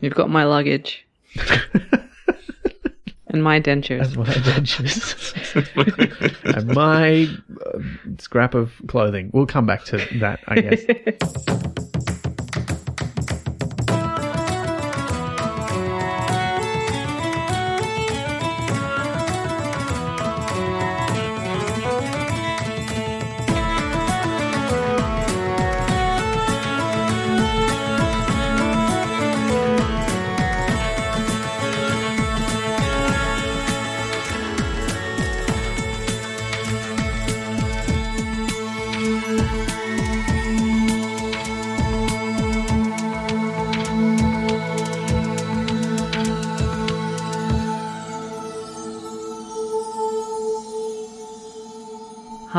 You've got my luggage and my dentures. and my dentures and my uh, scrap of clothing. We'll come back to that, I guess.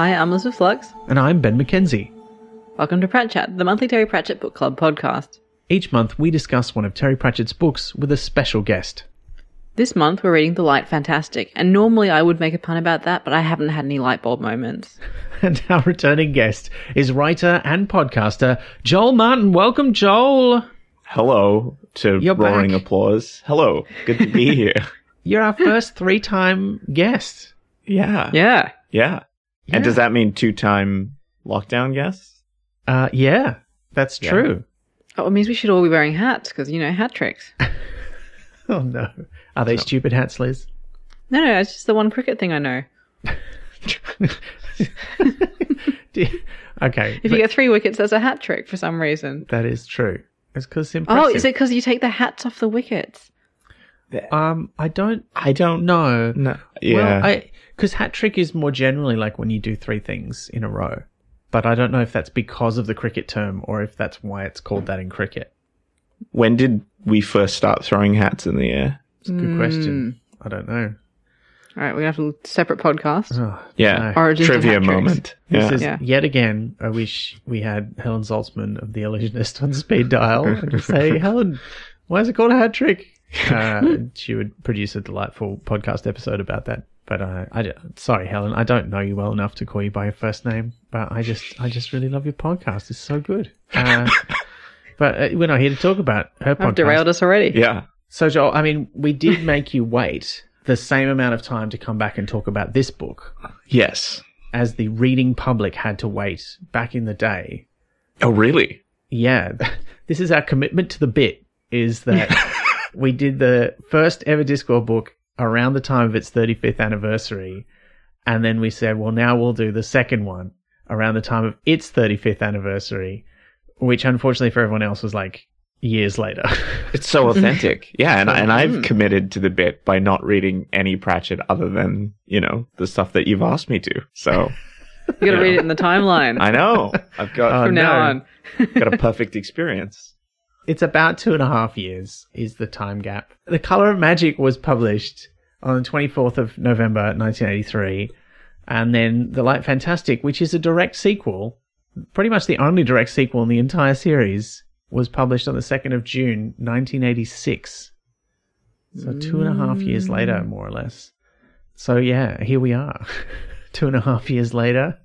Hi, I'm Elizabeth Flux. and I'm Ben McKenzie. Welcome to Prat Chat, the monthly Terry Pratchett Book Club podcast. Each month, we discuss one of Terry Pratchett's books with a special guest. This month we're reading The Light Fantastic, and normally I would make a pun about that, but I haven't had any light bulb moments. And our returning guest is writer and podcaster Joel Martin. Welcome, Joel. Hello to You're roaring back. applause. Hello. Good to be here. You're our first three time guest. yeah. Yeah. Yeah. Yeah. And does that mean two time lockdown guests? Uh, yeah, that's Yeah. true. Oh, it means we should all be wearing hats, because, you know, hat tricks. Oh, no. Are they stupid hats, Liz? No, no, it's just the one cricket thing I know. You- okay. If you get three wickets, there's a hat trick for some reason. that is true. It's because impressive. Oh, is it because you take the hats off the wickets? Um, I don't I don't know. know. Yeah. Well, I because hat trick is more generally like when you do three things in a row. But I don't know if that's because of the cricket term or if that's why it's called that in cricket. when did we first start throwing hats in the air? It's a good question. I don't know. All right, we have a separate podcast. Oh, Yeah. no. Origins Trivia hat tricks. moment. This is Yeah. yet again. I wish we had Helen Zaltzman of The Allusionist on speed dial and just say, Helen, why is it called a hat trick? Uh, she would produce a delightful podcast episode about that. But uh, I, d- sorry, Helen, I don't know you well enough to call you by your first name. But I just, I just really love your podcast. It's so good. Uh, but uh, we're not here to talk about her I've podcast. derailed us already. Yeah. So, Joel, I mean, we did make you wait the same amount of time to come back and talk about this book Yes. as the reading public had to wait back in the day. Oh, really? Yeah, this is our commitment to the bit is that we did the first ever Discworld book around the time of its 35th anniversary. And then we said, well, now we'll do the second one around the time of its 35th anniversary, which unfortunately for everyone else was like years later. It's so authentic. yeah. And, and I've mm. committed to the bit by not reading any Pratchett other than, you know, the stuff that you've asked me to. So You got to read it in the timeline I know. I've got, Oh, from now no. on. got a perfect experience. It's about two and a half years is the time gap. The Color of Magic was published on the 24th of November 1983. And then The Light Fantastic, which is a direct sequel, pretty much the only direct sequel in the entire series, was published on the 2nd of June 1986. So two and a half years later, more or less. So yeah, here we are. two and a half years later.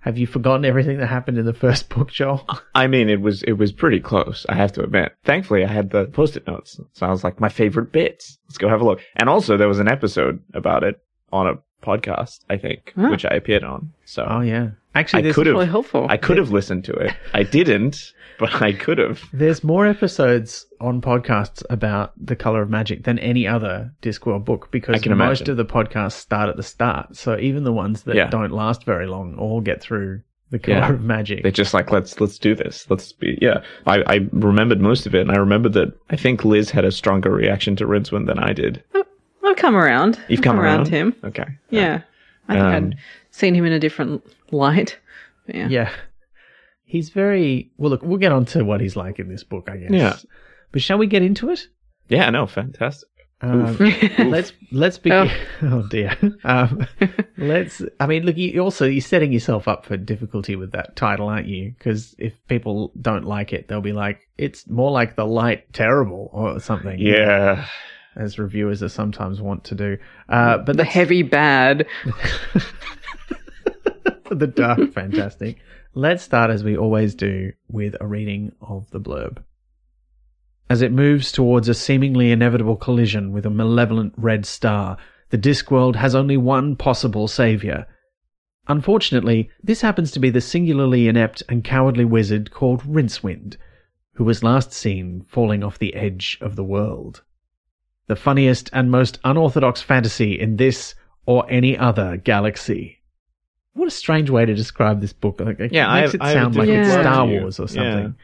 Have you forgotten everything that happened in the first book, Joel? I mean, it was it was pretty close. I have to admit. Thankfully, I had the post-it notes, so I was like, my favorite bits. Let's go have a look. And also, there was an episode about it on a podcast, I think, Huh. which I appeared on. So Oh yeah. Actually, I could Really have, helpful. I could have listened to it. I didn't, but I could have. There's more episodes on podcasts about the color of magic than any other Discworld book because most of the podcasts start at the start. So even the ones that Yeah. don't last very long all get through the color Yeah. of magic. They're just like, let's let's do this. Let's be yeah. I, I remembered most of it, and I remembered that I think Liz had a stronger reaction to Rincewind than I did. I've come around. You've I've come around? him. Okay. Yeah. I think Um, I'd seen him in a different light. Yeah. yeah. He's very well look, we'll get on to what he's like in this book, I guess. Yeah. But shall we get into it? Yeah. No. Fantastic. Um, let's let's begin. Oh, dear. Um, let's. I mean, look. You also you're setting yourself up for difficulty with that title, aren't you? Because if people don't like it, they'll be like, "It's more like the light terrible" or something. Yeah. As reviewers are sometimes want to do. Uh, but The heavy bad. the dark fantastic. Let's start as we always do with a reading of the blurb. As it moves towards a seemingly inevitable collision with a malevolent red star, the Discworld has only one possible savior. Unfortunately, this happens to be the singularly inept and cowardly wizard called Rincewind, who was last seen falling off the edge of the world. The funniest and most unorthodox fantasy in this or any other galaxy. What a strange way to describe this book. Like, it Yeah, I makes have- it I sound like different it's Star. Wars or Yeah. something.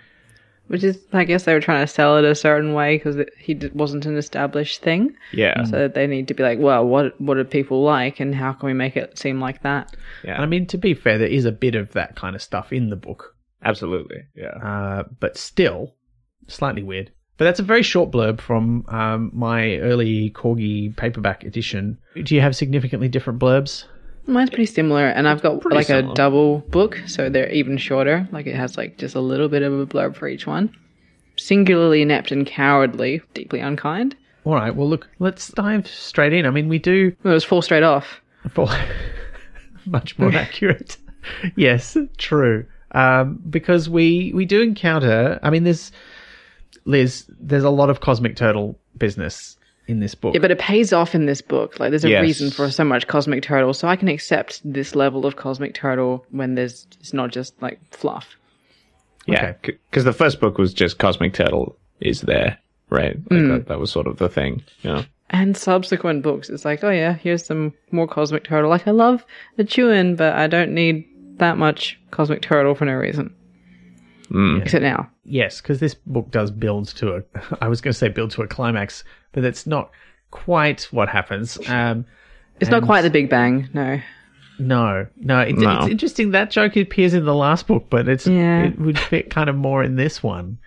Which is, I guess they were trying to sell it a certain way because he d- wasn't an established thing. Yeah. So they need to be like, well, what what do people like, and how can we make it seem like that? Yeah. And I mean, to be fair, there is a bit of that kind of stuff in the book, Absolutely. Yeah. uh, but still slightly weird. But that's a very short blurb from um, my early Corgi paperback edition. Do you have significantly different blurbs? Mine's pretty similar, and I've got pretty like similar. a double book, so they're even shorter. Like it has like just a little bit of a blurb for each one. Singularly inept and cowardly, deeply unkind. All right. Well, look, let's dive straight in. I mean, we do Well, it was four straight off. For much more accurate. yes, true. Um, because we we do encounter. I mean, there's Liz. There's a lot of cosmic turtle business in this book. Yeah, but it pays off in this book. Like, there's a Yes. reason for so much cosmic turtle, so I can accept this level of cosmic turtle when there's it's not just like fluff. Yeah. Because the first book was just Cosmic Turtle is there, right? Like mm. that, that was sort of the thing. Yeah. And subsequent books, it's like, oh yeah, here's some more cosmic turtle. Like, I love the chewing, but I don't need that much cosmic turtle for no reason. Except now. yes, because this book does build to a. I was going to say build to a climax, but that's not quite what happens. Um, It's not quite the Big Bang, no. no, no, it's, No. it's interesting that joke appears in the last book, but it's Yeah. it would fit kind of more in this one.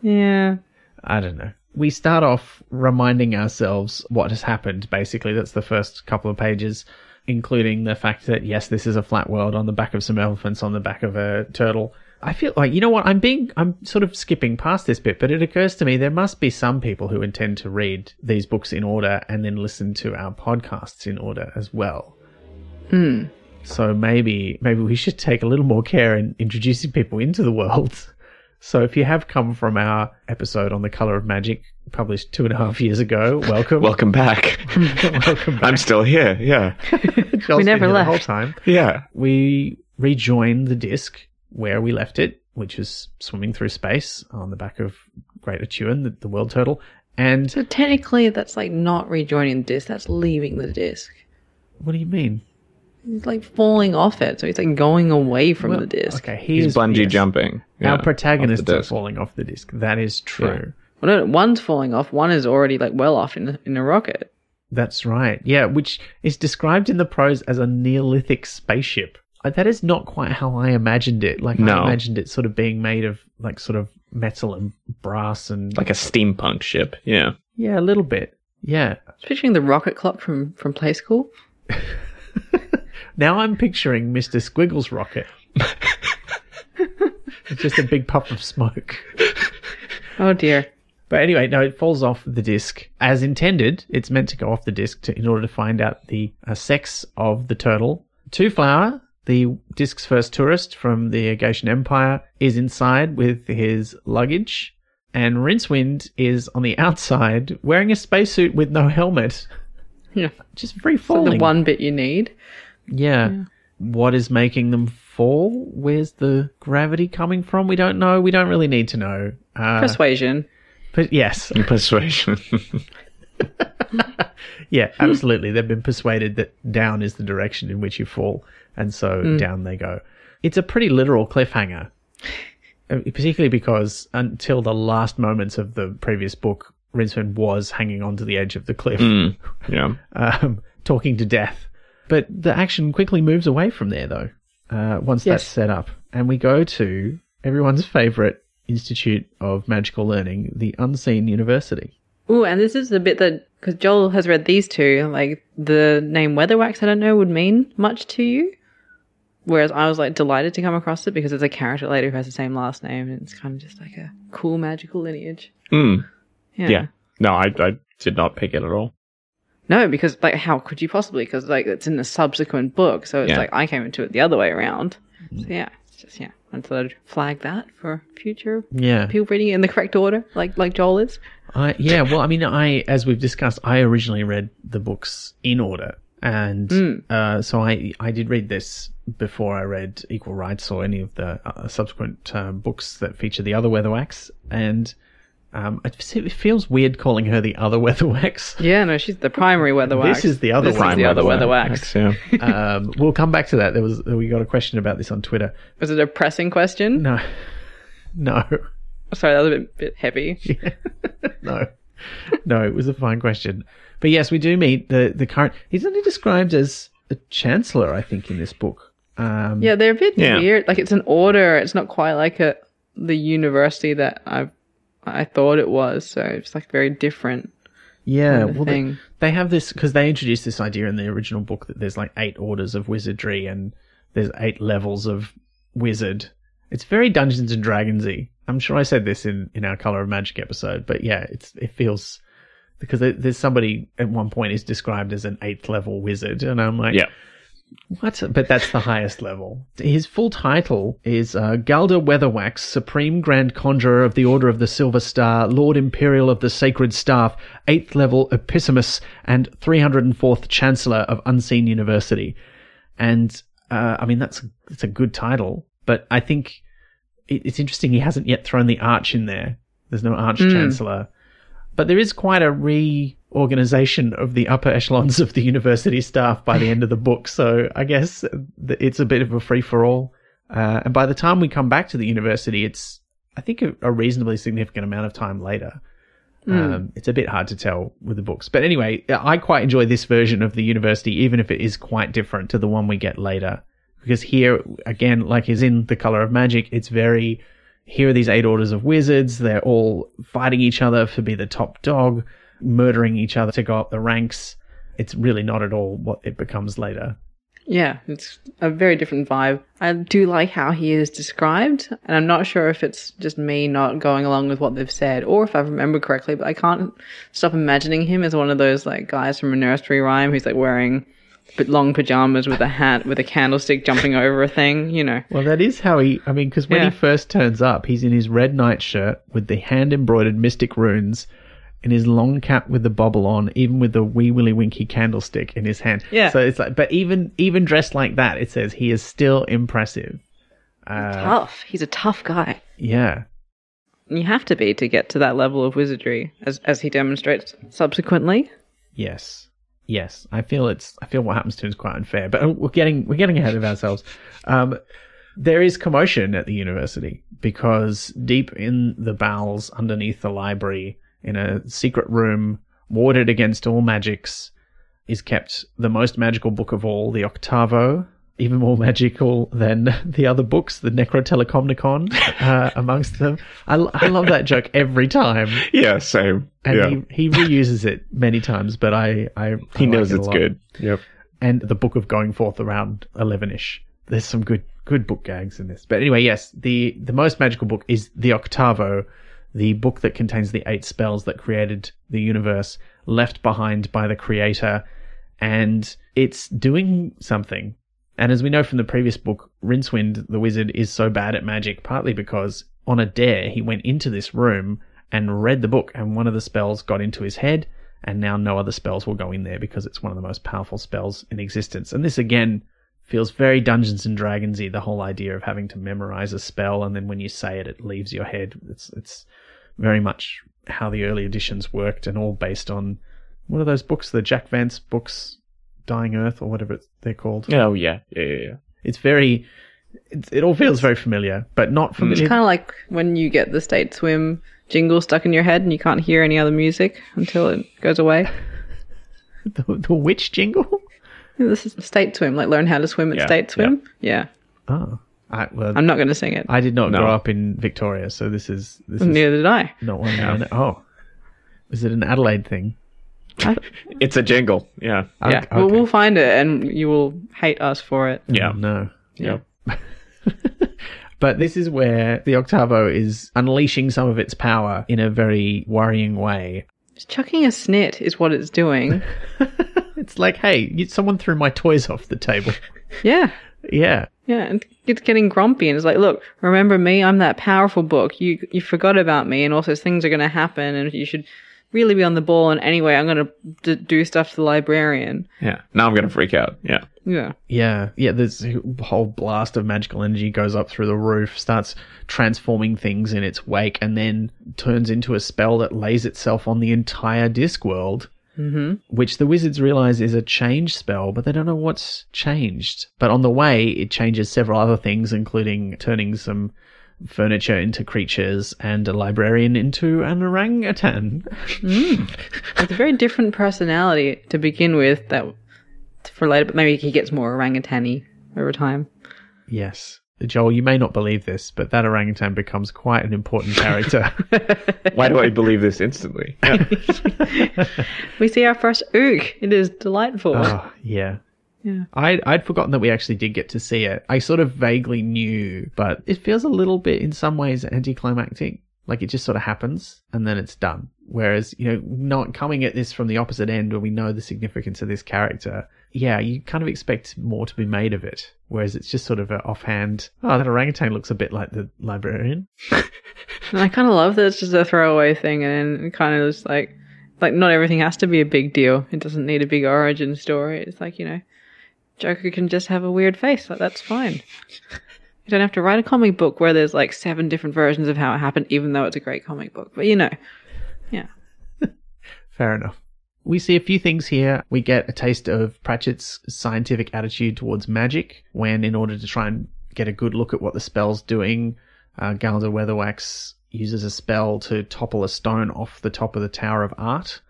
Yeah. I don't know. We start off reminding ourselves what has happened, basically. That's the first couple of pages, including the fact that, yes, this is a flat world on the back of some elephants, on the back of a turtle. I feel like, you know what, I'm being, I'm sort of skipping past this bit, but it occurs to me there must be some people who intend to read these books in order and then listen to our podcasts in order as well. Hmm. So maybe, maybe we should take a little more care in introducing people into the world. So if you have come from our episode on the color of magic, published two and a half years ago, welcome. Welcome back. welcome back. I'm still here. Yeah. Joel's never left the whole time. Yeah. We rejoin the disc where we left it, which is swimming through space on the back of Great A'Tuin, the, the world turtle. And So technically, that's like not rejoining the disc, that's leaving the disc. what do you mean? He's like falling off it, so he's like going away from Well, the disc. Okay, he He's is bungee yes. jumping. Our Yeah, protagonists are falling off the disc. That is true. Well, no, one's falling off, one is already like well off in, in a rocket. That's right. Yeah, which is described in the prose as a Neolithic spaceship. That is not quite how I imagined it. Like No. I imagined it sort of being made of like sort of metal and brass and Like a steampunk ship. Yeah. yeah, a little bit. Yeah. I was picturing the rocket clock from, from Play School. Now I'm picturing Mr. Squiggles rocket. it's just a big puff of smoke. Oh dear. But anyway, no, it falls off the disc as intended. It's meant to go off the disc to, in order to find out the uh, sex of the turtle. Twoflower, the disc's first tourist from the Agatean Empire, is inside with his luggage, and Rincewind is on the outside wearing a spacesuit with no helmet, Yeah. just free So falling. the one bit you need. yeah. What is making them fall? Where's the gravity coming from? We don't know. We don't really need to know. Uh, Persuasion. but yes, Persuasion. Yeah, absolutely. They've been persuaded that down is the direction in which you fall, and so down they go. It's a pretty literal cliffhanger, uh, particularly because until the last moments of the previous book, Rincewind was hanging onto the edge of the cliff, Mm. Yeah. um, talking to death. But the action quickly moves away from there, though, uh, once that's set up. And we go to everyone's favorite Institute of Magical Learning, the Unseen University. Ooh, and this is the bit that because Joel has read these two, like the name Weatherwax, I don't know would mean much to you. Whereas I was like delighted to come across it because it's a character later who has the same last name, and it's kind of just like a cool magical lineage. Mm. Yeah. Yeah. No, I, I did not pick it at all. No, because like how could you possibly? Because like it's in a subsequent book, so it's Yeah. like I came into it the other way around. So yeah, it's just yeah, I thought I'd flag that for future Yeah. people reading it in the correct order, like like Joel is. I yeah, well, I mean, I as we've discussed, I originally read the books in order, and uh, so I I did read this before I read Equal Rites or any of the uh, subsequent uh, books that feature the other Weatherwax, and um, it, it feels weird calling her the other Weatherwax. Yeah, no, she's the primary Weatherwax. This is the other Weatherwax. This one. is the other weather wax. Yeah. um, we'll come back to that. There was we got a question about this on Twitter. Was it a pressing question? No, no. Sorry, that was a bit, bit heavy. no, no, it was a fine question. But yes, we do meet the the current. He's only described as a chancellor, I think, in this book. Um, Yeah, they're a bit Yeah. weird. Like it's an order. It's not quite like a the university that I I thought it was. So it's like very different. yeah. kind of Well, they, they have this because they introduced this idea in the original book that there's like eight orders of wizardry and there's eight levels of wizard. It's very Dungeons and Dragonsy. I'm sure I said this in in our Color of Magic episode, but yeah, it's it feels because there's somebody at one point is described as an eighth level wizard, and I'm like, Yeah. What? But that's the highest level. His full title is uh, Galder Weatherwax, Supreme Grand Conjurer of the Order of the Silver Star, Lord Imperial of the Sacred Staff, 8th level Ipsissimus, and 304th Chancellor of Unseen University. And, uh, I mean, that's, that's a good title, but I think it, it's interesting he hasn't yet thrown the Arch in there. There's no Arch Chancellor. But there is quite a reorganization of the upper echelons of the university staff by the end of the book. So I guess it's a bit of a free for all. Uh, and by the time we come back to the university, it's, I think, a, a reasonably significant amount of time later. Um, it's a bit hard to tell with the books. But anyway, I quite enjoy this version of the university, even if it is quite different to the one we get later. Because here, again, like is in The Color of Magic, it's very, here are these eight orders of wizards. They're all fighting each other to be the top dog, murdering each other to go up the ranks. It's really not at all what it becomes later. Yeah, it's a very different vibe. I do like how he is described, and I'm not sure if it's just me not going along with what they've said, or if I remember correctly, but I can't stop imagining him as one of those like guys from a nursery rhyme who's like wearing bit long pajamas with a hat with a candlestick jumping over a thing, you know. Well, that is how he, I mean, because when Yeah. he first turns up, he's in his red nightshirt with the hand embroidered mystic runes and his long cap with the bobble on, even with the wee willy winky candlestick in his hand. Yeah. So it's like, but even, even dressed like that, it says he is still impressive. Uh, Tough. He's a tough guy. yeah. You have to be to get to that level of wizardry, as as he demonstrates subsequently. Yes. Yes. I feel it's, I feel what happens to him is quite unfair, but uh, we're getting, we're getting ahead of ourselves. Um, there is commotion at the university because deep in the bowels underneath the library, in a secret room warded against all magics, is kept the most magical book of all, the Octavo, even more magical than the other books, the Necrotelecomnicon, uh, amongst them. I love that joke every time, Yeah, same. and yeah. he, he reuses it many times, but I, I, he I knows like it it's good. Yep. And the book of going forth around eleven-ish. There's some good good book gags in this. But anyway, yes, the the most magical book is the Octavo, the book that contains the eight spells that created the universe, left behind by the creator, and it's doing something. And as we know from the previous book, Rincewind the wizard is so bad at magic partly because on a dare he went into this room and read the book and one of the spells got into his head and now no other spells will go in there because it's one of the most powerful spells in existence. And this again feels very Dungeons and Dragonsy. The whole idea of having to memorize a spell and then when you say it, it leaves your head. It's it's very much how the early editions worked, and all based on what are those books? The Jack Vance books, Dying Earth or whatever they're called. Oh yeah, yeah, yeah. yeah. It's very. It, it all feels very familiar, but not mm. from It's kind of like when you get the State Swim jingle stuck in your head and you can't hear any other music until it goes away. the, the witch jingle. This is State Swim, like learn how to swim at Yeah, State Swim. Yeah. Oh, I, well, I'm not going to sing it. I did not No. grow up in Victoria, so this is this is Neither did I. not one. that Oh, is it an Adelaide thing? It's a jingle. Yeah. Yeah, Okay. we'll, we'll find it and you will hate us for it. Yeah. No. yeah. But this is where the Octavo is unleashing some of its power in a very worrying way. Just chucking a snit is what it's doing. It's like, hey, someone threw my toys off the table. yeah. yeah. Yeah, and it's getting grumpy and it's like, look, remember me? I'm that powerful book. You you forgot about me, and also things are going to happen, and you should really be on the ball. And anyway, I'm going to d- do stuff to the librarian. Yeah. Now I'm gonna freak out. Yeah. Yeah, Yeah, yeah. This whole blast of magical energy goes up through the roof, starts transforming things in its wake, and then turns into a spell that lays itself on the entire disc world. Mm-hmm. Which the wizards realize is a change spell, but they don't know what's changed. But on the way, it changes several other things, including turning some furniture into creatures and a librarian into an orangutan. Mm. it's a very different personality to begin with. That for later, but maybe he gets more orangutan over time. Yes. Joel, you may not believe this, but that orangutan becomes quite an important character. Why do I believe this instantly? Yeah. We see our first ook. It is delightful. oh, yeah. Yeah. I'd, I'd forgotten that we actually did get to see it. I sort of vaguely knew, but it feels a little bit, in some ways, anticlimactic. Like it just sort of happens and then it's done. Whereas, you know, not coming at this from the opposite end where we know the significance of this character, yeah, you kind of expect more to be made of it. Whereas it's just sort of an offhand, oh, that orangutan looks a bit like the librarian. And I kind of love that it's just a throwaway thing, and it kind of just like, like not everything has to be a big deal. It doesn't need a big origin story. It's like you know, Joker can just have a weird face. Like that's fine. You don't have to write a comic book where there's like seven different versions of how it happened, even though it's a great comic book. But you know, yeah, Fair enough. We see a few things here. We get a taste of Pratchett's scientific attitude towards magic when, in order to try and get a good look at what the spell's doing, uh, Galder Weatherwax uses a spell to topple a stone off the top of the Tower of Art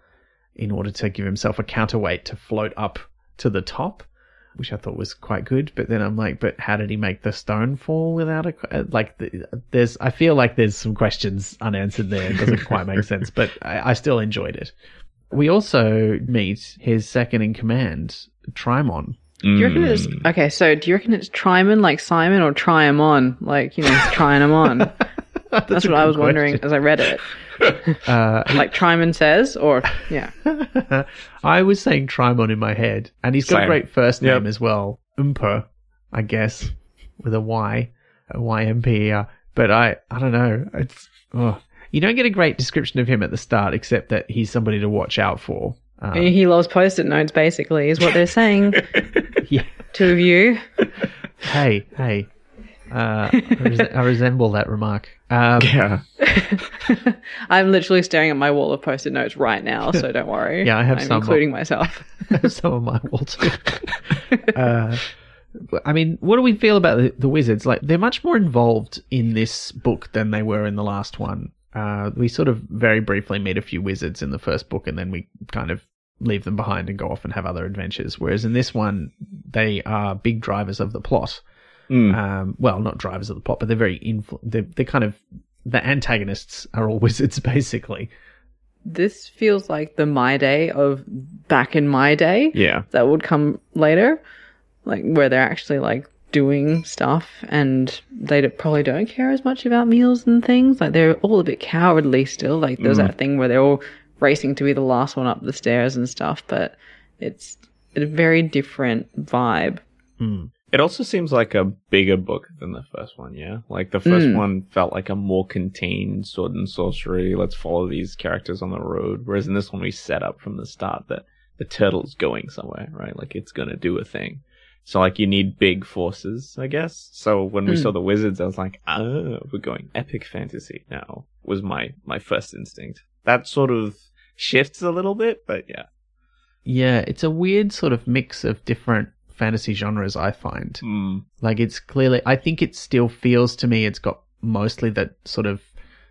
in order to give himself a counterweight to float up to the top, which I thought was quite good. But then I'm like, but how did he make the stone fall without a uh, like? The, there's, I feel like there's some questions unanswered there. It doesn't quite make sense, but I, I still enjoyed it. We also meet his second in command, Trymon. do you reckon it's okay? So do you reckon it's Tryman like Simon or try him on like you know he's trying him on? That's, a what I good was wondering as I read it. Uh, Like Tryman says, or yeah, I was saying Trymon in my head, and he's got a great first name Yep. as well, Ymper, I guess, with a Y, a Y M P E R. But I, I don't know. It's oh. you don't get a great description of him at the start, except that he's somebody to watch out for. Um, he loves post-it notes. Basically, is what they're saying. yeah. Two of you. Hey, hey. Uh, I, res- I resemble that remark. Um, Yeah. I'm literally staring at my wall of post-it notes right now, so don't worry. Yeah, I have I'm some. including myself. some of my wall too. uh, I mean, what do we feel about the, the wizards? Like, they're much more involved in this book than they were in the last one. Uh, we sort of very briefly meet a few wizards in the first book, and then we kind of leave them behind and go off and have other adventures. Whereas in this one, they are big drivers of the plot. Mm. Um, well, not drivers of the plot, but they're very influ- they're, they're kind of the antagonists are all wizards basically. this feels like the my day of back in my day. Yeah. that would come later, like where they're actually like doing stuff and they d- probably don't care as much about meals and things. Like they're all a bit cowardly still. Like there's that thing where they're all racing to be the last one up the stairs and stuff, but it's a very different vibe. It also seems like a bigger book than the first one, yeah? Like the first Mm. one felt like a more contained sword and sorcery. Let's follow these characters on the road. Whereas in this one, we set up from the start that the turtle's going somewhere, right? Like it's gonna do a thing. So like you need big forces, I guess. So when we Mm. saw the wizards, I was like, oh, we're going epic fantasy now. Was my my first instinct. That sort of shifts a little bit, but yeah. Yeah, it's a weird sort of mix of different fantasy genres, I find. Mm. Like, it's clearly, I think it still feels to me it's got mostly that sort of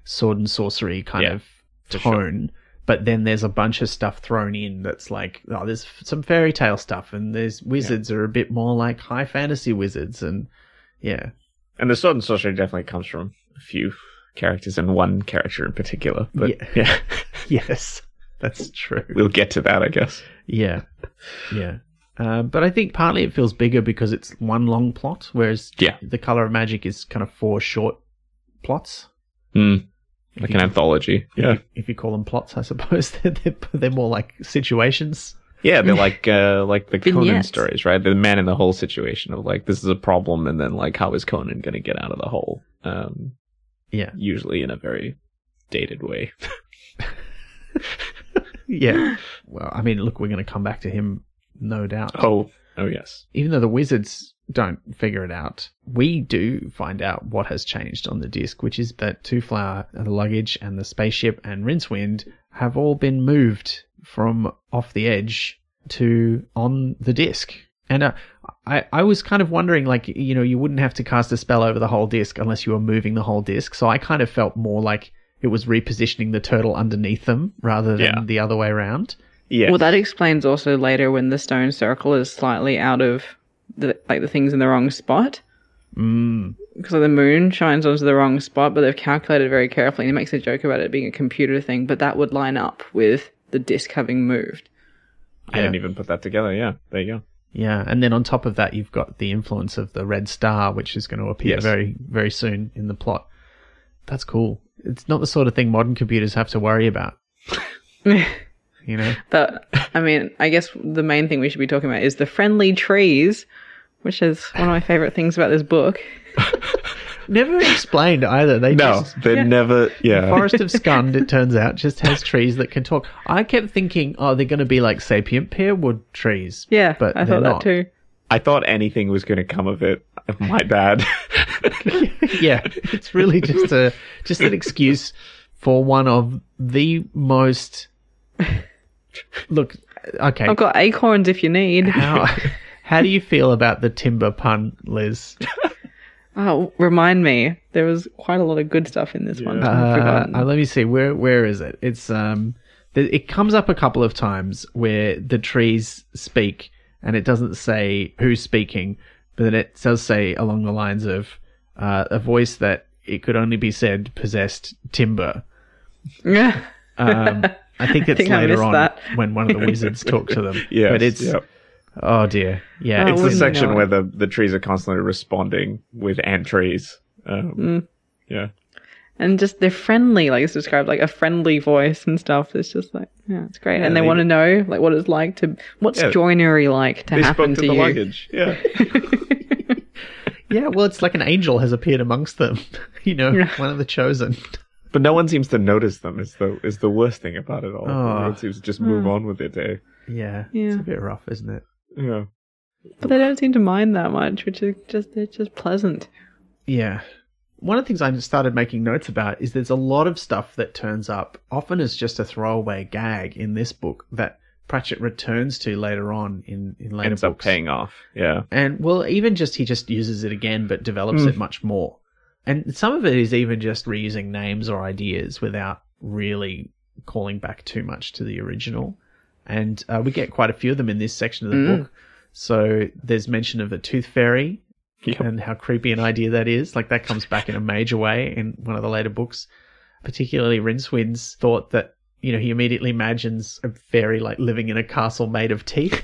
sword and sorcery kind Yeah, of for sure. tone. But then there's a bunch of stuff thrown in that's like, oh, there's some fairy tale stuff, and there's wizards are a bit more like high fantasy wizards, and yeah. And the sword and sorcery definitely comes from a few characters and one character in particular. But Yeah. yeah, Yes, that's true. we'll get to that, I guess. Yeah, yeah. Uh, but I think partly it feels bigger because it's one long plot, whereas Yeah. the Color of Magic is kind of four short plots. Mm. you Like an anthology. If, Yeah. you, if you call them plots, I suppose they're, they're, they're more like situations. Yeah, they're like uh, like the Conan Vignettes. stories, right? The man in the hole situation of like this is a problem, and then like how is Conan going to get out of the hole? Um, Yeah. usually in a very dated way. Yeah. Well, I mean, look, we're going to come back to him, no doubt. Oh, oh yes. Even though the wizards don't figure it out, we do find out what has changed on the disc, which is that Twoflower, the luggage, and the spaceship and Rincewind have all been moved from off the edge to on the disc. And uh, I, I was kind of wondering, like, you know, you wouldn't have to cast a spell over the whole disc unless you were moving the whole disc. So I kind of felt more like it was repositioning the turtle underneath them rather than Yeah. the other way around. Yeah. Well, that explains also later when the stone circle is slightly out of the like the things in the wrong spot Mm. because the moon shines onto the wrong spot, but they've calculated very carefully. And he makes a joke about it being a computer thing, but that would line up with the disc having moved. I didn't even put that together. Yeah, there you go. Yeah, and then on top of that, you've got the influence of the red star, which is going to appear Yes. very, very soon in the plot. That's cool. It's not the sort of thing modern computers have to worry about. You know? But I mean, I guess the main thing we should be talking about is the friendly trees, which is one of my favorite things about this book. Never explained either. They No, just. they never. Yeah. Forest of Scund, it turns out, just has trees that can talk. I kept thinking, oh, they're going to be like sapient pearwood trees. Yeah, but I they're thought that not. too. I thought anything was going to come of it. My bad. yeah, it's really just a just an excuse for one of the most. Look, okay. I've got acorns if you need. How how do you feel about the timber pun, Liz? Oh, remind me. There was quite a lot of good stuff in this one. I've Uh, uh, let me see. Where where is it? It's um, th- it comes up a couple of times where the trees speak, and it doesn't say who's speaking, but then it does say along the lines of uh, a voice that it could only be said possessed timber. Yeah. Um, I think it's think later on that. when one of the wizards talk to them. Yeah, but it's yep. oh dear, yeah, Oh, It's the wouldn't section know. where the, the trees are constantly responding with ant trees. Um, Yeah. And just they're friendly, like it's described like a friendly voice and stuff. It's just like, yeah, it's great. Yeah, and they, they- want to know like what it's like to what's Yeah. joinery like to They happen spoke to to the you. luggage. Yeah. yeah. Well, it's like an angel has appeared amongst them. you know, Yeah. one of the chosen. But no one seems to notice them. Is the is the worst thing about it all. Oh. Everyone seems to just move on with their day. Yeah, Yeah. it's a bit rough, isn't it? Yeah. But they don't seem to mind that much, which is just they're just pleasant. Yeah. One of the things I started making notes about is there's a lot of stuff that turns up, often as just a throwaway gag in this book that Pratchett returns to later on in, in later Ends books. up paying off. Yeah. And well, even just he just uses it again, but develops Mm. it much more. And some of it is even just reusing names or ideas without really calling back too much to the original. And uh, we get quite a few of them in this section of the Mm. book. So there's mention of a tooth fairy Yep. and how creepy an idea that is. Like that comes back in a major way in one of the later books. Particularly Rincewind's thought that, you know, he immediately imagines a fairy like living in a castle made of teeth.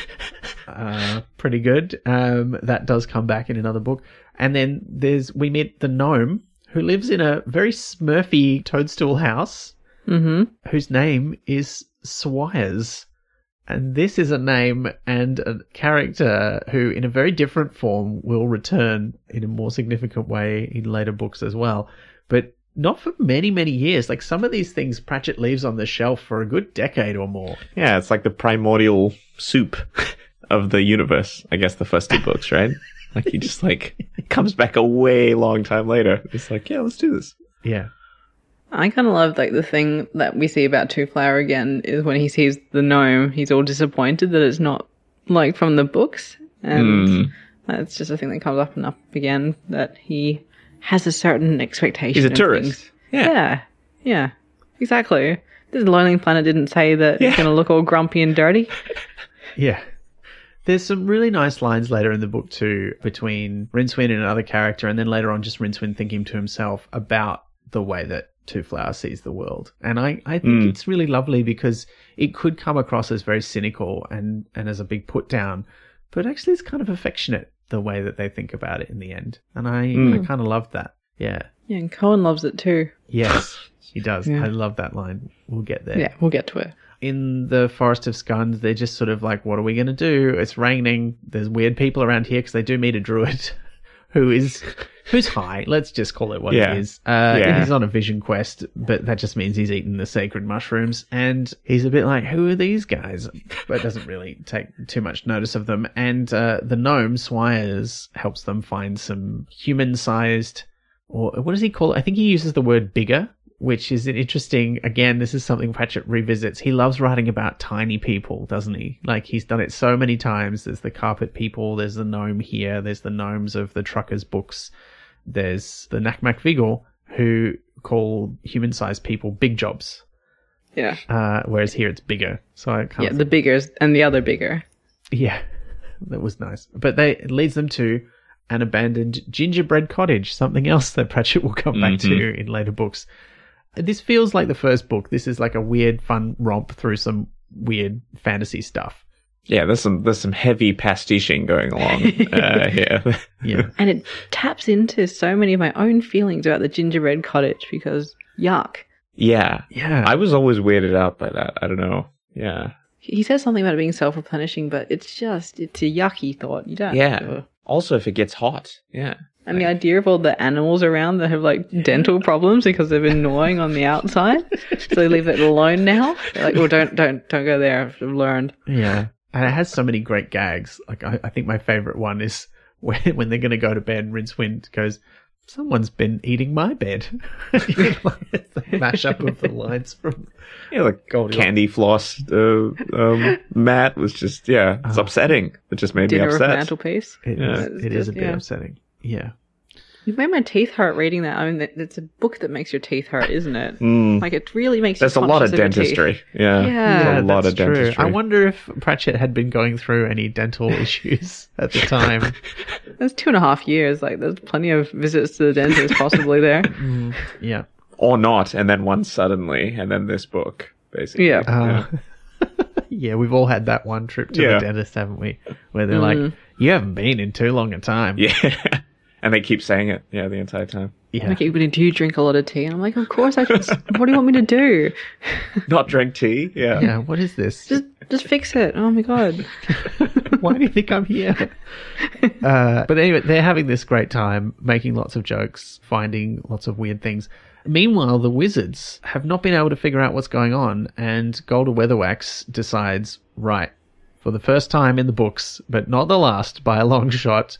uh, pretty good. Um, that does come back in another book. And then there's, we meet the gnome who lives in a very smurfy toadstool house Mm-hmm. whose name is Swires. And this is a name and a character who, in a very different form, will return in a more significant way in later books as well. But not for many, many years. Like some of these things Pratchett leaves on the shelf for a good decade or more. Yeah, it's like the primordial soup of the universe. I guess the first two books, right? Like he just like comes back a way long time later. It's like, yeah, let's do this. Yeah. I kind of love like the thing that we see about Twoflower again is when he sees the gnome, he's all disappointed that it's not like from the books, and Hmm. that's just a thing that comes up and up again that he has a certain expectation. He's a of tourist. things. Yeah. Yeah, yeah, exactly. This Lonely Planet didn't say that Yeah. it's going to look all grumpy and dirty. Yeah. There's some really nice lines later in the book too between Rincewind and another character, and then later on just Rincewind thinking to himself about the way that Twoflower sees the world. And I, I think Mm. it's really lovely because it could come across as very cynical and, and as a big put down, but actually it's kind of affectionate the way that they think about it in the end. And I, Mm. I kind of love that. Yeah. Yeah, and Cohen loves it too. Yes, he does. Yeah. I love that line. We'll get there. Yeah, we'll get to it. In the Forest of Scund, they're just sort of like, what are we going to do? It's raining. There's weird people around here because they do meet a druid who is who's high. Let's just call it what Yeah. it is. Uh, Yeah. He's on a vision quest, but that just means he's eaten the sacred mushrooms, and he's a bit like, who are these guys? But doesn't really take too much notice of them. And uh, the gnome Swires helps them find some human-sized, or what does he call it? I think he uses the word bigger. Which is an interesting. Again, this is something Pratchett revisits. He loves writing about tiny people, doesn't he? Like he's done it so many times. There's the carpet people. There's the gnome here. There's the gnomes of the truckers' books. There's the Nac Mac Feegle, who call human-sized people big jobs, Yeah. uh, whereas here it's bigger. So I kind Yeah, the bigger and the other bigger. yeah, that was nice. But they it leads them to an abandoned gingerbread cottage, something else that Pratchett will come back to in later books. This feels like the first book. This is like a weird, fun romp through some weird fantasy stuff. Yeah, there's some there's some heavy pastiching going along uh, here. Yeah, And it taps into so many of my own feelings about the gingerbread cottage because yuck. yeah, yeah. I was always weirded out by that. I don't know. Yeah, He says something about it being self replenishing, but it's just, it's a yucky thought. You don't. yeah. Also, if it gets hot, yeah. And the idea of all the animals around that have like dental problems because they've been gnawing on the outside, so they leave it alone now. They're like, well, don't, don't, don't go there. I've learned. Yeah, and it has so many great gags. Like I, I think my favorite one is when when they're going to go to bed. and Rincewind goes, "Someone's been eating my bed." it's a mashup of the lines from Yeah, like Goldilocks. candy floss uh, um, Matt was just yeah, it's upsetting. It just made Dinner me of upset. mantelpiece. It Yeah. is- It's it is just- a bit yeah. upsetting. Yeah. You've made my teeth hurt reading that. I mean, it's a book that makes your teeth hurt, isn't it? Mm. Like it really makes. There's you a lot of conscious your teeth. dentistry. Yeah, Yeah. There's a lot that's of dentistry. true. I wonder if Pratchett had been going through any dental issues at the time. There's two and a half years. Like there's plenty of visits to the dentist possibly there. yeah. or not, and then one suddenly, and then this book, basically. Yeah. Uh, yeah, we've all had that one trip to Yeah. the dentist, haven't we? Where they're like, "You haven't been in too long a time." yeah. And they keep saying it, yeah, the entire time. Yeah. Like, "But do you drink a lot of tea? And I'm like, of course I just. what do you want me to do? Not drink tea. Yeah. Yeah, What is this? Just, just fix it. Oh my god. Why do you think I'm here? uh, but anyway, they're having this great time, making lots of jokes, finding lots of weird things. Meanwhile, the wizards have not been able to figure out what's going on, and Galder Weatherwax decides, right, for the first time in the books, but not the last by a long shot,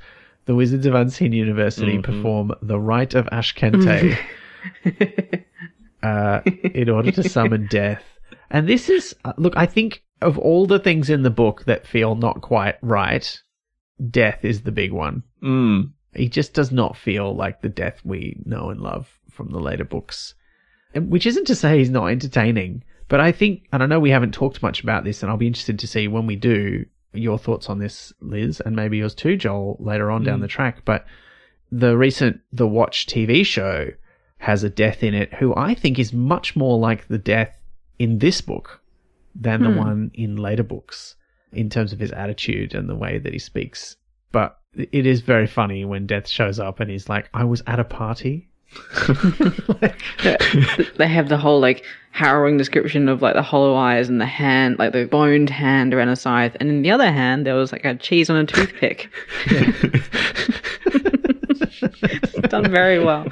the Wizards of Unseen University perform the Rite of Ashkente uh, in order to summon death. And this is, uh, look, I think of all the things in the book that feel not quite right, death is the big one. Mm. He just does not feel like the death we know and love from the later books. And- Which isn't to say he's not entertaining, but I think, and I know we haven't talked much about this, and I'll be interested to see when we do your thoughts on this, Liz, and maybe yours too, Joel, later on down mm. the track. But the recent The Watch TV show has a death in it who I think is much more like the death in this book than the hmm. one in later books in terms of his attitude and the way that he speaks. But it is very funny when Death shows up and he's like, I was at a party. They have the whole like harrowing description of like the hollow eyes and the hand, like the boned hand around a scythe, and in the other hand there was like a cheese on a toothpick. Done very well.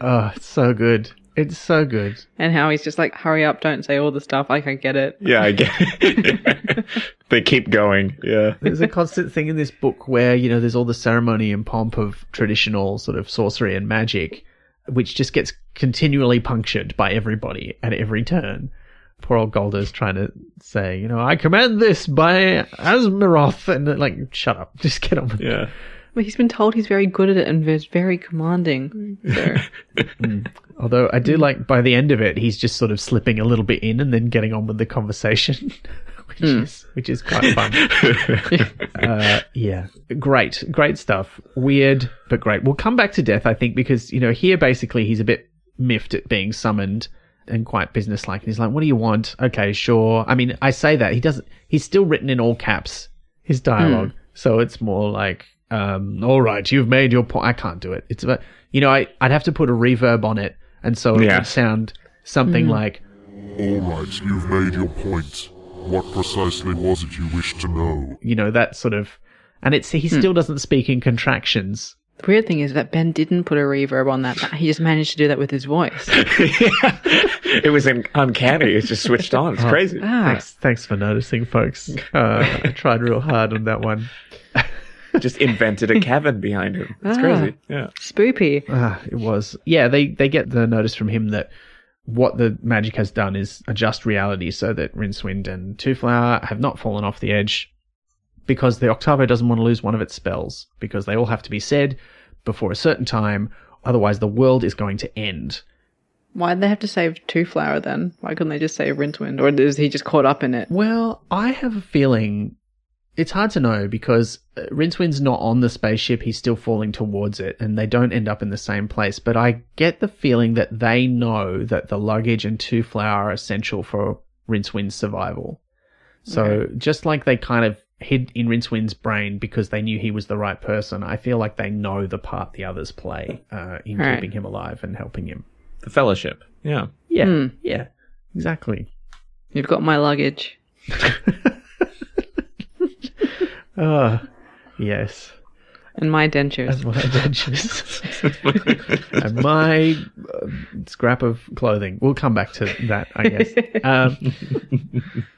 Oh, it's so good. It's so good. and how he's just like, hurry up, don't say all the stuff. Like I get it. Yeah, I get it. they keep going. Yeah. There's a constant thing in this book where, you know, there's all the ceremony and pomp of traditional sort of sorcery and magic, which just gets continually punctured by everybody at every turn. Poor old Galder's trying to say, you know, I command this by Asmeroth, and like, shut up, just get on with it. Yeah. But he's been told he's very good at it and is very commanding. So hmm. Although I do like by the end of it, he's just sort of slipping a little bit in and then getting on with the conversation, which is which is quite fun. uh, yeah, great, great stuff. Weird, but great. We'll come back to death, I think, because you know here basically he's a bit miffed at being summoned and quite businesslike. And he's like, "What do you want?" Okay, sure. I mean, I say that he doesn't. He's still written in all caps his dialogue, so it's more like, um, "All right, you've made your point." I can't do it. It's about you know, I I'd have to put a reverb on it, and so it Yeah. would sound something like, All right, you've made your point. What precisely was it you wished to know? You know, that sort of. And it's he still doesn't speak in contractions. The weird thing is that Ben didn't put a reverb on that. He just managed to do that with his voice. yeah. It was un- uncanny. It just switched on. It's crazy. Ah, Thanks, thanks for noticing, folks. Uh, I tried real hard on that one. Just invented a cavern behind him. It's Ah. crazy. Yeah. spoopy. Ah, it was. Yeah, they they get the notice from him that what the magic has done is adjust reality so that Rincewind and Twoflower have not fallen off the edge because the Octavo doesn't want to lose one of its spells because they all have to be said before a certain time, otherwise the world is going to end. Why'd they have to save Twoflower then? Why couldn't they just save Rincewind? Or is he just caught up in it? Well, I have a feeling it's hard to know because uh, Rincewind's not on the spaceship, he's still falling towards it, and they don't end up in the same place. But I get the feeling that they know that the luggage and Twoflower are essential for Rincewind's survival. So Okay. just like they kind of hid in Rincewind's brain because they knew he was the right person, I feel like they know the part the others play uh, in Right. keeping him alive and helping him. The fellowship. Yeah. Yeah, Hmm. yeah, exactly. You've got my luggage. Ah, yes. And my dentures. and my dentures and my uh, scrap of clothing. We'll come back to that, I guess. um,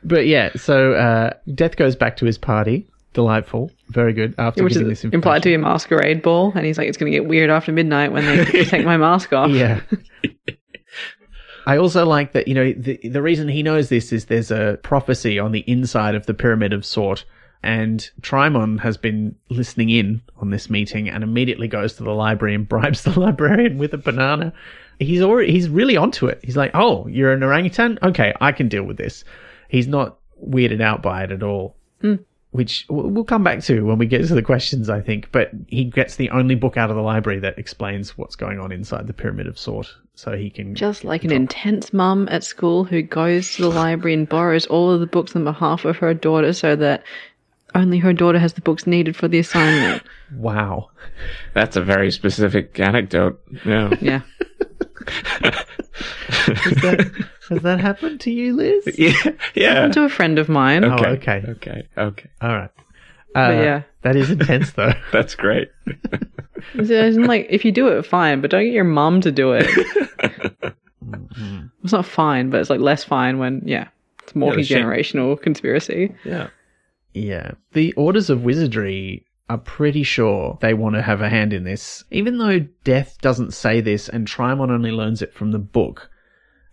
but yeah, so uh, Death goes back to his party. Delightful, very good. After Which giving is this implied to be a masquerade ball, and he's like, "It's going to get weird after midnight when they take my mask off." Yeah. I also like that, you know, the, the reason he knows this is there's a prophecy on the inside of the Pyramid of Tsort, and Trymon has been listening in on this meeting and immediately goes to the library and bribes the librarian with a banana. He's already, he's really onto it. He's like, oh, you're an orangutan? Okay, I can deal with this. He's not weirded out by it at all. Hmm. Which we'll come back to when we get to the questions, I think. But he gets the only book out of the library that explains what's going on inside the Pyramid of Tsort, so he can. Just like an intense mum at school who goes to the library and borrows all of the books on behalf of her daughter so that only her daughter has the books needed for the assignment. wow. That's a very specific anecdote. Yeah. Yeah. Has that, has that happened to you, Liz? yeah. Yeah. to a friend of mine. Oh, Okay. okay. Okay. Okay. All right. Uh, yeah. That is intense, though. That's great. It's like if you do it, fine, but don't get your mum to do it. It's not fine, but it's like less fine when yeah, it's the multi shame. generational conspiracy. Yeah. Yeah. The Orders of Wizardry are pretty sure they want to have a hand in this. Even though Death doesn't say this and Trymon only learns it from the book,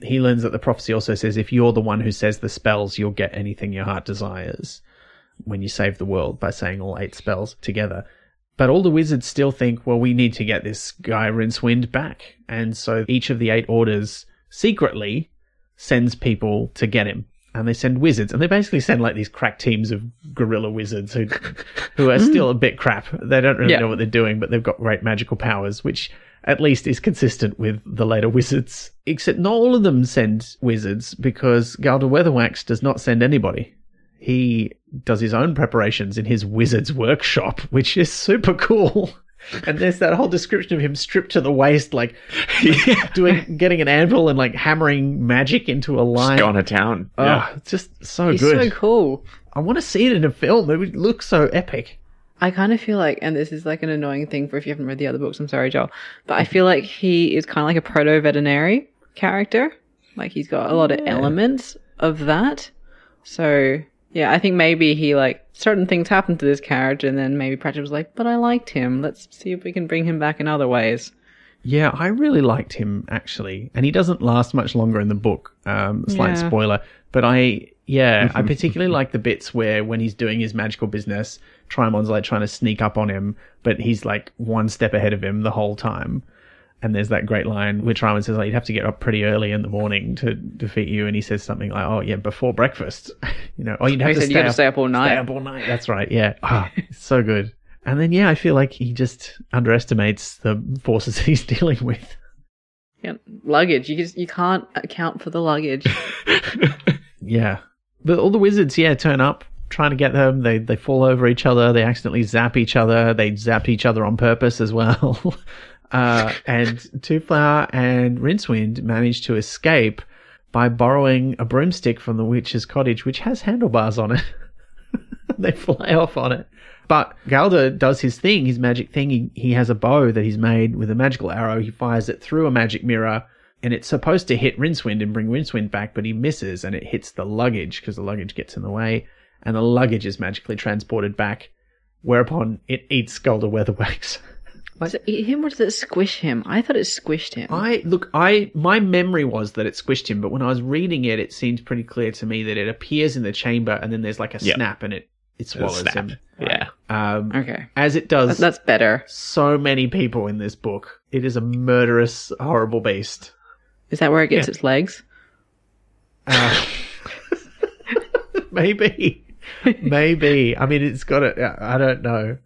he learns that the prophecy also says if you're the one who says the spells, you'll get anything your heart desires when you save the world by saying all eight spells together. But all the wizards still think, well, we need to get this guy Rincewind back. And so each of the eight orders secretly sends people to get him. And they send wizards, and they basically send like these crack teams of guerrilla wizards who, who are hmm. still a bit crap. They don't really Yeah. know what they're doing, but they've got great magical powers, which at least is consistent with the later wizards. Except not all of them send wizards because Galder Weatherwax does not send anybody. He does his own preparations in his wizard's workshop, which is super cool. And there's that whole description of him stripped to the waist, like doing, getting an anvil and like hammering magic into a line. Just gone to town. Oh, Yeah. it's just so He's good. so cool. I want to see it in a film. It would look so epic. I kind of feel like, and this is like an annoying thing for if you haven't read the other books. I'm sorry, Joel, but I feel like he is kind of like a proto Vetinari character. Like he's got a lot of elements of that. So yeah, I think maybe he like certain things happened to this character, and then maybe Pratchett was like, "But I liked him. Let's see if we can bring him back in other ways." Yeah, I really liked him actually, and he doesn't last much longer in the book. Um, slight Yeah. spoiler, but I yeah, I particularly like the bits where when he's doing his magical business, Trymon's like trying to sneak up on him, but he's like one step ahead of him the whole time. And there's that great line where Trymon says, like, you'd have to get up pretty early in the morning to defeat you. And he says something like, oh, yeah, before breakfast. you know, oh, you'd have he to said stay, you up, stay up all night. Stay up all night. That's right. Yeah. Ah, so good. And then, yeah, I feel like he just underestimates the forces he's dealing with. Yeah, luggage. You just you can't account for the luggage. Yeah. But all the wizards, yeah, turn up trying to get them. They they fall over each other. They accidentally zap each other. They zap each other on purpose as well. Uh, and Twoflower and Rincewind manage to escape, by borrowing a broomstick from the witch's cottage, which has handlebars on it. they fly off on it. But Galder does his thing, his magic thing. He, he has a bow that he's made with a magical arrow. He fires it through a magic mirror, and it's supposed to hit Rincewind and bring Rincewind back, but he misses, and it hits the luggage because the luggage gets in the way, and the luggage is magically transported back. Whereupon it eats Galder Weatherwax. Does it eat him or does it squish him? I thought it squished him. I look, I my memory was that it squished him, but when I was reading it, it seemed pretty clear to me that it appears in the chamber, and then there's like a Yeah. snap, and it it swallows Snap. him. Yeah. Um, okay. as it does That's better. so many people in this book. It is a murderous, horrible beast. Is that where it gets Yeah. its legs? Uh, maybe, maybe. I mean, it's got it. I don't know.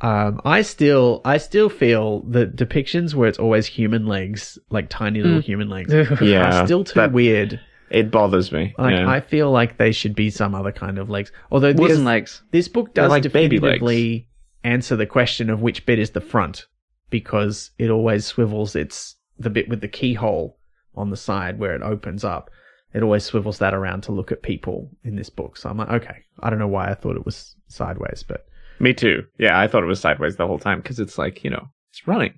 Um, I still, I still feel the depictions where it's always human legs, like tiny little human legs, Yeah. are still too that- weird. It bothers me. Like, yeah. I feel like they should be some other kind of legs. Although this, Wooden legs. this book does like baby legs. definitively answer the question of which bit is the front, because it always swivels. It's the bit with the keyhole on the side where it opens up. It always swivels that around to look at people in this book. So I'm like, okay, I don't know why I thought it was sideways, but Me too. Yeah, I thought it was sideways the whole time because it's like, you know, it's running.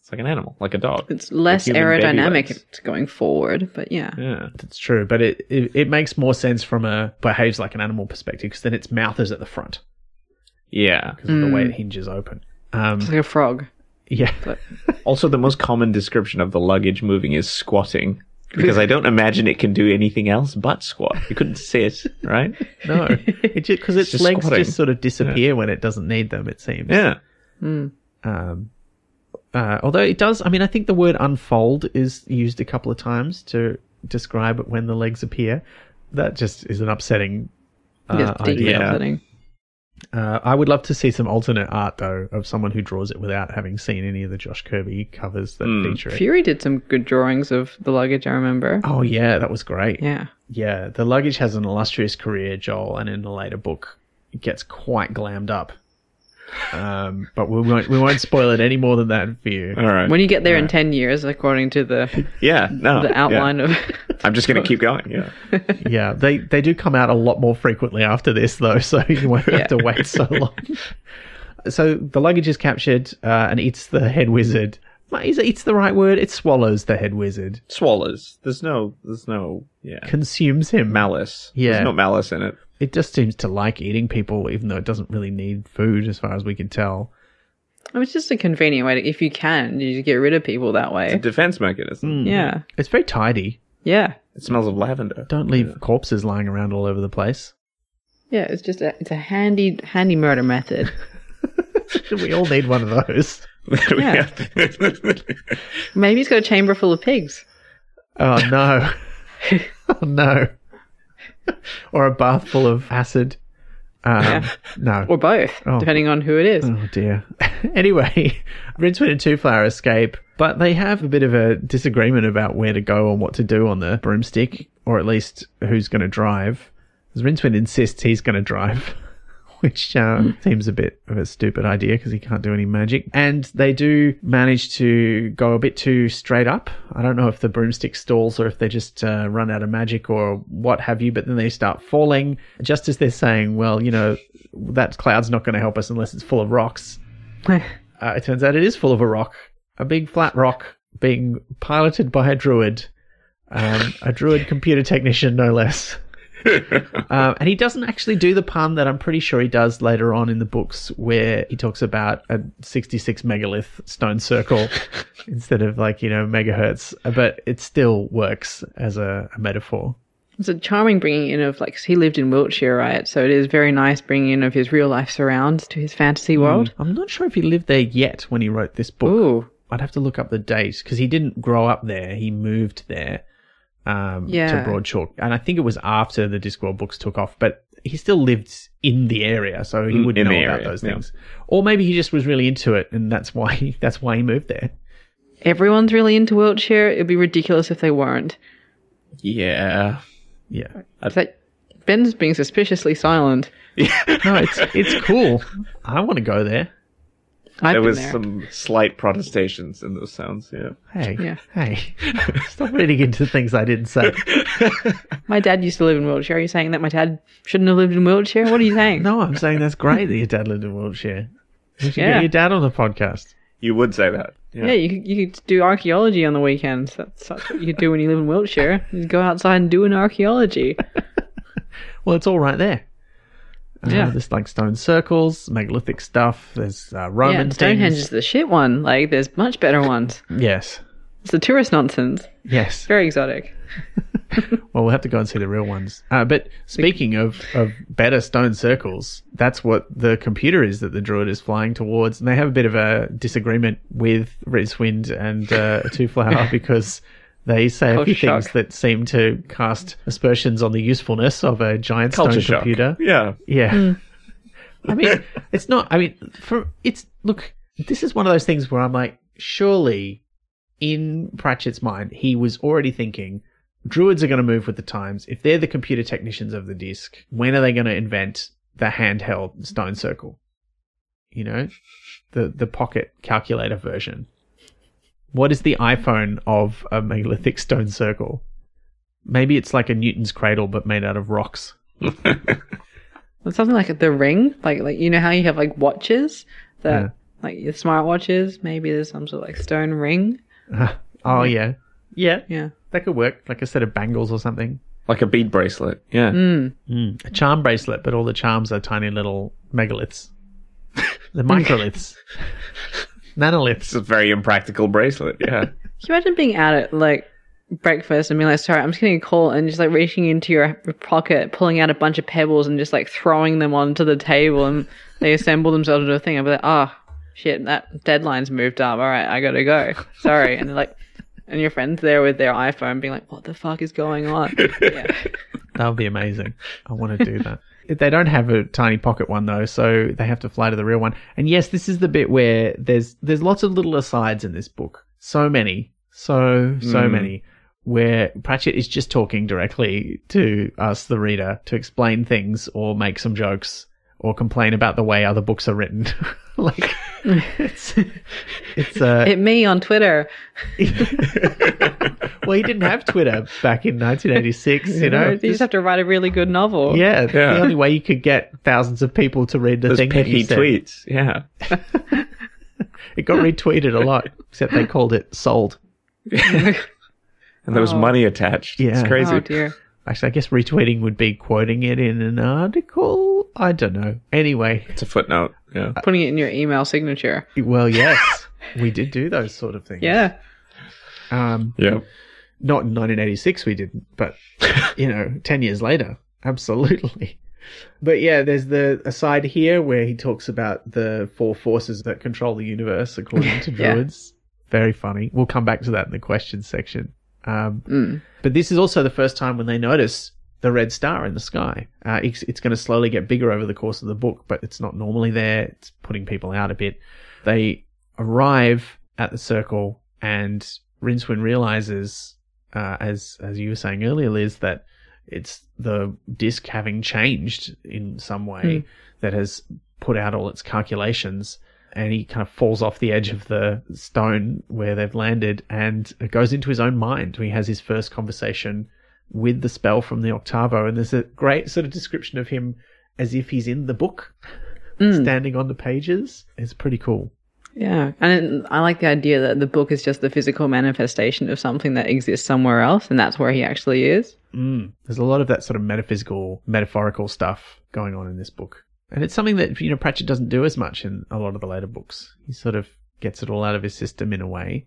It's like an animal, like a dog. It's less human aerodynamic legs. going forward, but yeah. Yeah. that's true. But it, it it makes more sense from a behaves like an animal perspective because then its mouth is at the front Yeah. because of the way Mm. it hinges open. Um, It's like a frog. yeah. Also, the most common description of the luggage moving is squatting. Because I don't imagine it can do anything else but squat. You couldn't sit, right? No, it just because its just legs squatting. just sort of disappear when it doesn't need them. It seems. Yeah. Um, uh, although it does, I mean, I think the word unfold is used a couple of times to describe when the legs appear. That just is an upsetting uh, It's deeply idea. upsetting. Uh, I would love to see some alternate art though of someone who draws it without having seen any of the Josh Kirby covers that Hmm. feature it. Fury did some good drawings of the luggage, I remember. Oh yeah, that was great. Yeah. Yeah, the luggage has an illustrious career, Joel, and in a later book, it gets quite glammed up. Um, but we won't we won't spoil it any more than that for you. All right. When you get there in 10 years, according to the, yeah. No. the yeah. outline of. I'm just going to keep going. Yeah. Yeah, they they do come out a lot more frequently after this though, so you won't have to wait so long. so the luggage is captured uh, and eats the head wizard. Is it, eats the right word? It swallows the head wizard, Swallows. There's no, there's no, yeah. consumes him. Malice. Yeah. There's no malice in it. It just seems to like eating people, even though it doesn't really need food, as far as we can tell. I mean, it's just a convenient way to, if you can, you just get rid of people that way. It's a defense mechanism. Hmm. Yeah. It's very tidy. Yeah. It smells of lavender. Don't leave corpses lying around all over the place. Yeah. It's just a, it's a handy, handy murder method. we all need one of those. Yeah. Maybe he's got a chamber full of pigs. Oh no. oh no. or a bath full of acid. Um, Yeah. No. Or both, Oh. depending on who it is. Oh dear. anyway, Rincewind and Twoflower escape, but they have a bit of a disagreement about where to go and what to do on the broomstick, or at least who's going to drive. Because Rincewind insists he's going to drive, which uh, seems a bit of a stupid idea because he can't do any magic. And they do manage to go a bit too straight up. I don't know if the broomstick stalls or if they just uh, run out of magic or what have you, but then they start falling just as they're saying, well, you know, that cloud's not going to help us unless it's full of rocks. Uh, it turns out it is full of a rock, a big flat rock being piloted by a druid, um, a druid computer technician, no less. Um, and he doesn't actually do the pun that I'm pretty sure he does later on in the books, where he talks about a 66 megalith stone circle instead of like you know megahertz. But it still works as a, a metaphor. It's a charming bringing in of like he lived in Wiltshire, right? So it is very nice bringing in of his real life surrounds to his fantasy world. I'm not sure if he lived there yet when he wrote this book. Ooh, I'd have to look up the date because he didn't grow up there. He moved there um, Yeah. to Broad Chalke, and I think it was after the Discworld books took off. But he still lived in the area, so he Mm, would in know about area, those yeah. things. Or maybe he just was really into it, and that's why he, that's why he moved there. everyone's really into Wiltshire. It'd be ridiculous if they weren't. yeah. Yeah, Is that Ben's being suspiciously silent. no, it's it's cool. I want to go there. I've there was there. some slight protestations in those sounds. Yeah. Hey, Yeah. hey, stop reading into things I didn't say. My dad used to live in Wiltshire. Are you saying that my dad shouldn't have lived in Wiltshire? What are you saying? No, I'm saying that's great that your dad lived in Wiltshire. You should Yeah. get your dad on the podcast. You would say that. Yeah, you could, you could do archaeology on the weekends. That's, that's what you could do when you live in Wiltshire. You go outside and do an archaeology. Well, it's all right there. Uh, Yeah. There's like stone circles, megalithic stuff. There's uh, Roman and Stonehenge things. is the shit one. Like, there's much better ones. Yes, It's the tourist nonsense. yes. Very exotic. Well, we'll have to go and see the real ones. Uh, but speaking of, of better stone circles, that's what the computer is that the druid is flying towards. And they have a bit of a disagreement with Rincewind and uh, Twoflower because they say a Culture few things that seem to cast aspersions on the usefulness of a giant stone shock. computer. Yeah. Yeah. Hmm. I mean, it's not. I mean, for it's look. This is one of those things where I'm like, surely, in Pratchett's mind, he was already thinking, druids are going to move with the times. If they're the computer technicians of the disc, when are they going to invent the handheld stone circle? You know, the the pocket calculator version. What is the iPhone of a megalithic stone circle? Maybe it's like a Newton's cradle, but made out of rocks. It's something like the ring. Like, like you know how you have like watches that, Yeah. like your smartwatches. Maybe there's some sort of like stone ring. oh yeah, yeah. Yeah. That could work, like a set of bangles or something. Like a bead bracelet. Yeah. Mm. A charm bracelet, but all the charms are tiny little megaliths. the microliths. It's Nanoliths. a very impractical bracelet. Yeah. Can you imagine being out at like breakfast and being like, sorry, I'm just getting a call and just like reaching into your pocket, pulling out a bunch of pebbles and just like throwing them onto the table and they assemble themselves into a thing. I'll be like, oh, shit, that deadline's moved up. All right, I gotta go. Sorry. And they're like, and your friend's there with their iPhone being like, what the fuck is going on? Yeah. That would be amazing. I want to do that. They don't have a tiny pocket one though, so they have to fly to the real one. And yes, this is the bit where there's there's lots of little asides in this book. So many, so so Mm. many, where Pratchett is just talking directly to us, the reader, to explain things or make some jokes or complain about the way other books are written. like it's it's uh, Hit me on Twitter. well, he didn't have Twitter back in 1986. You know, you just have to write a really good novel. Yeah, Yeah. the only way you could get thousands of people to read the Those thing that you petty said. tweets. Yeah. It got retweeted a lot, except they called it sold. And there was Oh. money attached. Yeah. It's crazy. Oh dear. Actually, I guess retweeting would be quoting it in an article. I don't know. Anyway, It's a footnote. Yeah. Putting it in your email signature. well, yes, we did do those sort of things. Yeah. Um, Yeah. not in 1986 we didn't, but you know, 10 years later, absolutely. But yeah, there's the aside here where he talks about the four forces that control the universe according to Yeah. druids. Very funny. We'll come back to that in the questions section. Um, Mm. but this is also the first time when they notice the red star in the sky. Uh, it's it's going to slowly get bigger over the course of the book, but it's not normally there. It's putting people out a bit. They arrive at the circle, and Rincewind realizes, uh, as as you were saying earlier, Liz, that it's the disc having changed in some way that has put out all its calculations. And he kind of falls off the edge of the stone where they've landed and goes into his own mind. He has his first conversation with the spell from the octavo. And there's a great sort of description of him as if he's in the book, standing on the pages. It's pretty cool. Yeah, and it, I like the idea that the book is just the physical manifestation of something that exists somewhere else, and that's where he actually is. Mm. There's a lot of that sort of metaphysical, metaphorical stuff going on in this book. And it's something that, you know, Pratchett doesn't do as much in a lot of the later books. He sort of gets it all out of his system in a way.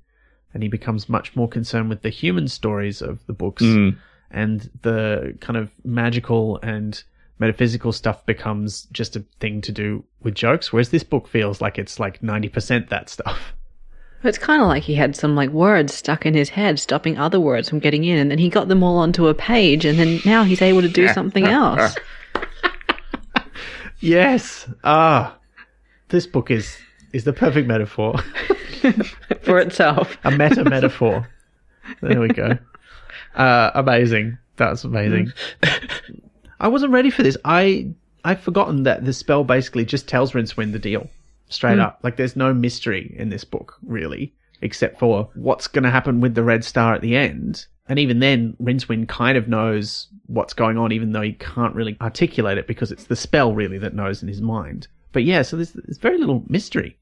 And he becomes much more concerned with the human stories of the books. Mm. And the kind of magical and metaphysical stuff becomes just a thing to do with jokes. Whereas this book feels like it's like 90% that stuff. It's kind of like he had some like words stuck in his head, stopping other words from getting in, and then he got them all onto a page, and then now he's able to do something else. Yes. Ah. This book is, is the perfect metaphor. for itself. a meta metaphor. There we go. Uh, amazing. That's amazing. I wasn't ready for this. I I've forgotten that the spell basically just tells Rincewind the deal. straight up. Like there's no mystery in this book really, except for what's going to happen with the red star at the end. And even then, Rincewind kind of knows what's going on, even though he can't really articulate it because it's the spell really that knows in his mind. But yeah, so there's, there's very little mystery.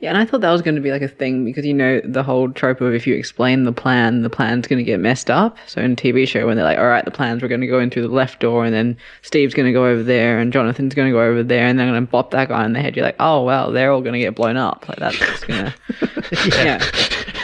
Yeah, and I thought that was going to be like a thing because you know the whole trope of if you explain the plan, the plan's going to get messed up. So in a TV show, when they're like, "All right, the plans we're going to go in through the left door, and then Steve's going to go over there, and Jonathan's going to go over there, and they're going to bop that guy in the head," you're like, "Oh well, they're all going to get blown up." Like that's just going to yeah.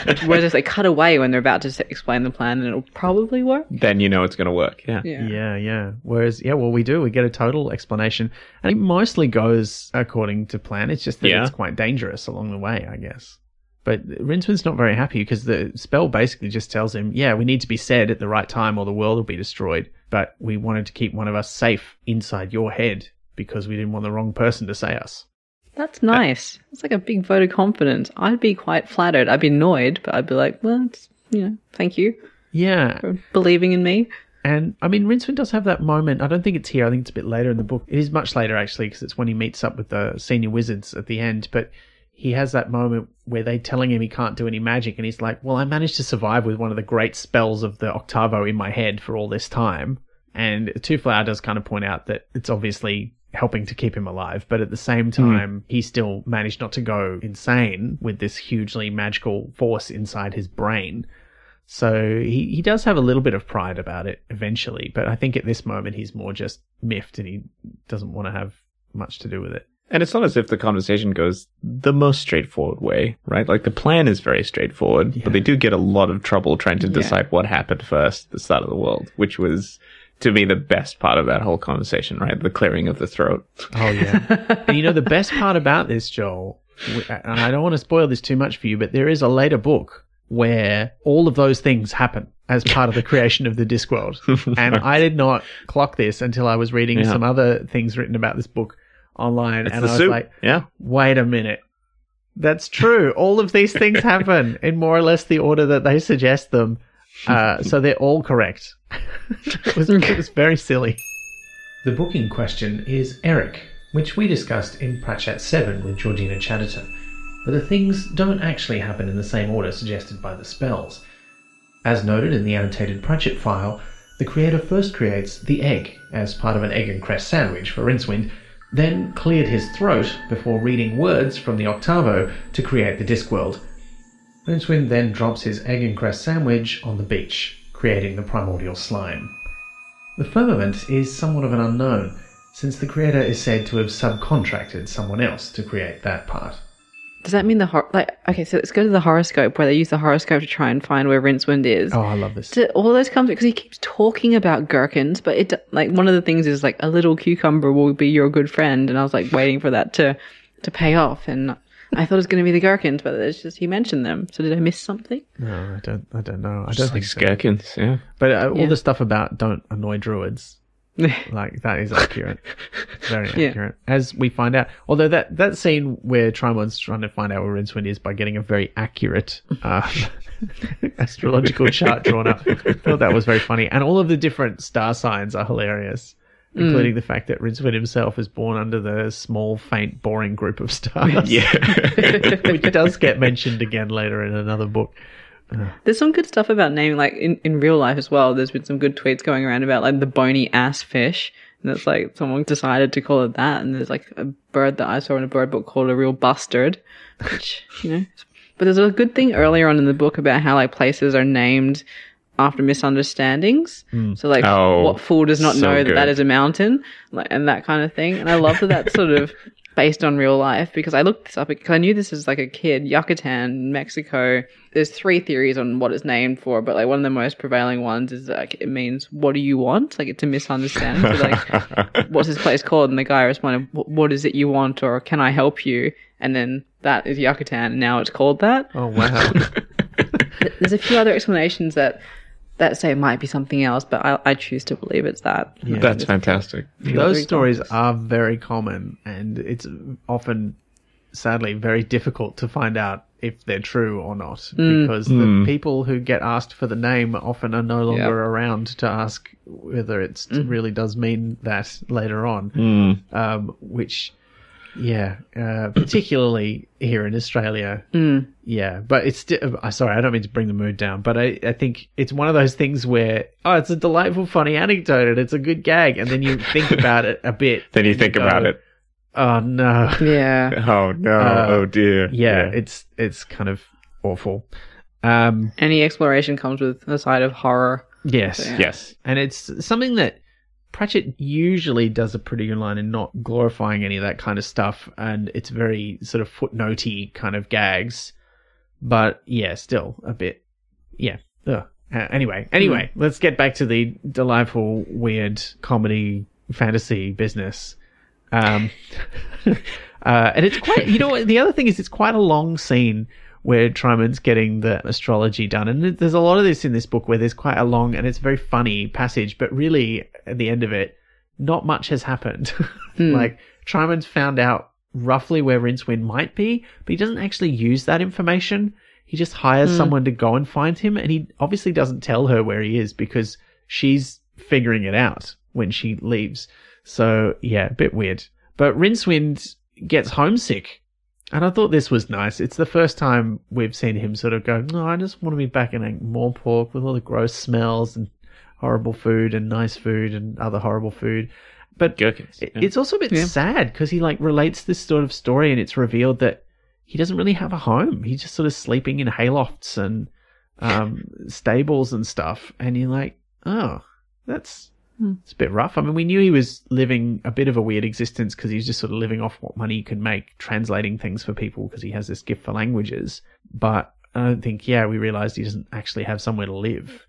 Whereas if they cut away when they're about to explain the plan, then it'll probably work. Then you know it's going to work. Yeah. Yeah. Yeah, yeah. Whereas, yeah, well, we do. We get a total explanation, and it mostly goes according to plan. It's just that Yeah. it's quite dangerous along the way, I guess. But Rincewind's not very happy because the spell basically just tells him, "Yeah, we need to be said at the right time, or the world will be destroyed." But we wanted to keep one of us safe inside your head because we didn't want the wrong person to say us. That's nice. It's like a big vote of confidence. I'd be quite flattered. I'd be annoyed, but I'd be like, well, it's, you know, thank you Yeah, for believing in me. And I mean, Rincewind does have that moment. I don't think it's here. I think it's a bit later in the book. It is much later actually, because it's when he meets up with the senior wizards at the end. But he has that moment where they're telling him he can't do any magic, and he's like, "Well, I managed to survive with one of the great spells of the Octavo in my head for all this time." And Twoflower does kind of point out that it's obviously helping to keep him alive, but at the same hmm. time, he still managed not to go insane with this hugely magical force inside his brain. So he, he does have a little bit of pride about it eventually, but I think at this moment he's more just miffed and he doesn't want to have much to do with it. And it's not as if the conversation goes the most straightforward way, right? Like the plan is very straightforward, Yeah. but they do get a lot of trouble trying to Yeah. decide what happened first at the start of the world, which was to me the best part of that whole conversation, right? The clearing of the throat. Oh yeah. and you know the best part about this, Joel, and I don't want to spoil this too much for you, but there is a later book where all of those things happen as part of the creation of the Discworld. And I did not clock this until I was reading Yeah. some other things written about this book online, It's and I was soup. like, yeah. wait a minute. That's true. All of these things happen in more or less the order that they suggest them. Uh, so they're all correct. it, was, it was very silly. The book in question is Eric, which we discussed in Pratchat 7 with Georgina Chatterton. But the things don't actually happen in the same order suggested by the spells. As noted in the annotated Pratchett file, the creator first creates the egg as part of an egg and cress sandwich for Rincewind, then cleared his throat before reading words from the octavo to create the Discworld. Rincewind then drops his egg and cress sandwich on the beach, creating the primordial slime. The firmament is somewhat of an unknown, since the creator is said to have subcontracted someone else to create that part. Does that mean the hor- like? Okay, so let's go to the horoscope where they use the horoscope to try and find where Rincewind is. Oh, I love this. Do all those come because he keeps talking about gherkins, but it like one of the things is like a little cucumber will be your good friend, and I was like waiting for that to to pay off, and I thought it was going to be the gherkins, but it's just he mentioned them. So did I miss something? No, I don't. I don't know. I don't Just think like so. skirkins, yeah. But uh, Yeah. all the stuff about don't annoy druids, like that is accurate. Very Yeah. accurate. As we find out, although that that scene where Trymon's trying to find out where Rincewind is by getting a very accurate uh, astrological chart drawn up, I thought that was very funny. And all of the different star signs are hilarious. Including the fact that Rincewind himself is born under the small, faint, boring group of stars. Yeah. which does get mentioned again later in another book. There's some good stuff about naming, like in, in real life as well. There's been some good tweets going around about like the bony ass fish. And it's like someone decided to call it that. And there's like a bird that I saw in a bird book called a real bustard, which, you know. But there's a good thing earlier on in the book about how like places are named after misunderstandings. Hmm. So like Oh, what fool does not so know that that good. is a mountain like, and that kind of thing. And I love that that's sort of based on real life because I looked this up because I knew this as like a kid. Yucatan, Mexico. There's three theories on what it's named for, but like one of the most prevailing ones is like it means "what do you want?" Like it's a misunderstanding. so like, what's this place called? And the guy responded, "What is it you want?" or "Can I help you?" And then that is Yucatan, and now it's called that. Oh wow! There's a few other explanations that that say it might be something else, but I, I choose to believe it's that. That's fantastic. Those stories examples. are very common, and it's often, sadly, very difficult to find out if they're true or not because the people who get asked for the name often are no longer Yep. around to ask whether it really does mean that later on. Mm. Um, which, yeah, uh, particularly here in Australia. Mm. Yeah, but it's still. Uh, sorry, I don't mean to bring the mood down, but I, I think it's one of those things where oh, it's a delightful, funny anecdote and it's a good gag, and then you think about it a bit. Then you and think go, about it. Oh no. Yeah. Oh no! Uh, oh dear! Yeah, it's it's kind of awful. Um, Any exploration comes with a side of horror. yes, Yeah. yes. and it's something that Pratchett usually does a pretty good line in not glorifying any of that kind of stuff, and it's very sort of footnotey kind of gags. But yeah, still a bit, yeah. Ugh. Uh, anyway, anyway, let's get back to the delightful, weird comedy fantasy business. Um, uh, and it's quite, you know, the other thing is it's quite a long scene where Trymon's getting the astrology done. And there's a lot of this in this book where there's quite a long and it's very funny passage, but really at the end of it, not much has happened. Hmm. like Trymon's found out roughly where Rincewind might be, but he doesn't actually use that information. He just hires hmm. someone to go and find him, and he obviously doesn't tell her where he is because she's figuring it out when she leaves. So yeah, a bit weird. But Rincewind gets homesick. And I thought this was nice. It's the first time we've seen him sort of go, No, I just want to be back in Morpork with all the gross smells and horrible food and nice food and other horrible food. But Gherkins. yeah. it's also a bit Yeah. sad because he like relates this sort of story and it's revealed that he doesn't really have a home. He's just sort of sleeping in haylofts and um, stables and stuff. And you're like, oh, that's Hmm. it's a bit rough. I mean, we knew he was living a bit of a weird existence because he's just sort of living off what money he could make, translating things for people because he has this gift for languages. But I don't think, yeah, we realized he doesn't actually have somewhere to live.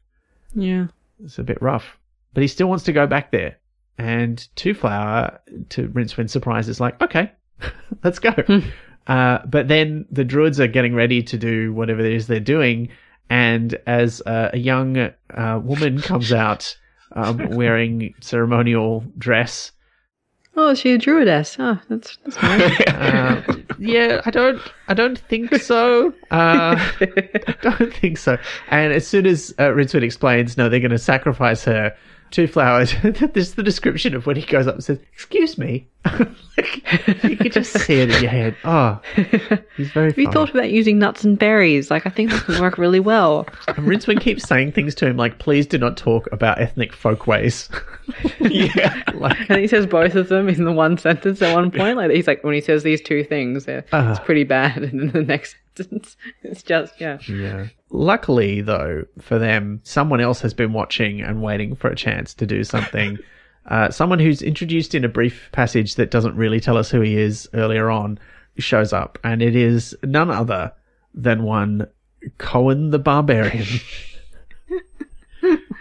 Yeah. It's a bit rough. But he still wants to go back there. And Twoflower, to Rincewind's surprise, is like, okay, let's go. uh, but then the druids are getting ready to do whatever it is they're doing. And as uh, a young uh, woman comes out um, wearing ceremonial dress, Oh, is she a druidess? Oh, that's that's nice. uh, yeah, I don't, I don't think so. Uh, I don't think so. And as soon as uh, Rincewind explains, no, they're going to sacrifice her. Twoflower's. this is the description of when he goes up and says, "Excuse me." Like, you could just see it in your head. Oh, he's very. Have you thought about using nuts and berries? Like, I think that could work really well. And Rincewind keeps saying things to him like, "Please do not talk about ethnic folkways." yeah. like, think he says both of them in the one sentence at one point. Like, he's like, when he says these two things, uh, Uh. it's pretty bad. And then the next sentence, it's just, yeah. Yeah. Luckily, though, for them, someone else has been watching and waiting for a chance to do something. Uh, someone who's introduced in a brief passage that doesn't really tell us who he is earlier on shows up, and it is none other than one Cohen the Barbarian.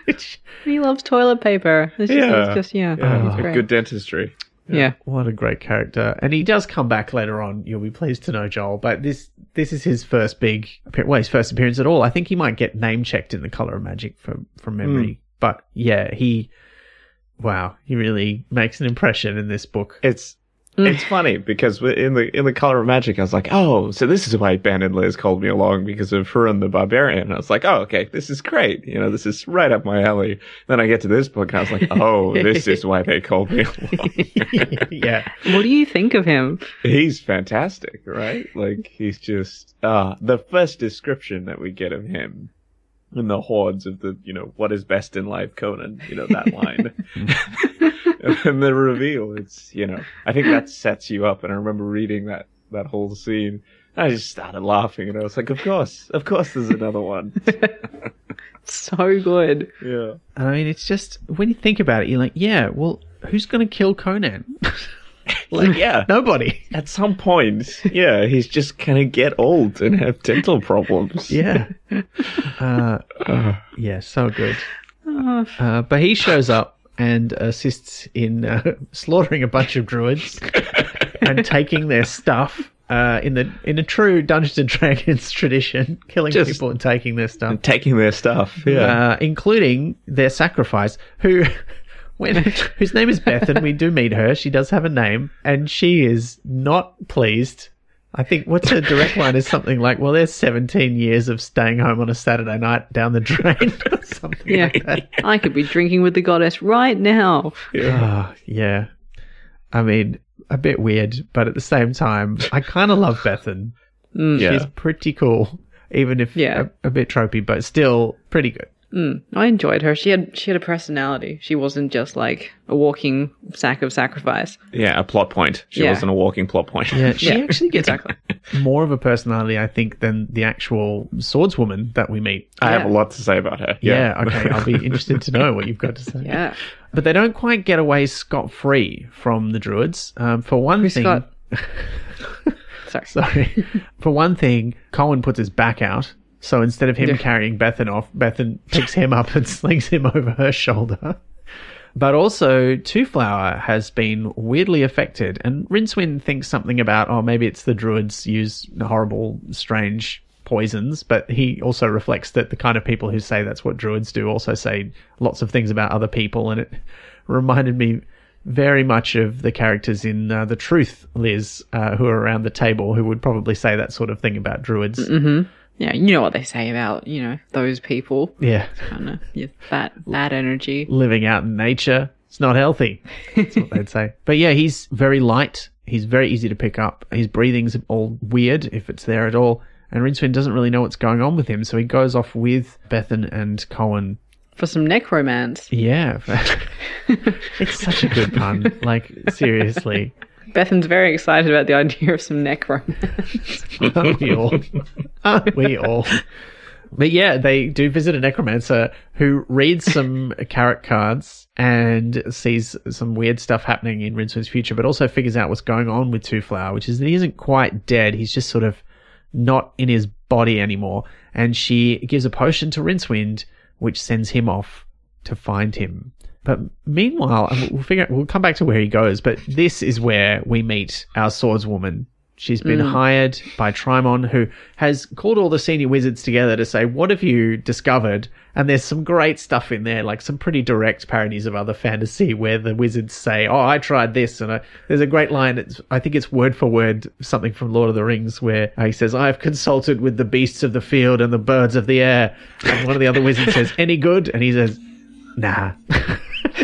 Which, He loves toilet paper. It's just, Yeah. it's just yeah. Yeah, it's great. good dentistry. Yeah. what a great character! And he does come back later on. You'll be pleased to know, Joel. But this this is his first big, appear- well, his first appearance at all. I think he might get name checked in the Color of Magic from from memory. But yeah, he, wow, he really makes an impression in this book. It's it's funny because in the in the Color of Magic, I was like, oh, so this is why Ben and Liz called me along because of Cohen the Barbarian. And I was like, oh, okay, this is great. You know, this is right up my alley. Then I get to this book and I was like, oh, this is why they called me along. yeah, What do you think of him? he's fantastic, right? Like he's just uh the first description that we get of him in the hordes of the you know what is best in life Conan, you know that line. and the reveal, it's you know I think that sets you up. And I remember reading that that whole scene. I just started laughing, and I was like, "Of course, of course, there's another one." So good. yeah, And I mean, it's just when you think about it, you're like, yeah, well, who's going to kill Conan? like yeah. Nobody. At some point, yeah, he's just gonna get old and have dental problems. Yeah. Uh, yeah, so good. Uh, but he shows up and assists in uh, slaughtering a bunch of druids and taking their stuff uh, in the in a true Dungeons and Dragons tradition, killing Just- people and taking their stuff, and taking their stuff. Yeah. uh, including their sacrifice. Who, when whose name is Beth, and we do meet her. She does have a name, and she is not pleased. I think what's her direct line is something like, "Well, there's 17 years of staying home on a Saturday night down the drain," or something yeah. like that. I could be drinking with the goddess right now. Oh, yeah. I mean, a bit weird, but at the same time, I kind of love Bethan. Mm. Yeah. She's pretty cool, even if Yeah. a, a bit tropey, but still pretty good. Mm, I enjoyed her. She had she had a personality. She wasn't just like a walking sack of sacrifice. Yeah, a plot point. She Yeah. wasn't a walking plot point. Yeah, she Yeah, actually gets exactly. more of a personality, I think, than the actual swordswoman that we meet. I have Yeah. a lot to say about her. Yeah, okay, I'll be interested to know what you've got to say. Yeah. But they don't quite get away scot free from the druids. Um, for one thing, Scott? Sorry. sorry. for one thing, Cohen puts his back out. So instead of him Yeah. carrying Bethan off, Bethan picks him up and slings him over her shoulder. But also, Twoflower has been weirdly affected, and Rincewind thinks something about, oh, maybe it's the druids use horrible, strange poisons, but he also reflects that the kind of people who say that's what druids do also say lots of things about other people, and it reminded me very much of the characters in uh, The Truth, Liz, uh, who are around the table, who would probably say that sort of thing about druids. Yeah, you know what they say about, you know, those people. Yeah. Kind of yeah, that that energy. living out in nature. It's not healthy. That's what they'd say. But yeah, he's very light. He's very easy to pick up. His breathing's all weird, if it's there at all. And Rincewind doesn't really know what's going on with him, so he goes off with Bethan and Cohen. For some necromance. Yeah. it's such a good pun. Like, seriously. Bethan's very excited about the idea of some necromance. Aren't we all? We all? But yeah, they do visit a necromancer who reads some Caroc cards and sees some weird stuff happening in Rincewind's future, but also figures out what's going on with Twoflower, which is that he isn't quite dead. He's just sort of not in his body anymore. And she gives a potion to Rincewind, which sends him off to find him. But meanwhile, we'll figure we'll come back to where he goes, but this is where we meet our swordswoman. She's been mm. hired by Trymon, who has called all the senior wizards together to say, What have you discovered? And there's some great stuff in there, like some pretty direct parodies of other fantasy where the wizards say, Oh, I tried this. And I, there's a great line, it's, I think it's word for word, something from Lord of the Rings, where uh, he says, I have consulted with the beasts of the field and the birds of the air. And one of the other wizards says, Any good? And he says, Nah.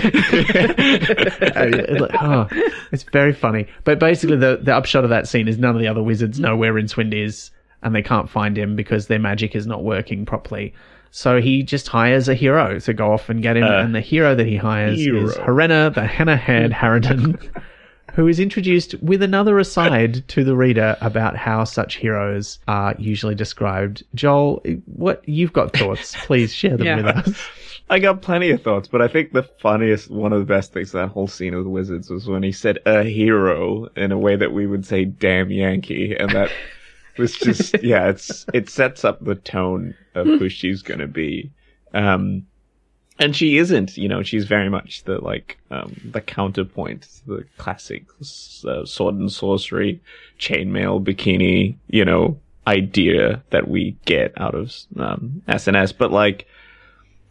it's like, oh, it's very funny. But basically, the, the upshot of that scene is none of the other wizards know where Rincewind is, and they can't find him because their magic is not working properly. So he just hires a hero to go off and get him, uh, and the hero that he hires hero. is Herrena, the henna-haired hmm. Harridan, who is introduced with another aside to the reader about how such heroes are usually described. Joel, what you've got thoughts? Please share them Yeah. with us. I got plenty of thoughts, but I think the funniest, one of the best things that whole scene with the wizards was when he said a hero in a way that we would say damn Yankee. And that was just, yeah, it's, it sets up the tone of who she's going to be. Um, and she isn't, you know, she's very much the, like, um, the counterpoint, to the classic uh, sword and sorcery, chainmail, bikini, you know, idea that we get out of, um, SNS. But like,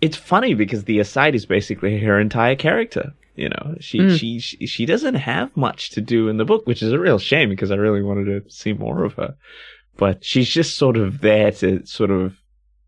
it's funny because the aside is basically her entire character. You know, she, hmm. she, she, she doesn't have much to do in the book, which is a real shame because I really wanted to see more of her. But she's just sort of there to sort of,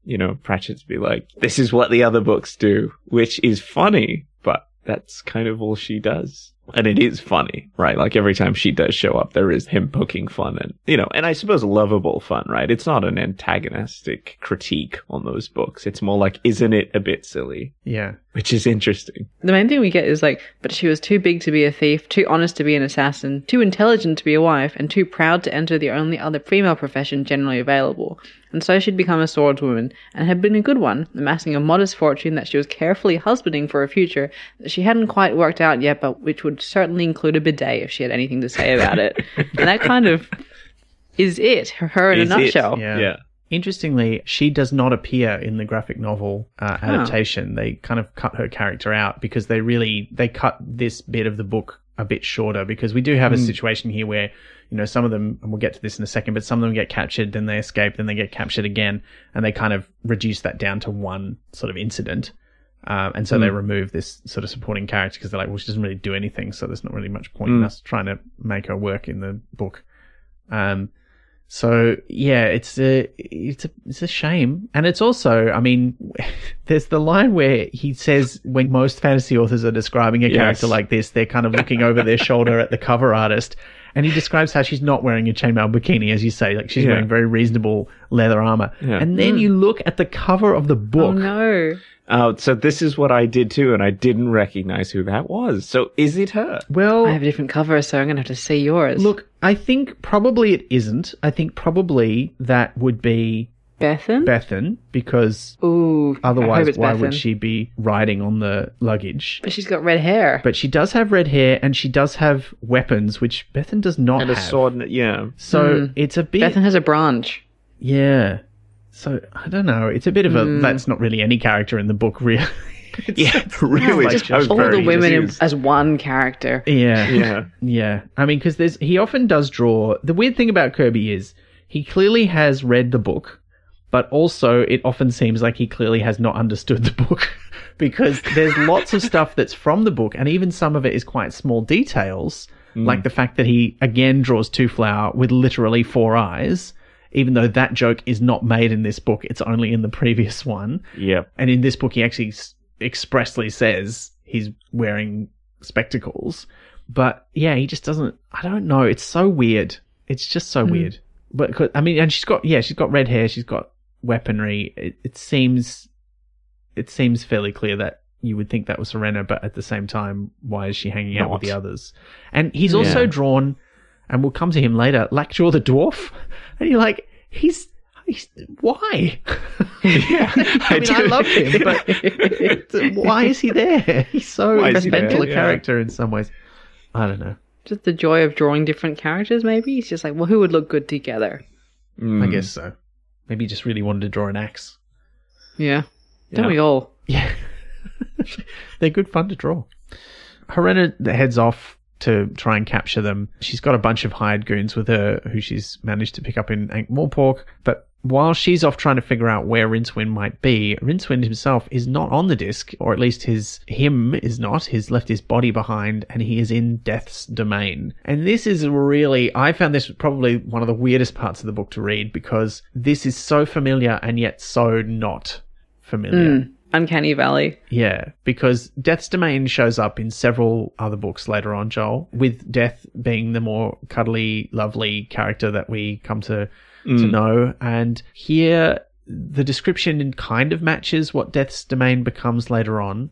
you know, Pratchett's be like, this is what the other books do, which is funny, but that's kind of all she does. And it is funny, right? Like every time she does show up, there is him poking fun and, you know, and I suppose lovable fun, right? It's not an antagonistic critique on those books. It's more like, isn't it a bit silly? Yeah. Which is interesting. The main thing we get is like, but she was too big to be a thief, too honest to be an assassin, too intelligent to be a wife, and too proud to enter the only other female profession generally available. And so she'd become a swordswoman, and had been a good one, amassing a modest fortune that she was carefully husbanding for a future that she hadn't quite worked out yet, but which would certainly include a bidet if she had anything to say about it. and that kind of is it, her in Is a it? nutshell. Yeah. Yeah. Interestingly, she does not appear in the graphic novel uh, adaptation. They kind of cut her character out because they really they cut this bit of the book a bit shorter because we do have a situation here where you know some of them and we'll get to this in a second, but some of them get captured, then they escape, then they get captured again, and they kind of reduce that down to one sort of incident. Um, and so they remove this sort of supporting character because they're like, well, she doesn't really do anything, so there's not really much point in us trying to make her work in the book. Um, So yeah, it's a it's a it's a shame, and it's also, I mean, there's the line where he says when most fantasy authors are describing a Yes. character like this, they're kind of looking over their shoulder at the cover artist, and he describes how she's not wearing a chainmail bikini, as you say, like she's Yeah. wearing very reasonable leather armor, Yeah. and then hmm. you look at the cover of the Oh book. no. Oh, so this is what I did too, and I didn't recognize who that was. So is it her? Well, I have a different cover, so I'm gonna have to see yours. look, I think probably it isn't. I think probably that would be Bethan. Bethan because Ooh. Otherwise, why Bethan. would she be riding on the luggage? But she's got red hair. But she does have red hair and she does have weapons, which Bethan does not And a have. sword. and- Yeah. So hmm. it's a bit. Bethan has a branch. Yeah. So I don't know. It's a bit of a. Hmm. That's not really any character in the book, really. Yeah, really. like just, All the women confused. as one character. yeah. Yeah. Yeah. I mean, because there's. He often does draw. The weird thing about Kirby is he clearly has read the book, but also it often seems like he clearly has not understood the book because there's lots of stuff that's from the book, and even some of it is quite small details, like the fact that he again draws Twoflower with literally four eyes. Even though that joke is not made in this book, it's only in the previous one. Yep. And in this book, he actually expressly says he's wearing spectacles. But yeah, he just doesn't. I don't know. It's so weird. It's just so hmm. weird. But 'cause- I mean, and she's got yeah, she's got red hair. She's got weaponry. It, it seems, it seems fairly clear that you would think that was Herrena, but at the same time, why is she hanging out with the others? And he's also Yeah. drawn, and we'll come to him later. Lackjaw the dwarf, and you're like, he's. He's, why? Yeah, I mean, I do. love him, but why is he there? He's so Why is he mental a there? Yeah. character in some ways. I don't know. Just the joy of drawing different characters, maybe? He's just like, well, who would look good together? Mm. I guess so. Maybe he just really wanted to draw an axe. Yeah. Don't Yeah. we all? Yeah. They're good fun to draw. Herrena heads off to try and capture them. She's got a bunch of hired goons with her who she's managed to pick up in Ankh Morpork. But while she's off trying to figure out where Rincewind might be, Rincewind himself is not on the disc, or at least his him is not. He's left his body behind and he is in Death's domain. And this is really I found this probably one of the weirdest parts of the book to read because this is so familiar and yet so not familiar. Hmm. Uncanny Valley. Yeah, because Death's Domain shows up in several other books later on, Joel, with Death being the more cuddly, lovely character that we come to to mm. know. And here, the description kind of matches what Death's Domain becomes later on.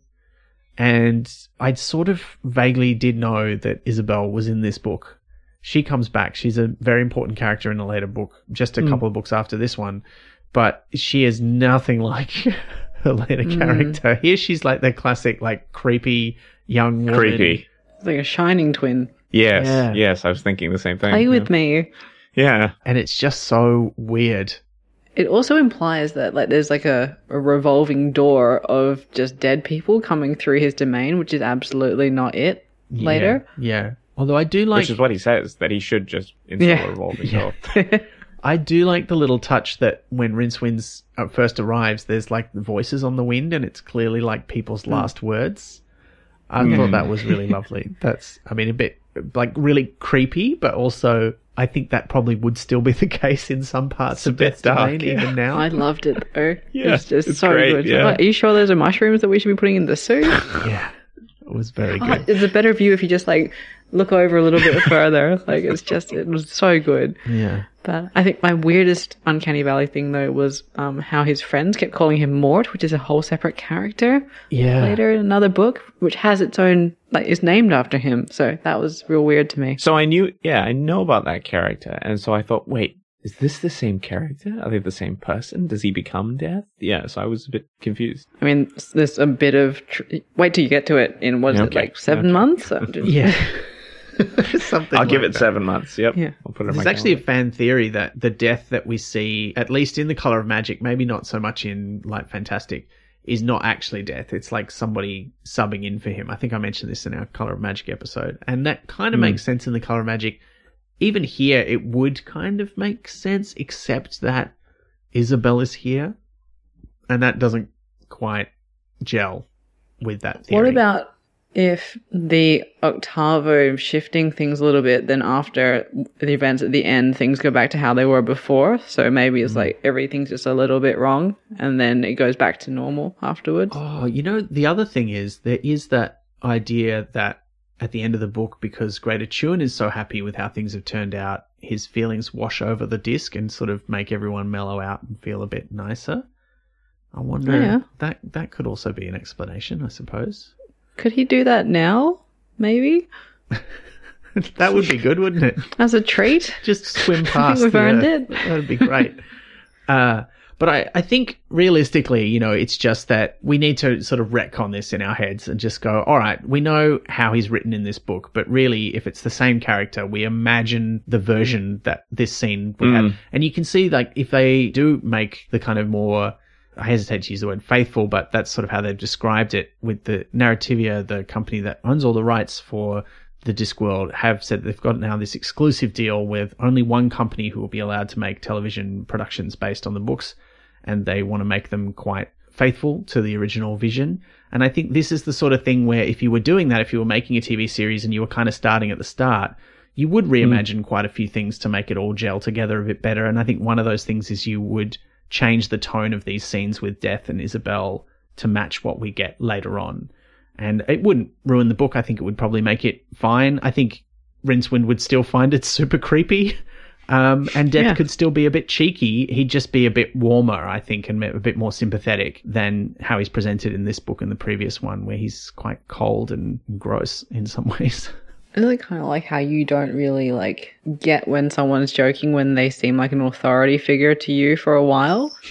And I sort of vaguely did know that Isabel was in this book. She comes back. She's a very important character in a later book, just a mm. couple of books after this one. But she is nothing like her later mm. character. Here she's like the classic, like creepy young woman. Creepy. Like a shining twin. Yes. Yeah. Yes. I was thinking the same thing. Play yeah. with me. Yeah. And it's just so weird. It also implies that like there's like a, a revolving door of just dead people coming through his domain, which is absolutely not it. Later. Yeah. yeah. Although I do like Which is what he says that he should just install Yeah. a revolving door. I do like the little touch that when Rincewind uh, first arrives, there's like voices on the wind, and it's clearly like people's last words. I thought that was really lovely. That's, I mean, a bit like really creepy, but also I think that probably would still be the case in some parts a of bit Death's dark, Domain yeah. even now. I loved it though. Yeah, it's just it's so great, good. yeah. What, are you sure those are mushrooms that we should be putting in the soup? yeah, it was very Oh, good. it's a better view if you just like look over a little bit further. Like it's just it was so good. Yeah, But I think my weirdest Uncanny Valley thing though was um, how his friends kept calling him Mort, which is a whole separate character yeah. later in another book, which has its own like is named after him. So that was real weird to me. So I knew, yeah, I know about that character, and so I thought, wait, is this the same character? Are they the same person? Does he become Death? Yeah, so I was a bit confused. I mean, there's a bit of tr- wait till you get to it in what is it like seven Okay. months? I'm just- Yeah. Something I'll give like it that. seven months. Yep. Yeah. I'll put it in There's my actually a fan theory that the death that we see, at least in the Color of Magic, maybe not so much in like Fantastic, is not actually death. It's like somebody subbing in for him. I think I mentioned this in our Color of Magic episode, and that kind of hmm. makes sense in the Color of Magic. Even here, it would kind of make sense, except that Isabel is here, and that doesn't quite gel with that theory. What about if the octavo shifting things a little bit, then after the events at the end, things go back to how they were before. So maybe it's mm. like everything's just a little bit wrong, and then it goes back to normal afterwards. Oh, you know, the other thing is there is that idea that at the end of the book, because Great A'Tuin is so happy with how things have turned out, his feelings wash over the disc and sort of make everyone mellow out and feel a bit nicer. I wonder Oh, yeah. that that could also be an explanation, I suppose. Could he do that now? Maybe that would be good, wouldn't it? as a treat. Just swim past. We've earned it. That'd be great. uh, but I, I think realistically, you know, it's just that we need to sort of retcon this in our heads and just go, all right, we know how he's written in this book, but really, if it's the same character, we imagine the version that this scene would have. And you can see, like, if they do make the kind of more, I hesitate to use the word faithful, but that's sort of how they've described it with the Narrativia, the company that owns all the rights for the Discworld have said they've got now this exclusive deal with only one company who will be allowed to make television productions based on the books, and they want to make them quite faithful to the original vision. And I think this is the sort of thing where if you were doing that, if you were making a TV series and you were kind of starting at the start, you would hmm. reimagine quite a few things to make it all gel together a bit better. And I think one of those things is you would change the tone of these scenes with Death and Isabel to match what we get later on. And it wouldn't ruin the book. I think it would probably make it fine. I think Rincewind would still find it super creepy. Um, and Death Yeah. could still be a bit cheeky. He'd just be a bit warmer, I think, and a bit more sympathetic than how he's presented in this book and the previous one, where he's quite cold and gross in some ways. I really kind of like how you don't really like get when someone's joking when they seem like an authority figure to you for a while.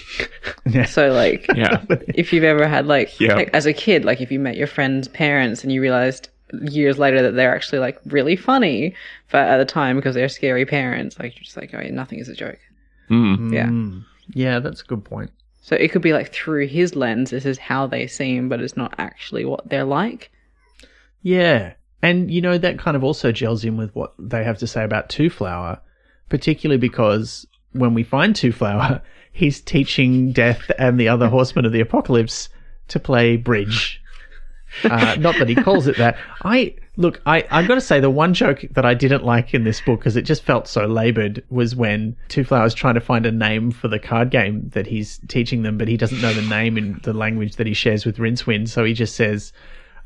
Yeah. So like, Yeah. if you've ever had like, Yeah. like as a kid, like if you met your friend's parents and you realized years later that they're actually like really funny, but at the time because they're scary parents, like you're just like, oh, yeah, nothing is a joke. Mm. Yeah. Yeah, that's a good point. So it could be like through his lens, this is how they seem, but it's not actually what they're like. Yeah. And, you know, that kind of also gels in with what they have to say about Twoflower, particularly because when we find Twoflower, he's teaching Death and the other horsemen of the apocalypse to play bridge. Uh, not that he calls it that. I look. I I got to say the one joke that I didn't like in this book because it just felt so labored was when Twoflowers trying to find a name for the card game that he's teaching them, but he doesn't know the name in the language that he shares with Rincewind, so he just says.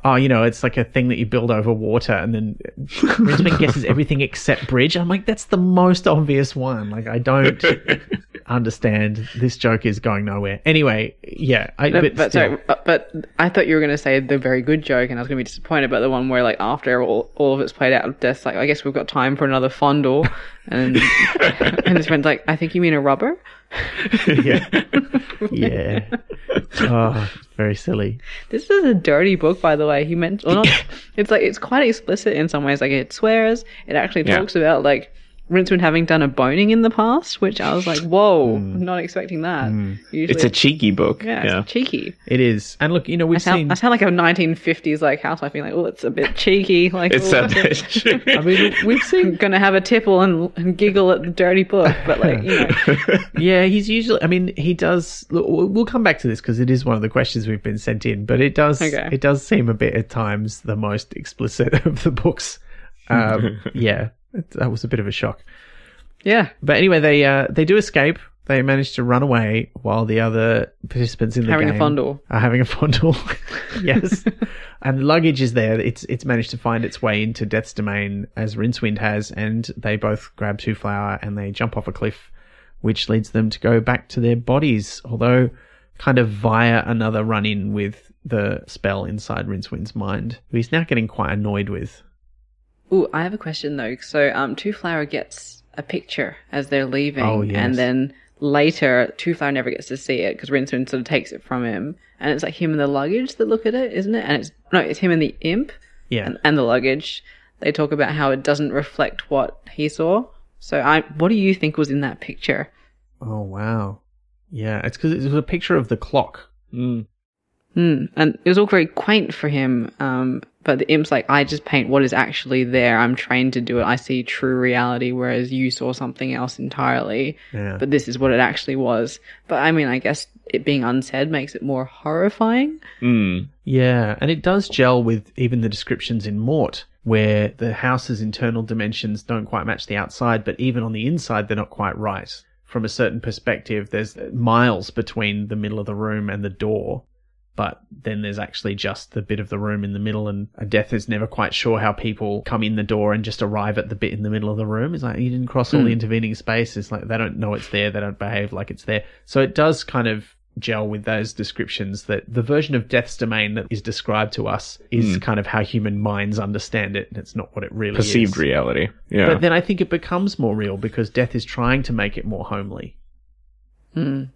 Oh, you know, it's like a thing that you build over water, and then Rincewind guesses everything except bridge. I'm like, that's the most obvious one. Like, I don't understand. This joke is going nowhere. Anyway, yeah, I, No, but, but, sorry, but, but I thought you were going to say the very good joke, and I was going to be disappointed about the one where, like, after all, all of it's played out, of Death's like, I guess we've got time for another fondle, and and his friend's like, I think you mean a rubber. yeah. yeah. Oh, very silly. This is a dirty book, by the way. He meant, or not, it's like it's quite explicit in some ways. Like it swears. It actually Yeah. talks about like Rincewind having done a boning in the past, which I was like, whoa, not expecting that. Usually, It's a cheeky book. yeah, Yeah. it's cheeky. It is. And look, you know, we've sound, seen. I sound like a 1950s like housewife being like, oh, it's a bit cheeky. Like, It's "Oh, a bit. I mean, we've seen. I'm gonna have a tipple and, and giggle at the dirty book, but like, you know, Yeah, he's usually. I mean, he does. Look, we'll we'll come back to this because it is one of the questions we've been sent in. But it does. Okay. It does seem a bit at times the most explicit of the books. Um, yeah, it- that was a bit of a shock. yeah, But anyway, they uh, they do escape. They manage to run away while the other participants in the Having a game fondle. are having a fondle. yes, and the luggage is there. It's it's managed to find its way into Death's domain as Rincewind has, and they both grab Twoflower and they jump off a cliff, which leads them to go back to their bodies. Although, kind of via another run in with the spell inside Rincewind's mind, who he's now getting quite annoyed with. Ooh, I have a question though. So, um, Twoflower gets a picture as they're leaving, Oh, yes. and then later, Twoflower never gets to see it because Rincewind sort of takes it from him, and it's like him and the luggage that look at it, isn't it? And it's no, it's him and the imp Yeah, and, and the luggage. They talk about how it doesn't reflect what he saw. So, I, what do you think was in that picture? Oh wow. Yeah, it's because it was a picture of the clock. Mm. Hmm. And it was all very quaint for him. Um, but the imp's like, I just paint what is actually there. I'm trained to do it. I see true reality, whereas you saw something else entirely. Yeah. But this is what it actually was. But I mean, I guess it being unsaid makes it more horrifying. Mm. Yeah, and it does gel with even the descriptions in Mort, where the house's internal dimensions don't quite match the outside, but even on the inside, they're not quite right. From a certain perspective, there's miles between the middle of the room and the door, but then there's actually just the bit of the room in the middle, and Death is never quite sure how people come in the door and just arrive at the bit in the middle of the room. It's like you didn't cross all the hmm. intervening space. It's like they don't know it's there, they don't behave like it's there. So it does kind of gel with those descriptions that the version of Death's domain that is described to us is hmm. kind of how human minds understand it. and It's not what it really Perceived is. reality. Yeah. But then I think it becomes more real because Death is trying to make it more homely. Mm.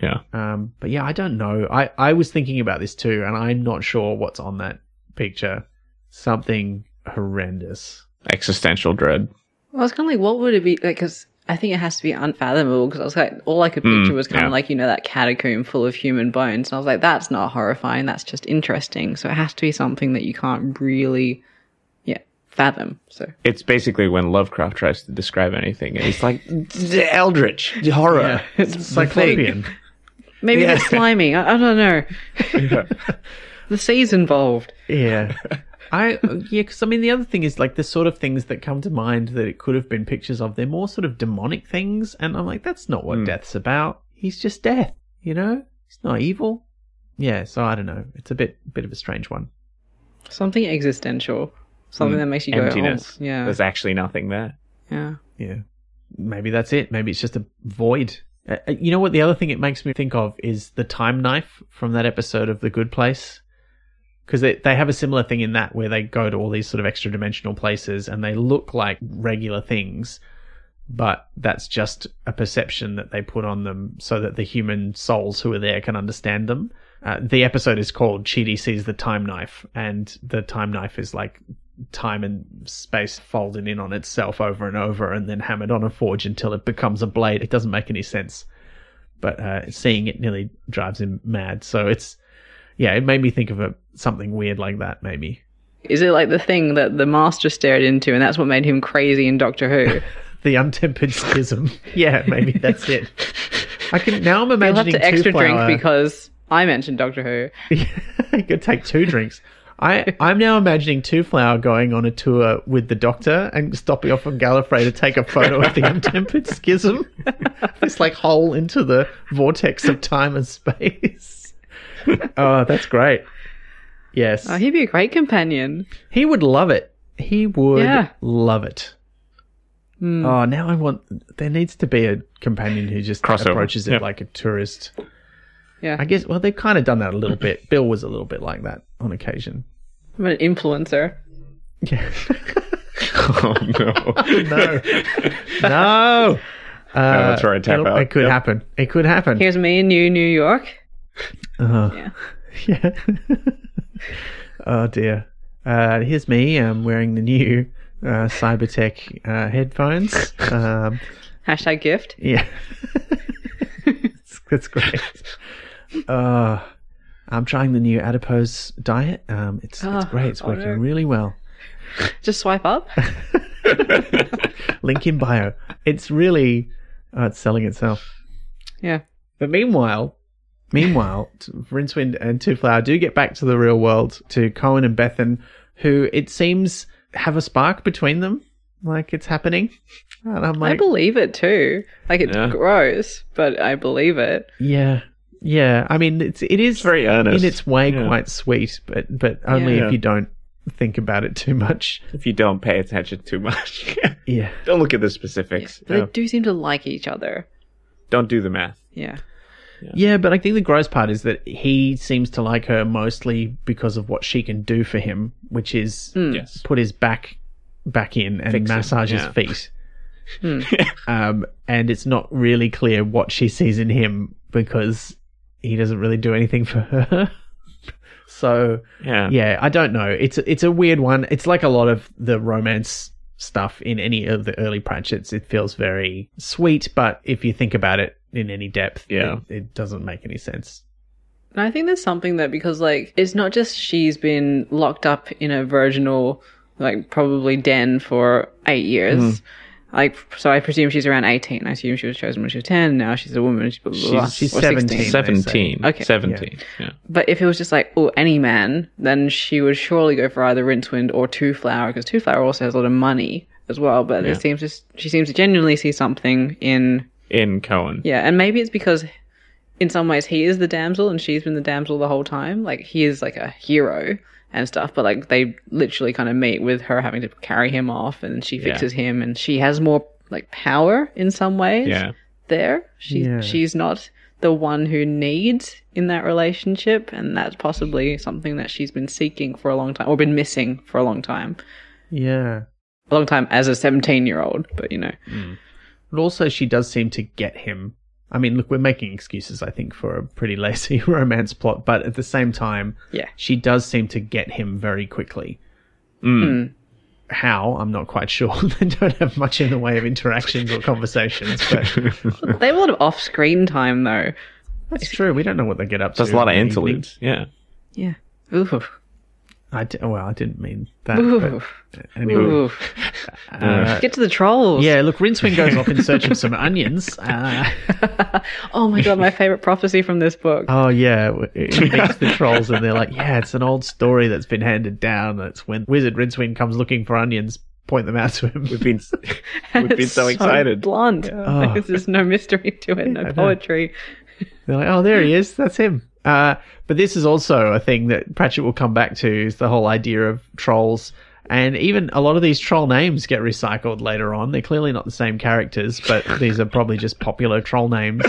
Yeah. Um, but yeah, I don't know. I, I was thinking about this too, and I'm not sure what's on that picture. Something horrendous. Existential dread. I was kind of like, what would it be like? Because I think it has to be unfathomable. Because I was like, all I could picture was kind yeah. of like you know that catacomb full of human bones, and I was like, that's not horrifying. That's just interesting. So it has to be something that you can't really, yeah, fathom. So It's basically when Lovecraft tries to describe anything, and he's like, eldritch horror. It's Cyclopean. Maybe Yeah. the slimy. I, I don't know. the sea's involved. Yeah. I yeah, because I mean the other thing is like the sort of things that come to mind that it could have been pictures of. They're more sort of demonic things, and I'm like, that's not what hmm. death's about. He's just death, you know. He's not evil. Yeah, so I don't know. It's a bit bit of a strange one. Something existential. Something hmm. that makes you Emptiness. go, oh, yeah, There's actually nothing there. yeah. Yeah, maybe that's it. Maybe it's just a void. Uh, uh, you know what? The other thing it makes me think of is the time knife from that episode of The Good Place. Because they, they have a similar thing in that where they go to all these sort of extra dimensional places and they look like regular things, but that's just a perception that they put on them so that the human souls who are there can understand them. Uh, the episode is called Chidi Sees the Time Knife, and the time knife is like time and space folded in on itself over and over and then hammered on a forge until it becomes a blade. It doesn't make any sense. But uh, seeing it nearly drives him mad. So it's, yeah, it made me think of a, something weird like that, maybe. Is it like the thing that the master stared into, and that's what made him crazy in Doctor Who? The untempered schism. yeah, maybe that's it. I can now. I'm imagining. You'll have to extra Two drink because I mentioned Doctor Who. you could take two drinks. I, I'm now imagining Twoflower going on a tour with the Doctor and stopping off on Gallifrey to take a photo of the untempered schism. this like hole into the vortex of time and space. oh, that's great. Yes, Oh, he'd be a great companion. he would love it. He would Yeah. love it. Hmm. Oh, now I want. There needs to be a companion who just Crossover. approaches it Yeah. like a tourist. Yeah, I guess. Well, they've kind of done that a little bit. Bill was a little bit like that on occasion. I'm an influencer. Yeah. Oh no. no. no. Uh, that's right, tap it'll- out. It could Yep. happen. It could happen. Here's me in New New York. Uh, Yeah. yeah. oh dear. Uh, here's me. I'm wearing the new uh, Cybertech uh, headphones. Um, Hashtag gift. yeah. That's- That's great. Uh, I'm trying the new adipose diet. Um, it's it's Oh, great. It's oh, working no. really well. Just swipe up. Link in bio. It's really uh, it's selling itself. Yeah. But meanwhile, meanwhile, t- Rincewind and Twoflower do get back to the real world to Cohen and Bethan, who it seems have a spark between them. Like it's happening. And I'm I believe it too. Like it's Yeah. gross, but I believe it. yeah, yeah. I mean, it's it is very earnest. in its way Yeah. quite sweet, but but only Yeah. if you don't think about it too much. if you don't pay attention too much. Yeah, don't look at the specifics. But Yeah. they do seem to like each other. Don't do the math. Yeah. yeah. But I think the gross part is that he seems to like her mostly because of what she can do for him, which is Yes. put his back back in and Fix massage yeah. his feet. um, and it's not really clear what she sees in him because he doesn't really do anything for her. so Yeah. yeah, I don't know. It's it's a weird one. It's like a lot of the romance stuff in any of the early Pratchetts. It feels very sweet, but if you think about it in any depth, Yeah. it, it doesn't make any sense. And I think there's something that because like it's not just she's been locked up in a virginal like probably den for eight years. Hmm. Like, so I presume she's around 18. I assume she was chosen when she was 10. Now she's a woman. She's, blah, blah, blah, She's- she's 17. 16. Seventeen. Okay. Seventeen. Yeah. But if it was just like, oh, any man, then she would surely go for either Rincewind or Twoflower, because Twoflower also has a lot of money as well. But Yeah. it seems just she seems to genuinely see something in In Cohen. yeah, and maybe it's because in some ways he is the damsel and she's been the damsel the whole time. Like he is like a hero and stuff, but like they literally kind of meet with her having to carry him off, and she fixes him, and she has more like power in some ways. Yeah. there she Yeah. she's not the one who needs in that relationship, and that's possibly something that she's been seeking for a long time or been missing for a long time. Yeah. A long time as a seventeen-year-old, but you know, mm. But also, she does seem to get him. I mean, look, we're making excuses, I think, for a pretty lazy romance plot, but at the same time, yeah. she does seem to get him very quickly. Mm. How? I'm not quite sure. they don't have much in the way of interactions or conversations, but They have a lot of off-screen time though. that's true. We don't know what they get up to. There's a lot of in the evening. interludes. Yeah. Yeah. Ooh. I well, I didn't mean that. Ooh. But anyway, Ooh. uh, Get to the trolls. yeah. Look, Rincewind goes off in search of some onions. Uh, oh my god, my favorite prophecy from this book. Oh yeah, he meets the trolls and they're like, yeah, it's an old story that's been handed down. It's when Wizard Rincewind comes looking for onions, point them out to him. We've been we've been it's so excited. Blunt. Oh. There's just no mystery to it, I no poetry. They're like, oh, there he is. That's him. Uh, but this is also a thing that Pratchett will come back to is the whole idea of trolls. And even a lot of these troll names get recycled later on. They're clearly not the same characters, but these are probably just popular troll names.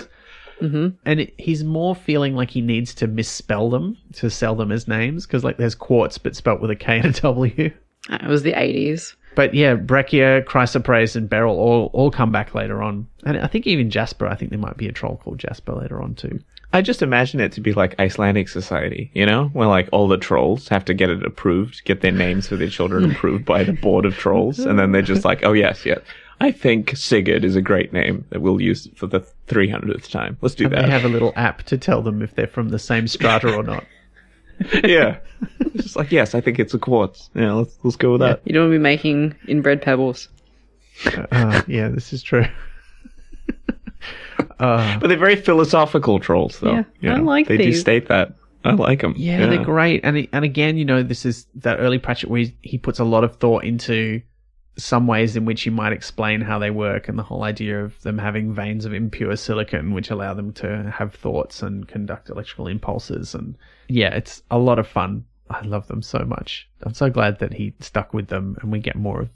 hmm And it, he's more feeling like he needs to misspell them to sell them as names because, like, there's quartz but spelt with a K and a W. It was the 80s. But yeah, Breccia, Chrysoprase, and Beryl all all come back later on, and I think even Jasper. I think there might be a troll called Jasper later on too. I just imagine it to be like Icelandic society, you know, where like all the trolls have to get it approved, get their names for their children approved by the board of trolls, and then they're just like, oh yes, yes, I think Sigurd is a great name that we'll use for the three hundredth time. Let's do And that. they have a little app to tell them if they're from the same strata or not. yeah, it's just like yes, I think it's a quartz. Yeah, let's let's go with that. You don't want to be making inbred pebbles. Uh, yeah, this is true. Uh, But they're very philosophical trolls, though. Yeah, you I know? like They do state that. I like them. yeah, they're great, and and again, you know, this is that early Pratchett where he, he puts a lot of thought into some ways in which he might explain how they work, and the whole idea of them having veins of impure silicon, which allow them to have thoughts and conduct electrical impulses, and yeah, it's a lot of fun. I love them so much. I'm so glad that he stuck with them, and we get more of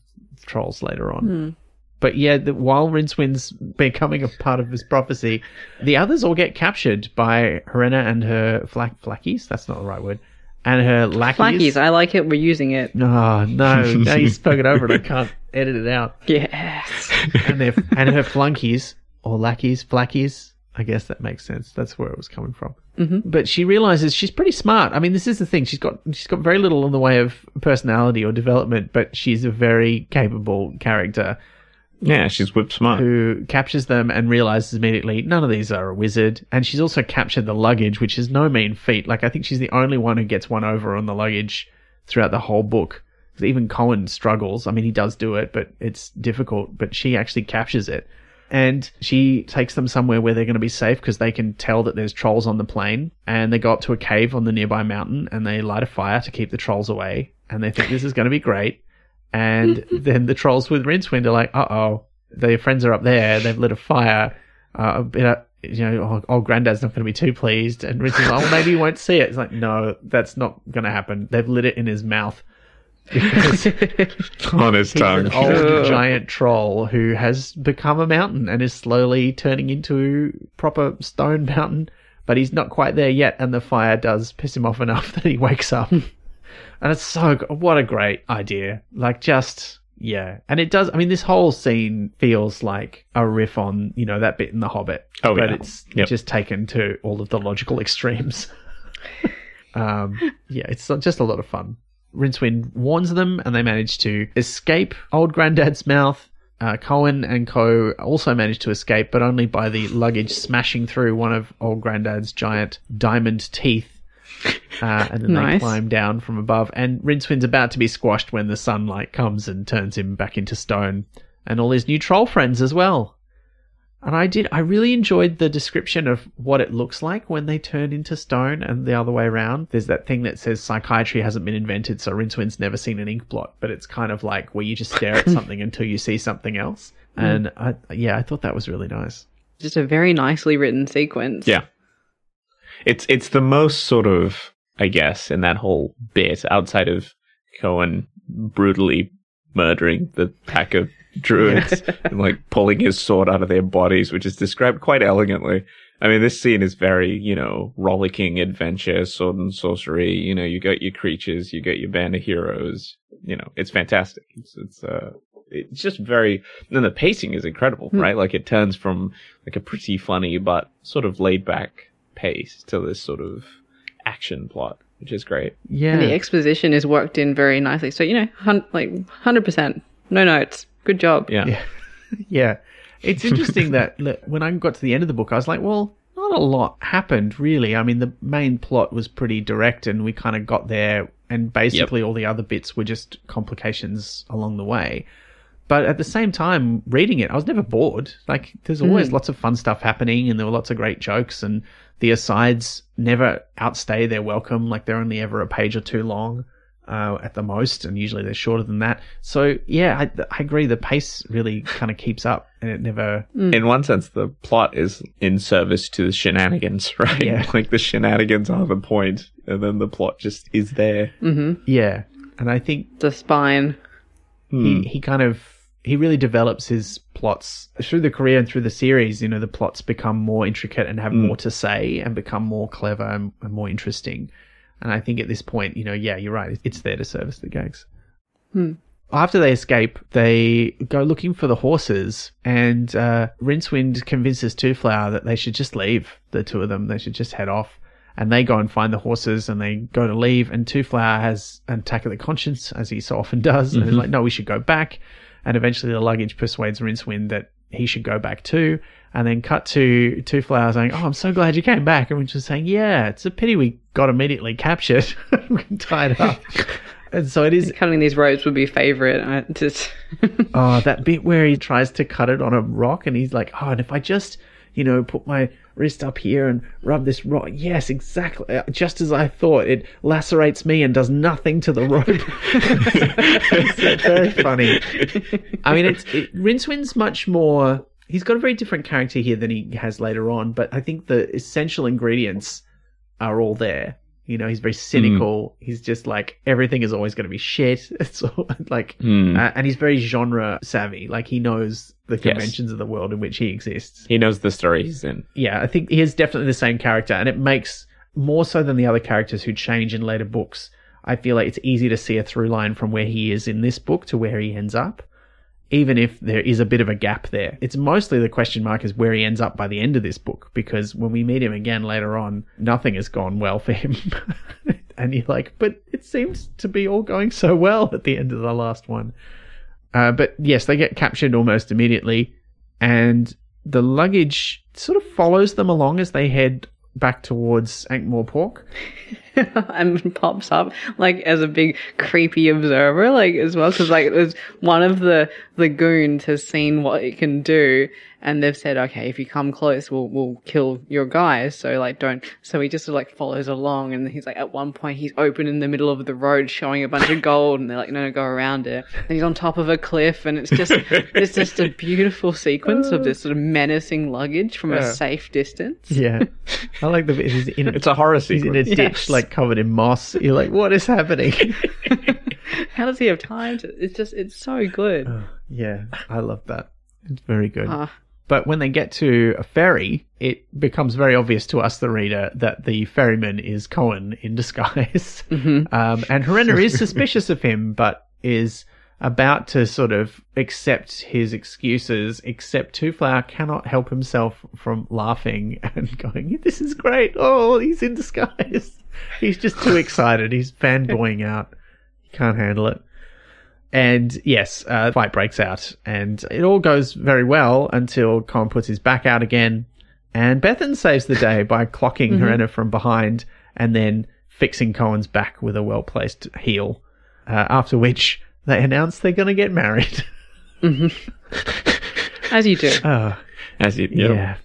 trolls later on. But yeah, the, while Rincewind's becoming a part of this prophecy, the others all get captured by Herrena and her flack flackies. That's not the right word. And her lackeys. Flackies, I like it. We're using it. Oh no! Now you spoke it over, and I can't edit it out. Yes. And their and her flunkies or lackeys, flackies. I guess that makes sense. That's where it was coming from. Mhm. But she realizes she's pretty smart. I mean, this is the thing. She's got she's got very little in the way of personality or development, but she's a very capable character Yeah, she's whip smart. who captures them and realizes immediately none of these are a wizard. And she's also captured the luggage, which is no mean feat. Like, I think she's the only one who gets one over on the luggage throughout the whole book. Even Cohen struggles. I mean, he does do it, but it's difficult. But she actually captures it. And she takes them somewhere where they're going to be safe because they can tell that there's trolls on the plane. And they go up to a cave on the nearby mountain and they light a fire to keep the trolls away. And they think this is going to be great. And then the trolls with Rincewind are like, uh oh, their friends are up there. They've lit a fire. Uh, uh, you know, oh, old granddad's not going to be too pleased. And Rincewind's like, oh, maybe you won't see it. It's like, no, that's not going to happen. They've lit it in his mouth. On his tongue. an old giant troll who has become a mountain and is slowly turning into proper stone mountain. But he's not quite there yet, and the fire does piss him off enough that he wakes up. And it's so what a great idea! Like just yeah, and it does. I mean, this whole scene feels like a riff on you know that bit in The Hobbit. Oh, but yeah. it's Yep. just taken to all of the logical extremes. um, yeah, it's just a lot of fun. Rincewind warns them, and they manage to escape Old Granddad's mouth. Uh, Cohen and Co. also manage to escape, but only by the luggage smashing through one of Old Granddad's giant diamond teeth. Uh, and then they climb down from above. And Rincewind's about to be squashed when the sunlight comes and turns him back into stone. and all his new troll friends as well. And I did, I really enjoyed the description of what it looks like when they turn into stone and the other way around. There's that thing that says psychiatry hasn't been invented, so Rincewind's never seen an ink blot, but it's kind of like where you just stare at something until you see something else. And I, yeah, I thought that was really nice. Just a very nicely written sequence. Yeah. It's it's the most sort of I guess in that whole bit outside of Cohen brutally murdering the pack of druids and like pulling his sword out of their bodies, which is described quite elegantly. I mean, this scene is very, you know, rollicking adventure, sword and sorcery. You know, you got your creatures, you got your band of heroes. You know, it's fantastic. It's, it's, uh, it's just very, and the pacing is incredible, Hmm. right? Like it turns from like a pretty funny, but sort of laid back pace to this sort of action plot, which is great. Yeah. And the exposition is worked in very nicely. So, you know, hun- like 100%. No notes. Good job. Yeah. Yeah. yeah. It's interesting that look, when I got to the end of the book, I was like, well, not a lot happened really. I mean, the main plot was pretty direct and we kind of got there, and basically all the other bits were just complications along the way. But at the same time, reading it, I was never bored. Like, there's always hmm. lots of fun stuff happening, and there were lots of great jokes, and the asides never outstay their welcome. Like, they're only ever a page or two long uh, at the most, and usually they're shorter than that. So, yeah, I, I agree. The pace really kind of keeps up, and it never. Mm. In one sense, the plot is in service to the shenanigans, right? Yeah. Like the shenanigans are the point, and then the plot just is there. Mm-hmm. Yeah, and I think The spine. Hmm. he he kind of he really develops his plots through the career and through the series. You know, the plots become more intricate and have mm. more to say and become more clever and, and more interesting. And I think at this point, you know, yeah, you're right. It's there to service the gags. Hmm. After they escape, they go looking for the horses, and uh, Rincewind convinces Twoflower that they should just leave. The two of them, they should just head off. And they go and find the horses, and they go to leave. And Twoflower has an attack of the conscience, as he so often does, and is mm-hmm. like, "No, we should go back." And eventually, the luggage persuades Rincewind that he should go back too. And then cut to Twoflower saying, "Oh, I'm so glad you came back." And Rincewind saying, "Yeah, it's a pity we got immediately captured, tied up." And so it is Cutting these ropes would be favorite. I just Oh, that bit where he tries to cut it on a rock and he's like, oh, and if I just, you know, put my wrist up here and rub this rock. Yes, exactly. Uh, Just as I thought. It lacerates me and does nothing to the rope. it's very funny. I mean, it's, it, Rincewind's much more, he's got a very different character here than he has later on, but I think the essential ingredients are all there. You know, he's very cynical. He's just like everything is always going to be shit. It's all, like, Hmm. uh, and he's very genre savvy. Like he knows the conventions of the world in which he exists. He knows the story he's in. Yeah, I think he is definitely the same character, and it makes more so than the other characters who change in later books. I feel like it's easy to see a through line from where he is in this book to where he ends up, even if there is a bit of a gap there. It's mostly the question mark is where he ends up by the end of this book, because when we meet him again later on, nothing has gone well for him. and you're like, but it seems to be all going so well at the end of the last one. Uh, but yes, they get captured almost immediately, and the luggage sort of follows them along as they head back towards Ankh-Morpork. and pops up like as a big creepy observer, like as well, because like it was one of the the goons has seen what it can do, and they've said, okay, if you come close, we'll we'll kill your guys. So like don't. So he just like follows along, and he's like at one point he's open in the middle of the road showing a bunch of gold, and they're like, no, no, go around it. And he's on top of a cliff, and it's just it's just a beautiful sequence of this sort of menacing luggage from Yeah. a safe distance. Yeah, I like the bit. He's in, It's a horror he's in a sequence. ditch, Yes. like covered in moss. You're like, what is happening? How does he have time to? It's just it's so good. yeah, I love that. It's very good. Ah. But when they get to a ferry, it becomes very obvious to us, the reader, that the ferryman is Cohen in disguise. Um, and Herrena is suspicious of him, but is about to sort of accept his excuses, except Twoflower cannot help himself from laughing and going, This is great. Oh, he's in disguise. He's just too excited. He's fanboying out. He can't handle it. And yes, uh, fight breaks out, and it all goes very well until Cohen puts his back out again, and Bethan saves the day by clocking Herrena from behind and then fixing Cohen's back with a well placed heel. Uh, after which they announce they're going to get married. As you do. Oh, As you, you know, yeah.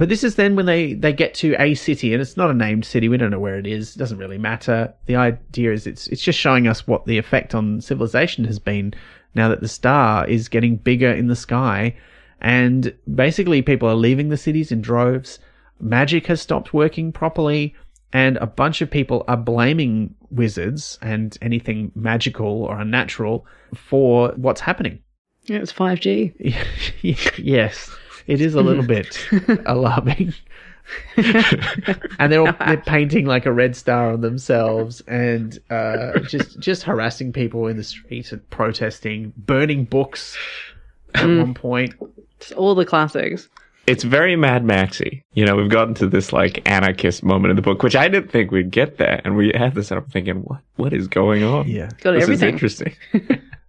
But this is then when they, they get to a city, and it's not a named city. We don't know where it is. It doesn't really matter. The idea is it's it's just showing us what the effect on civilization has been now that the star is getting bigger in the sky, and basically people are leaving the cities in droves. Magic has stopped working properly, and a bunch of people are blaming wizards and anything magical or unnatural for what's happening. Yeah, it's 5G. yes, it is a little bit alarming. and they're all, they're painting like a red star on themselves and uh, just just harassing people in the street and protesting, burning books at one point. It's all the classics. it's very Mad Maxy. You know, we've gotten to this like anarchist moment in the book, which I didn't think we'd get there, and we had this. And I'm thinking, what what is going on? Yeah. Got this everything. is interesting.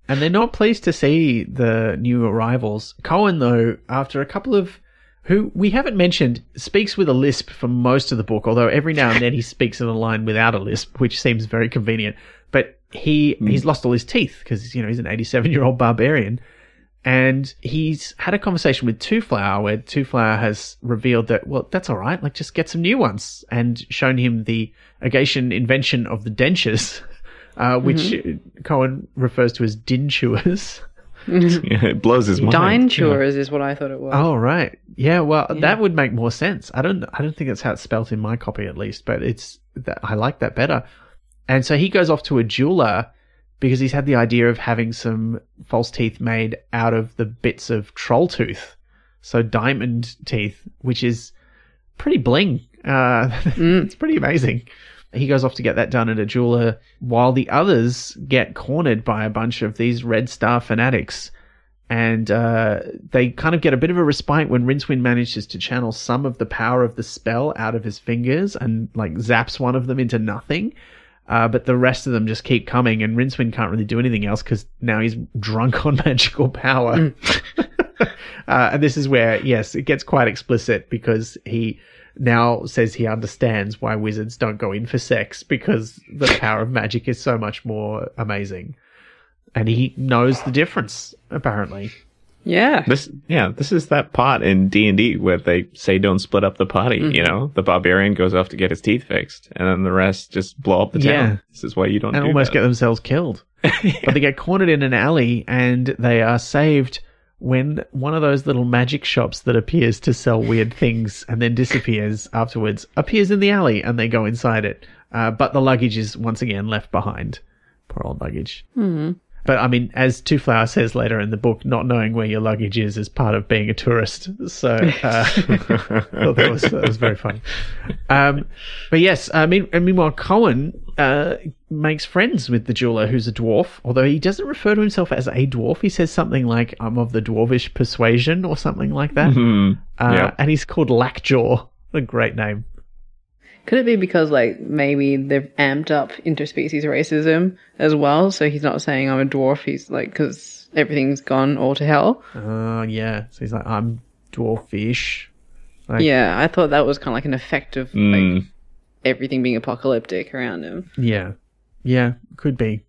And they're not pleased to see the new arrivals. Cohen, though, after a couple of who we haven't mentioned, speaks with a lisp for most of the book, although every now and then he speaks in a line without a lisp, which seems very convenient. But he hmm. he's lost all his teeth because you know he's an 87 year old barbarian, and he's had a conversation with Twoflower where Twoflower has revealed that well that's all right, like just get some new ones, and shown him the Agatean invention of the dentures. Uh, which Cohen refers to as dinchewers. Yeah, it blows his mind. Dine chores is what I thought it was. Oh right, yeah. Well, that would make more sense. I don't. I don't think that's how it's spelt in my copy, at least. But it's. That, I like that better. And so he goes off to a jeweler because he's had the idea of having some false teeth made out of the bits of troll tooth, so diamond teeth, which is pretty bling. Uh, it's pretty amazing. He goes off to get that done at a jeweler, while the others get cornered by a bunch of these Red Star fanatics and uh, they kind of get a bit of a respite when Rincewind manages to channel some of the power of the spell out of his fingers and like zaps one of them into nothing. Uh, but the rest of them just keep coming, and Rincewind can't really do anything else because now he's drunk on magical power. uh, and this is where, yes, it gets quite explicit because he now says he understands why wizards don't go in for sex because the power of magic is so much more amazing and he knows the difference apparently Yeah. This, yeah, this is that part in D and D where they say don't split up the party. Mm-hmm. You know, the barbarian goes off to get his teeth fixed, and then the rest just blow up the town. Yeah. This is why you don't and do almost that. get themselves killed but they get cornered in an alley and they are saved when one of those little magic shops that appears to sell weird things and then disappears afterwards appears in the alley and they go inside it. Uh, but the luggage is once again left behind. Poor old luggage But I mean, as Twoflower says later in the book, not knowing where your luggage is is part of being a tourist. So uh, that was that was very funny. Um, but yes, I mean, and meanwhile, Cohen uh, makes friends with the jeweler, who's a dwarf. Although he doesn't refer to himself as a dwarf, he says something like "I'm of the dwarvish persuasion" or something like that. Hmm. Uh. And he's called Lackjaw. A great name. Could it be because like maybe they've amped up interspecies racism as well? So he's not saying I'm a dwarf. He's like because everything's gone all to hell. Uh, yeah. So he's like, "I'm dwarfish." Like, Yeah, I thought that was kind of like an effect of like Mm. everything being apocalyptic around him. Yeah. Yeah, could be.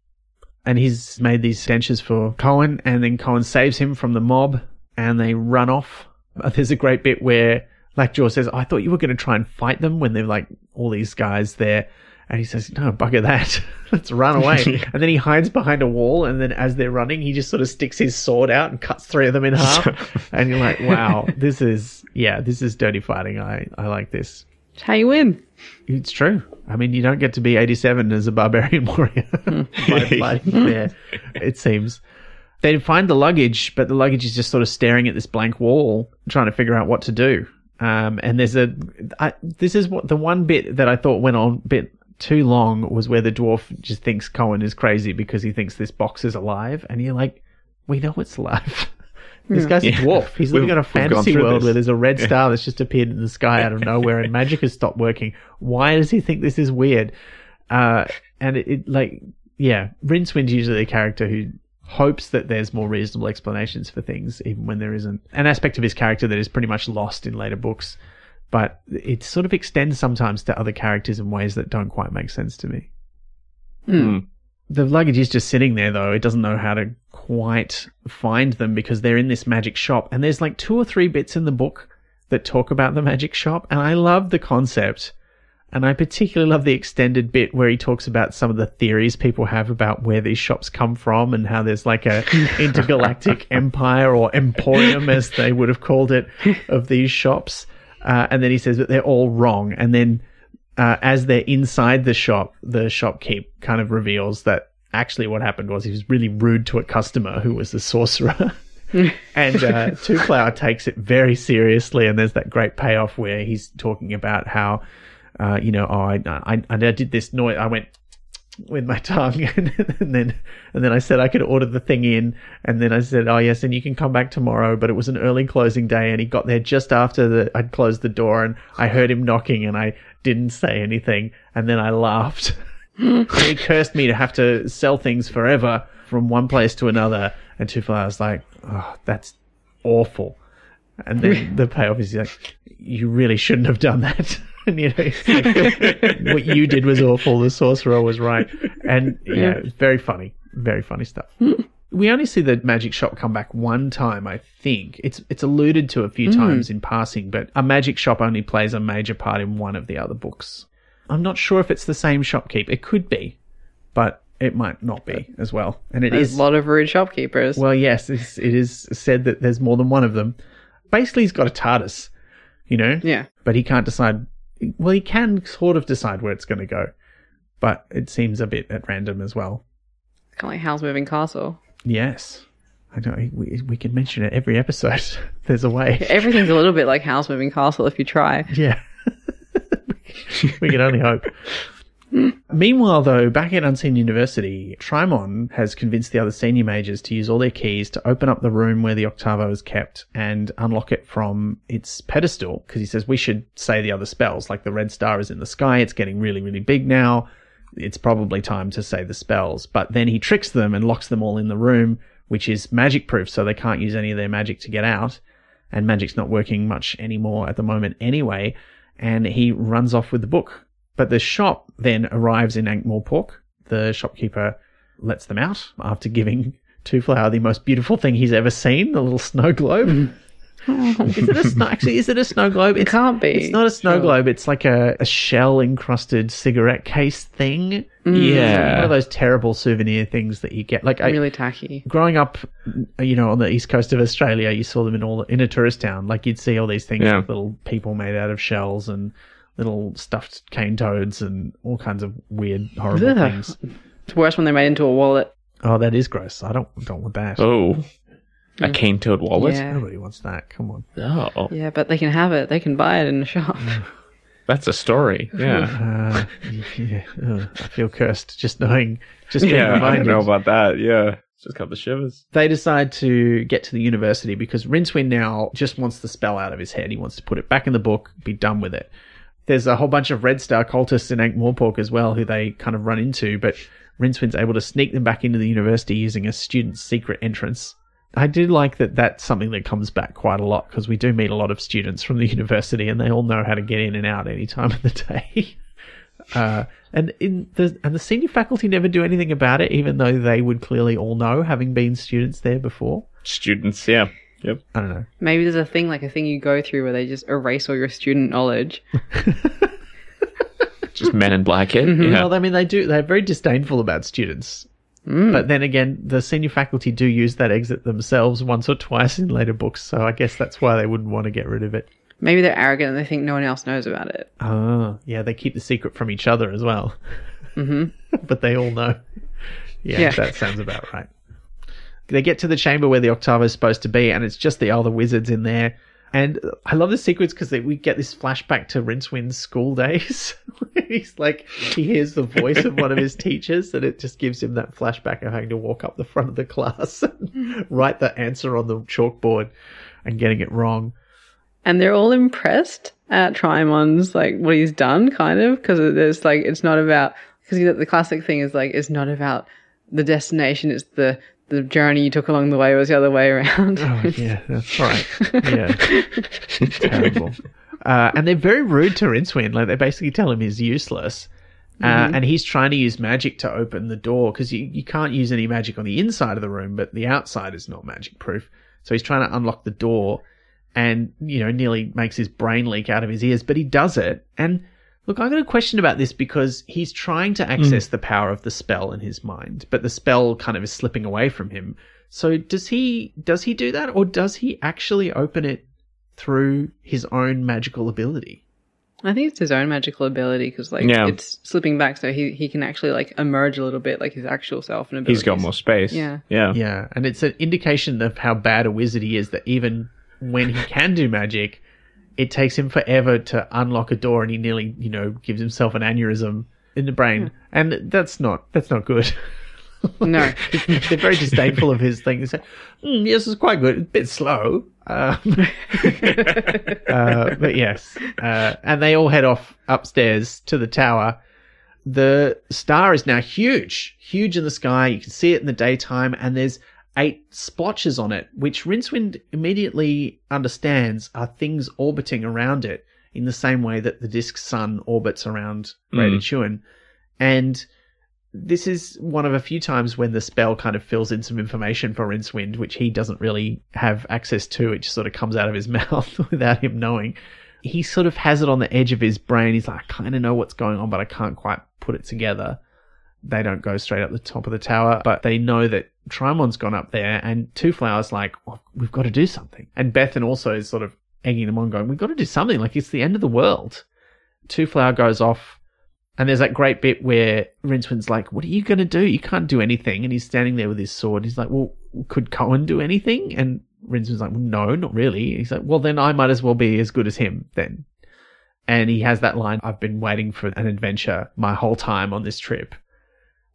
And he's made these dentures for Cohen, and then Cohen saves him from the mob, and they run off. There's a great bit where Lackjaw says, I thought you were going to try and fight them when they're like all these guys there. And he says, No, bugger that. Let's run away. and then he hides behind a wall, and then as they're running, he just sort of sticks his sword out and cuts three of them in half. and you're like, Wow, this is, yeah, this is dirty fighting. I, I like this. It's how you win. It's true. I mean, you don't get to be 87 as a barbarian warrior by hmm. fighting it seems. They find the luggage, but the luggage is just sort of staring at this blank wall, trying to figure out what to do. Um, and there's a, I, this is what the one bit that I thought went on a bit too long was where the dwarf just thinks Cohen is crazy because he thinks this box is alive. And you're like, we know it's alive. This guy's a dwarf. He's living We've- on a fantasy world this. where there's a red star that's just appeared in the sky out of nowhere and magic has stopped working. Why does he think this is weird? Uh, and it, it like, yeah, Rincewind's usually a character who hopes that there's more reasonable explanations for things, even when there isn't. An aspect of his character that is pretty much lost in later books, but it sort of extends sometimes to other characters in ways that don't quite make sense to me. Mm. The luggage is just sitting there, though. It doesn't know how to quite find them because they're in this magic shop. And there's like two or three bits in the book that talk about the magic shop. And I love the concept. And I particularly love the extended bit where he talks about some of the theories people have about where these shops come from and how there's like a intergalactic empire or emporium, as they would have called it, of these shops. Uh, and then he says that they're all wrong. And then uh, as they're inside the shop, the shopkeep kind of reveals that actually what happened was he was really rude to a customer who was the sorcerer. and uh, Twoflower takes it very seriously, and there's that great payoff where he's talking about how, uh, you know, oh, I, I, I did this noise. I went with my tongue, and, then and then I said I could order the thing in, and then I said, oh yes, and you can come back tomorrow. But it was an early closing day, and he got there just after the I'd closed the door, and I heard him knocking, and I didn't say anything, and then I laughed. he cursed me to have to sell things forever from one place to another. And Two was like, oh, that's awful. And then the payoff is like, you really shouldn't have done that. And you know, what you did was awful. The sorcerer was right. And yeah, it's very funny, very funny stuff. we only see the magic shop come back one time, I think. It's it's alluded to a few hmm. times in passing, but a magic shop only plays a major part in one of the other books. I'm not sure if it's the same shopkeep. It could be, but it might not be as well. And it There's is a lot of rude shopkeepers. well, yes, it's, it is said that there's more than one of them. Basically, he's got a TARDIS, you know, yeah. but he can't decide. Well, he can sort of decide where it's going to go, but it seems a bit at random as well. Kind of like Howl's Moving Castle. Yes, I know. We we can mention it every episode. there's a way. Everything's a little bit like Howl's Moving Castle if you try. Yeah. we can only hope. Meanwhile, though, back at Unseen University, Trymon has convinced the other senior majors to use all their keys to open up the room where the Octavo is kept and unlock it from its pedestal. Because he says we should say the other spells, like the red star is in the sky, it's getting really, really big now. It's probably time to say the spells. But then he tricks them and locks them all in the room, which is magic proof, so they can't use any of their magic to get out. And magic's not working much anymore at the moment anyway and he runs off with the book. But the shop then arrives in Ankh-Morpork. The shopkeeper lets them out after giving Twoflower the most beautiful thing he's ever seen, the little snow globe. Hmm. is it a snow? Actually, is it a snow globe? It can't be. It's not a snow Sure. globe. It's like a, a shell encrusted cigarette case thing. Hmm. Yeah. One of those terrible souvenir things that you get. Like I, Really tacky. growing up, you know, on the east coast of Australia, you saw them in all in a tourist town. Like you'd see all these things, Yeah. with little people made out of shells and little stuffed cane toads and all kinds of weird, horrible Ugh. things. It's worse when they're made into a wallet. Oh, that is gross. I don't don't want that. Oh, a cane toad wallet. Yeah. Nobody wants that. Come on. Oh, Yeah, but they can have it. They can buy it in the shop. that's a story. Yeah. Uh, yeah, ugh, I feel cursed just knowing, just being yeah, I don't know about that. Yeah. Just got the shivers. they decide to get to the university because Rincewind now just wants the spell out of his head. He wants to put it back in the book, be done with it. There's a whole bunch of Red Star cultists in Ankh-Morpork as well who they kind of run into, but Rincewind's able to sneak them back into the university using a student's secret entrance. I do like that that's something that comes back quite a lot because we do meet a lot of students from the university and they all know how to get in and out any time of the day. Uh, and in the and the senior faculty never do anything about it, even though they would clearly all know, having been students there before. Students. Yeah. Yep. I don't know. Maybe there's a thing like a thing you go through where they just erase all your student knowledge. Just men in black it. Mm-hmm. Yeah. Well, I mean, they do. They're very disdainful about students. But then again, the senior faculty do use that exit themselves once or twice in later books, so I guess that's why they wouldn't want to get rid of it. Maybe they're arrogant and they think no one else knows about it. Oh, yeah, they keep the secret from each other as well. Mm-hmm. but they all know. Yeah, Yeah. that sounds about right. They get to the chamber where the Octavo is supposed to be, and it's just the other wizards in there. And I love the sequence because we get this flashback to Rincewind's school days. He's like, he hears the voice of one of his teachers, and it just gives him that flashback of having to walk up the front of the class and write the answer on the chalkboard and getting it wrong. And they're all impressed at Trymon's like what he's done, kind of, because there's like it's not about because the classic thing is like it's not about the destination; it's the the journey you took along the way was the other way around. Oh, yeah, that's right. Yeah. Terrible. Uh, and they're very rude to Rincewind. Like, they basically tell him he's useless. Uh, and he's trying to use magic to open the door because you, you can't use any magic on the inside of the room, but the outside is not magic proof. So he's trying to unlock the door and, you know, nearly makes his brain leak out of his ears, but he does it. And look, I've got a question about this because he's trying to access mm. the power of the spell in his mind, but the spell kind of is slipping away from him. So does he, does he do that or does he actually open it through his own magical ability? I think it's his own magical ability because like Yeah. it's slipping back, so he he can actually like emerge a little bit, like his actual self and abilities. He's got more space. Yeah. Yeah. Yeah, and it's an indication of how bad a wizard he is that even when he can do magic, it takes him forever to unlock a door, and he nearly, you know, gives himself an aneurysm in the brain, and that's not that's not good. No. They're very disdainful of his thing. They say, "Hmm, "Yes, it's quite good. A bit slow." Um, uh, but yes, uh, and they all head off upstairs to the tower. The star is now huge, huge in the sky. You can see it in the daytime, and there's eight splotches on it, which Rincewind immediately understands are things orbiting around it in the same way that the disk sun orbits around hmm. Great A'Tuin. And this is one of a few times when the spell kind of fills in some information for Rincewind, which he doesn't really have access to. It just sort of comes out of his mouth without him knowing. He sort of has it on the edge of his brain. He's like, I kind of know what's going on, but I can't quite put it together. They don't go straight up the top of the tower, but they know that Trymon's gone up there, and Twoflower's like, we've got to do something. And Bethan also is sort of egging them on, going, we've got to do something. Like it's the end of the world. Twoflower goes off and there's that great bit where Rincewind's like, What are you going to do? You can't do anything. And he's standing there with his sword. He's like, Well, could Cohen do anything? And Rincewind's like, well, No, not really. He's like, Well, then I might as well be as good as him then. And he has that line, I've been waiting for an adventure my whole time on this trip.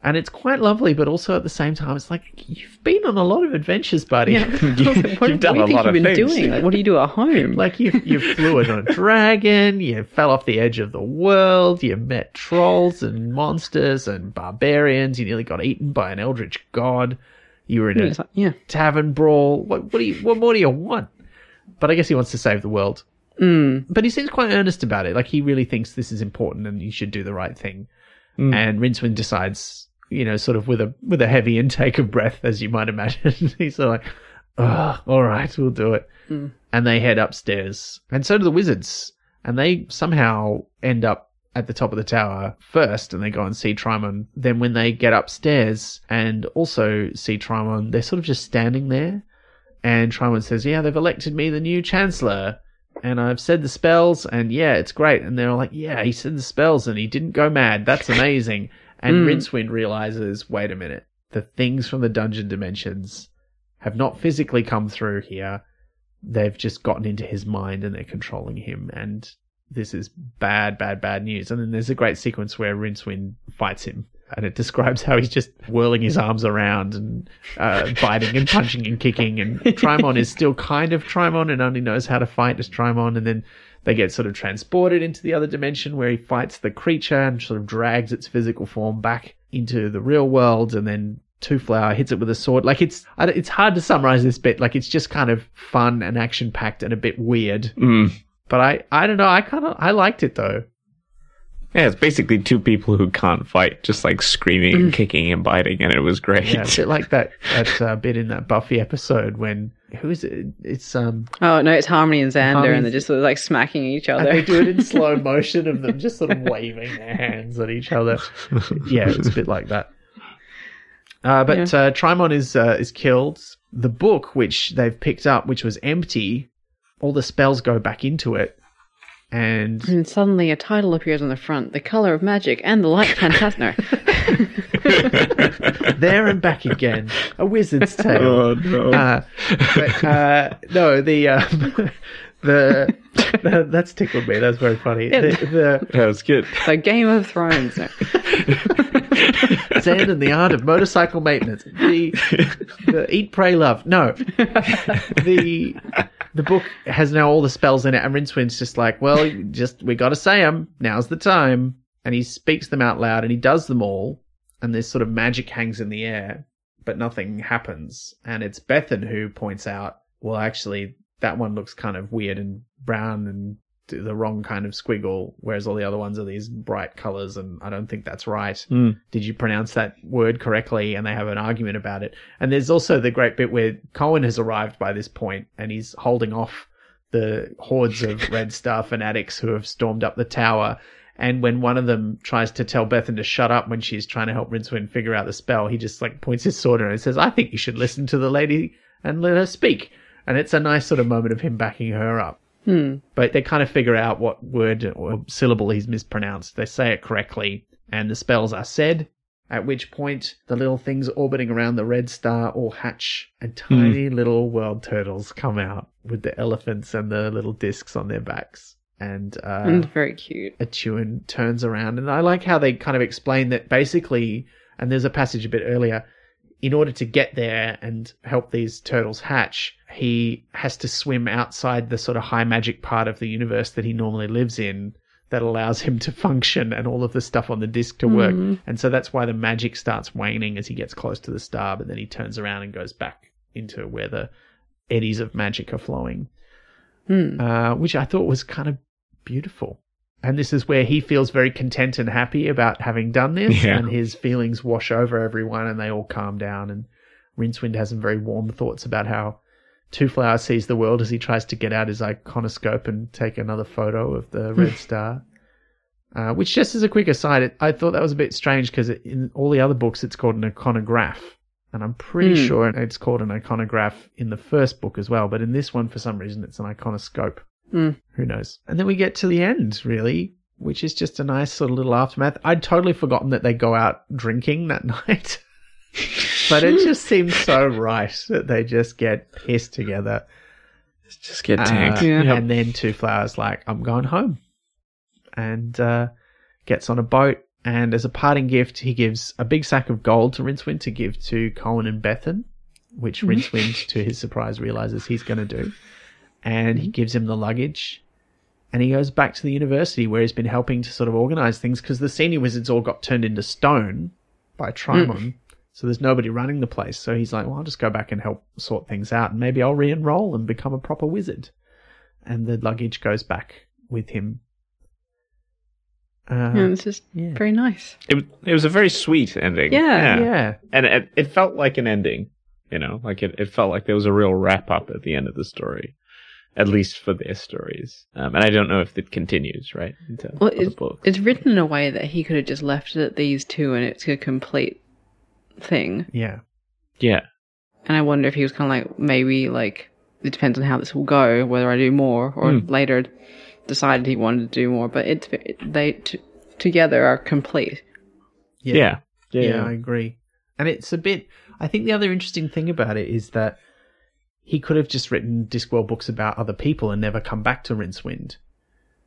And it's quite lovely, but also at the same time, it's like, You've been on a lot of adventures, buddy. Yeah. what, You've done what a do you lot think of you've been things. doing? Like, what do you do at home? Like you, you flew on a dragon, you fell off the edge of the world, you met trolls and monsters and barbarians, you nearly got eaten by an eldritch god, you were in a like- yeah. tavern brawl. What, what do you, what more do you want? But I guess he wants to save the world. Mm. But he seems quite earnest about it. Like he really thinks this is important and you should do the right thing. Mm. And Rincewind decides, you know, sort of with a with a heavy intake of breath, as you might imagine. He's sort of like, oh, all right, we'll do it. Mm. And they head upstairs. And so do the wizards. And they somehow end up at the top of the tower first and they go and see Trymon. Then when they get upstairs and also see Trymon, they're sort of just standing there. And Trymon says, Yeah, they've elected me the new chancellor. And I've said the spells, and yeah, it's great. And they're like, Yeah, he said the spells and he didn't go mad. That's amazing. and hmm. Rincewind realizes, Wait a minute. The things from the dungeon dimensions have not physically come through here. They've just gotten into his mind and they're controlling him. And this is bad, bad, bad news. And then there's a great sequence where Rincewind fights him. And it describes how he's just whirling his arms around and uh, biting and punching and kicking. And Trymon is still kind of Trymon and only knows how to fight as Trymon. And then they get sort of transported into the other dimension where he fights the creature and sort of drags its physical form back into the real world. And then Twoflower hits it with a sword. Like it's it's hard to summarize this bit. Like it's just kind of fun and action packed and a bit weird. Mm. But I I don't know. I kind of I liked it though. Yeah, it's basically two people who can't fight, just like screaming and kicking and biting, and it was great. Yeah, a bit like that that uh, bit in that Buffy episode when who is it? It's um Oh no, it's Harmony and Xander, Harmony- and they're just sort of like smacking each and other. they do it in slow motion of them just sort of waving their hands at each other. Yeah, it's a bit like that. Uh, but uh, Trymon is uh, is killed. The book which they've picked up, which was empty, all the spells go back into it, and and suddenly a title appears on the front: "The Color of Magic" and "The Light Fantastic." There and back again. A wizard's tale. Oh no! Uh, but, uh, no, the, um, the the that's tickled me. That's very funny. The, that was good. so Game of Thrones. No. the Zen and the art of motorcycle maintenance. The, the eat, pray, love. No, the the book has now all the spells in it, and Rincewind's just like, well, just we got to say them. Now's the time, and he speaks them out loud, and he does them all, and this sort of magic hangs in the air, but nothing happens, and it's Bethan who points out, well, actually, that one looks kind of weird and brown and the wrong kind of squiggle, whereas all the other ones are these bright colors, and I don't think that's right. Mm. Did you pronounce that word correctly? And they have an argument about it. And there's also the great bit where Cohen has arrived by this point, and he's holding off the hordes of Red Star fanatics who have stormed up the tower. And when one of them tries to tell Bethan to shut up when she's trying to help Rincewind figure out the spell, he just like points his sword at her and says, I think you should listen to the lady and let her speak. And it's a nice sort of moment of him backing her up. Hmm. But they kind of figure out what word or syllable he's mispronounced. They say it correctly, and the spells are said. At which point, the little things orbiting around the red star all hatch, and tiny little world turtles come out with the elephants and the little discs on their backs. And uh, and very cute. A'Tuin turns around, and I like how they kind of explain that basically, and there's a passage a bit earlier, in order to get there and help these turtles hatch, he has to swim outside the sort of high magic part of the universe that he normally lives in that allows him to function and all of the stuff on the disc to work. And so that's why the magic starts waning as he gets close to the star, but then he turns around and goes back into where the eddies of magic are flowing, Hmm. uh, which I thought was kind of beautiful. And this is where he feels very content and happy about having done this, Yeah. and his feelings wash over everyone, and they all calm down. And Rincewind has some very warm thoughts about how Twoflower sees the world as he tries to get out his iconoscope and take another photo of the red star. Uh, which, just as a quick aside, it, I thought that was a bit strange because in all the other books it's called an iconograph. And I'm pretty Hmm. sure it's called an iconograph in the first book as well. But in this one, for some reason, it's an iconoscope. Hmm. Who knows? And then we get to the end, really, which is just a nice sort of little aftermath. I'd totally forgotten that they go out drinking that night. but it just seems so right that they just get pissed together. Just get Uh, tanked. Yeah. And then Twoflower's like, I'm going home. And uh, gets on a boat. And as a parting gift, he gives a big sack of gold to Rincewind to give to Cohen and Bethan, which Rincewind, to his surprise, realizes he's going to do. And he gives him the luggage. And he goes back to the university where he's been helping to sort of organize things because the senior wizards all got turned into stone by Trymon. So there's nobody running the place. So he's like, well, I'll just go back and help sort things out and maybe I'll re enroll and become a proper wizard. And the luggage goes back with him. Uh, and it's just yeah. very nice. It, was- it was a very sweet ending. Yeah. yeah. And it, it felt like an ending, you know, like it, it felt like there was a real wrap up at the end of the story, at least for their stories. Um, and I don't know if it continues, right? Into Well, other it, books. it's written in a way that he could have just left it at these two and it's a complete thing. Yeah. yeah. And I wonder if he was kind of like, maybe like, it depends on how this will go, whether I do more or Hmm. later decided he wanted to do more. But it's, it, they t- together are complete. Yeah. Yeah. Yeah, I agree. And it's a bit. I think the other interesting thing about it is that he could have just written Discworld books about other people and never come back to Rincewind,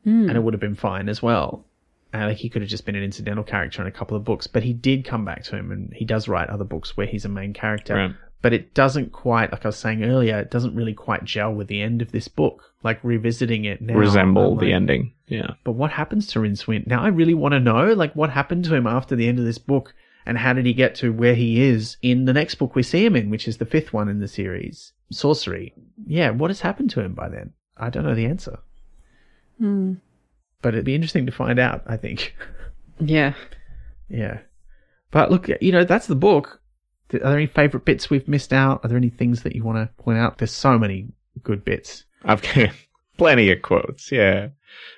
hmm. and it would have been fine as well. And like he could have just been an incidental character in a couple of books, but he did come back to him, and he does write other books where he's a main character. Right. But it doesn't quite, like I was saying earlier, it doesn't really quite gel with the end of this book. Like revisiting it now, Resemble I'm the like, ending. Yeah. but what happens to Rincewind? Now I really want to know, like, what happened to him after the end of this book, and how did he get to where he is in the next book we see him in, which is the fifth one in the series, Sorcery. Yeah, what has happened to him by then? I don't know the answer, Hmm. but it'd be interesting to find out. I think. Yeah. yeah, but look, you know, that's the book. Are there any favorite bits we've missed out? Are there any things that you want to point out? There's so many good bits. I've got plenty of quotes. Yeah.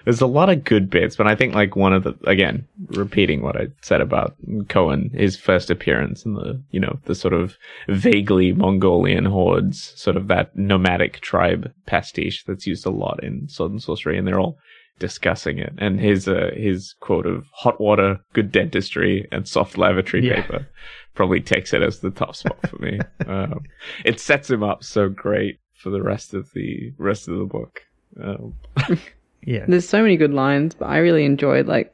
There's a lot of good bits, but I think like one of the, again, repeating what I said about Cohen, his first appearance in the, you know, the sort of vaguely Mongolian hordes, sort of that nomadic tribe pastiche that's used a lot in Sword and Sorcery, and they're all discussing it. And his, uh, his quote of hot water, good dentistry, and soft lavatory Yeah. paper probably takes it as the top spot for me. um, it sets him up so great for the rest of the rest of the book. Um, Yeah, There's so many good lines, but I really enjoyed like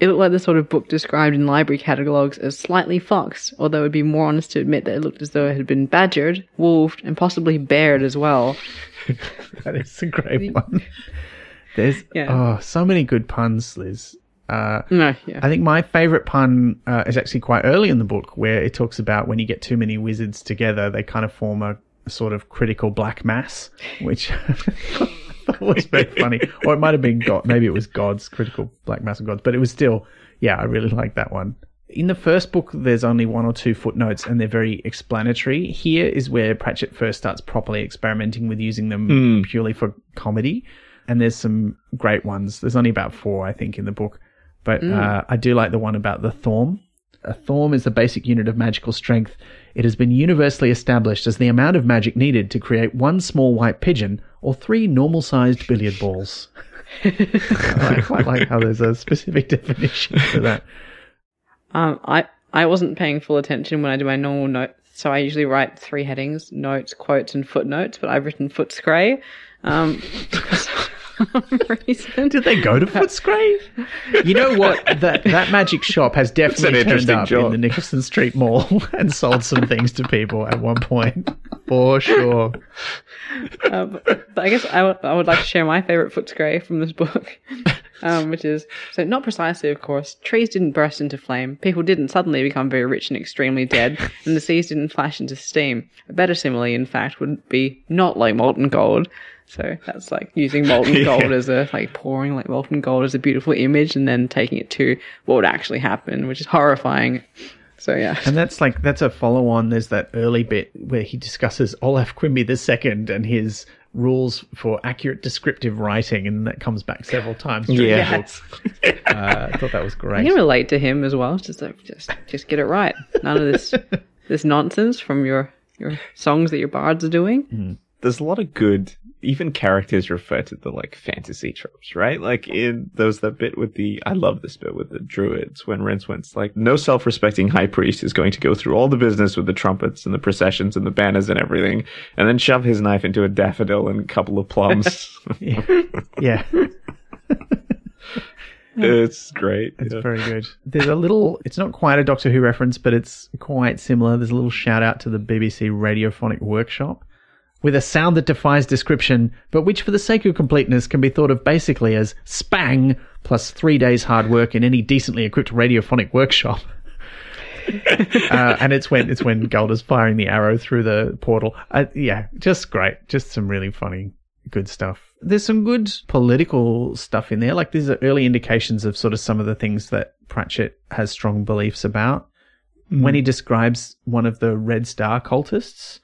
it looked like the sort of book described in library catalogues as slightly foxed, although it would be more honest to admit that it looked as though it had been badgered, wolved, and possibly bared as well. that is a great one. There's Yeah. oh, so many good puns, Liz. Uh, No, yeah. I think my favorite pun uh, is actually quite early in the book, where it talks about when you get too many wizards together, they kind of form a, a sort of critical black mass, which that was very funny. Or it might have been God. Maybe it was Gods, Critical Black Mass of Gods. But it was still, yeah, I really like that one. In the first book, there's only one or two footnotes, and they're very explanatory. Here is where Pratchett first starts properly experimenting with using them purely for comedy. And there's some great ones. There's only about four, I think, in the book. But uh, I do like the one about the thaum. A thaum is the basic unit of magical strength. It has been universally established as the amount of magic needed to create one small white pigeon or three normal sized billiard balls. I quite like how there's a specific definition for that. Um, I I wasn't paying full attention when I do my normal notes, so I usually write three headings: notes, quotes, and footnotes. But I've written Footscray. Um, reason. Did they go to Footscray? You know what? That that magic shop has definitely an turned up job. in the Nicholson Street Mall and sold some things to people at one point, for sure. Um, but I guess I would- would like to share my favorite Footscray from this book, um, which is so not precisely, of course. Trees didn't burst into flame, people didn't suddenly become very rich and extremely dead, and the seas didn't flash into steam. A better simile, in fact, would be not like molten gold. So that's like using molten gold as a like pouring like molten gold as a beautiful image, and then taking it to what would actually happen, which is horrifying. So yeah. And that's like that's a follow on. There's that early bit where he discusses Olaf Quimby II and his rules for accurate descriptive writing, and that comes back several times. Yeah. book. Uh, I thought that was I great. can relate to him as well. Just like, just just get it right. None of this this nonsense from your your songs that your bards are doing. There's a lot of good, even characters refer to the like fantasy tropes, right? Like in those that bit with the, I love this bit with the druids when Rincewind's like, no self-respecting high priest is going to go through all the business with the trumpets and the processions and the banners and everything, and then shove his knife into a daffodil and a couple of plums. yeah, it's great. it's Yeah. very good. There's a little. It's not quite a Doctor Who reference, but it's quite similar. There's a little shout out to the BBC Radiophonic Workshop. With a sound that defies description, but which, for the sake of completeness, can be thought of basically as spang plus three days' hard work in any decently equipped radiophonic workshop. uh, and it's when it's when Galder's firing the arrow through the portal. Uh, yeah, just great. Just some really funny, good stuff. There's some good political stuff in there. Like these are early indications of sort of some of the things that Pratchett has strong beliefs about. When he describes one of the Red Star cultists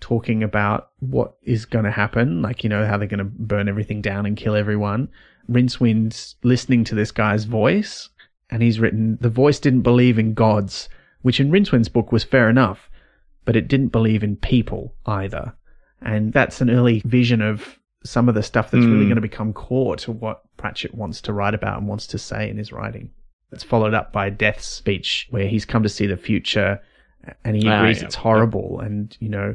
talking about what is going to happen, like, you know, how they're going to burn everything down and kill everyone. Rincewind's listening to this guy's voice, and he's written, The voice didn't believe in gods, which in Rincewind's book was fair enough, but it didn't believe in people either. And that's an early vision of some of the stuff that's really going to become core to what Pratchett wants to write about and wants to say in his writing. It's followed up by Death's speech, where he's come to see the future and he Ah, agrees yeah. it's horrible and, you know,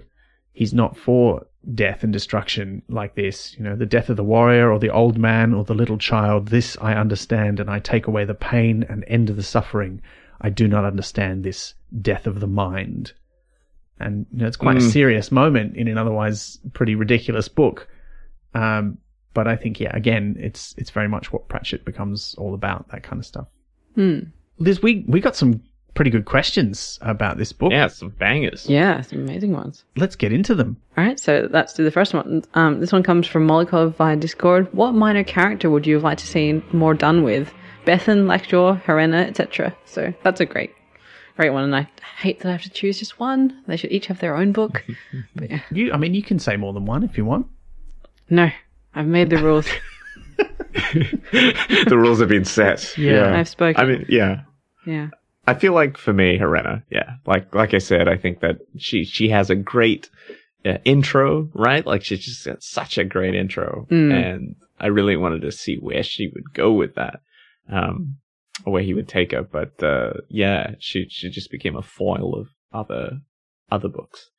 he's not for death and destruction like this. You know, the death of the warrior or the old man or the little child, this I understand and I take away the pain and end the suffering. I do not understand this death of the mind. And, you know, it's quite a serious moment in an otherwise pretty ridiculous book. Um, but I think, yeah, again, it's, it's very much what Pratchett becomes all about, that kind of stuff. Liz, we, we got some pretty good questions about this book. Yeah, some bangers. Yeah, some amazing ones. Let's get into them. All right, so let's do the first one. Um, this one comes from Molikov via Discord. What minor character would you have liked to see more done with? Bethan, Lackjaw, Herrena, etc. So that's a great, great one. And I hate that I have to choose just one. They should each have their own book. but yeah, You, I mean, you can say more than one if you want. no, I've made the rules. the rules have been set. Yeah. I've spoken. I mean, yeah. yeah. I feel like for me, Herrena, yeah, like like I said, I think that she she has a great uh, intro, right? Like she's just got such a great intro, and I really wanted to see where she would go with that, um, or where he would take her. But uh, yeah, she she just became a foil of other other books.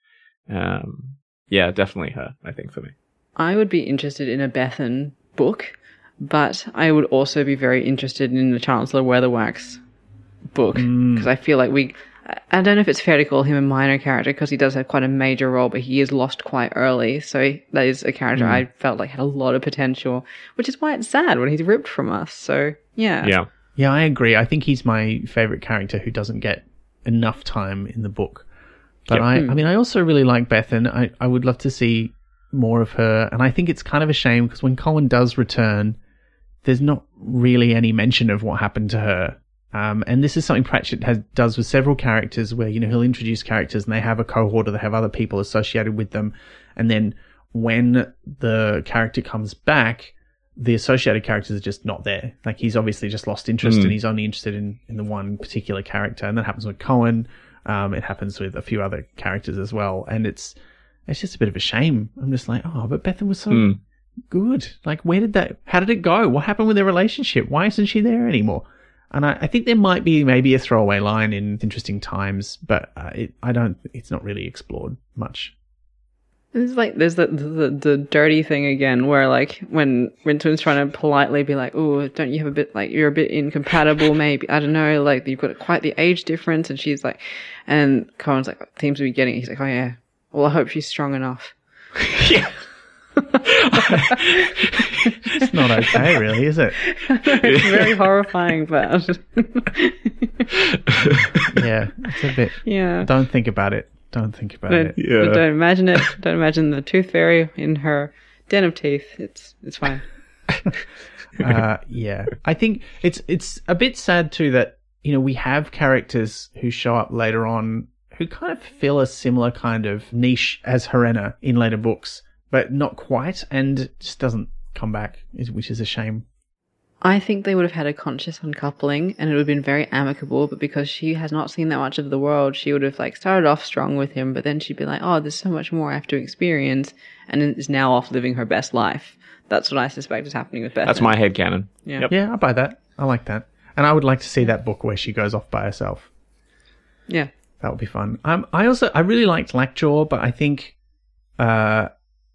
Um, yeah, definitely her. I think for me. I would be interested in a Bethan book, but I would also be very interested in the Chancellor Weatherwax book mm. because I feel like we. I- I don't know if it's fair to call him a minor character because he does have quite a major role, but he is lost quite early. So he- that is a character mm. I felt like had a lot of potential, which is why it's sad when he's ripped from us. So yeah, Yeah. Yeah, I agree. I think he's my favorite character who doesn't get enough time in the book. But Yep. I, hmm. I mean, I also really like Bethan. I, I would love to see more of her. And I think it's kind of a shame because when Cohen does return, there's not really any mention of what happened to her. Um, and this is something Pratchett has, does with several characters where, you know, he'll introduce characters and they have a cohort or they have other people associated with them. And then when the character comes back, the associated characters are just not there. Like he's obviously just lost interest Mm. and he's only interested in, in the one particular character. And that happens with Cohen. Um, it happens with a few other characters as well. And it's, it's just a bit of a shame. I'm just like, oh, but Bethan was so Mm. good. Like, where did that, how did it go? What happened with their relationship? Why isn't she there anymore? And I, I think there might be maybe a throwaway line in Interesting Times, but uh, it, I don't, it's not really explored much. It's like there's the, the the dirty thing again, where like when Rincewind's trying to politely be like, "Oh, don't you have a bit like you're a bit incompatible? Maybe I don't know. Like you've got quite the age difference." And she's like, and Cohen's like, "Seems to be getting." it." He's like, "Oh yeah. Well, I hope she's strong enough." yeah. It's not okay, really, is it? it's very horrifying, but Yeah, it's a bit. yeah. Don't think about it. Don't think about Don't, it. Yeah. don't imagine it. Don't imagine the tooth fairy in her den of teeth. It's it's fine. uh, yeah, I think it's it's a bit sad too that you know we have characters who show up later on who kind of fill a similar kind of niche as Herrena in later books, but not quite, and just doesn't come back, which is a shame. I think they would have had a conscious uncoupling and it would have been very amicable, but because she has not seen that much of the world, she would have like started off strong with him, but then she'd be like, Oh, there's so much more I have to experience and is now off living her best life. That's what I suspect is happening with Beth. That's my head headcanon. Yeah. Yep. Yeah, I buy that. I like that, and I would like to see that book where she goes off by herself. Yeah. That would be fun. Um, I also I really liked Lackjaw, but I think, uh,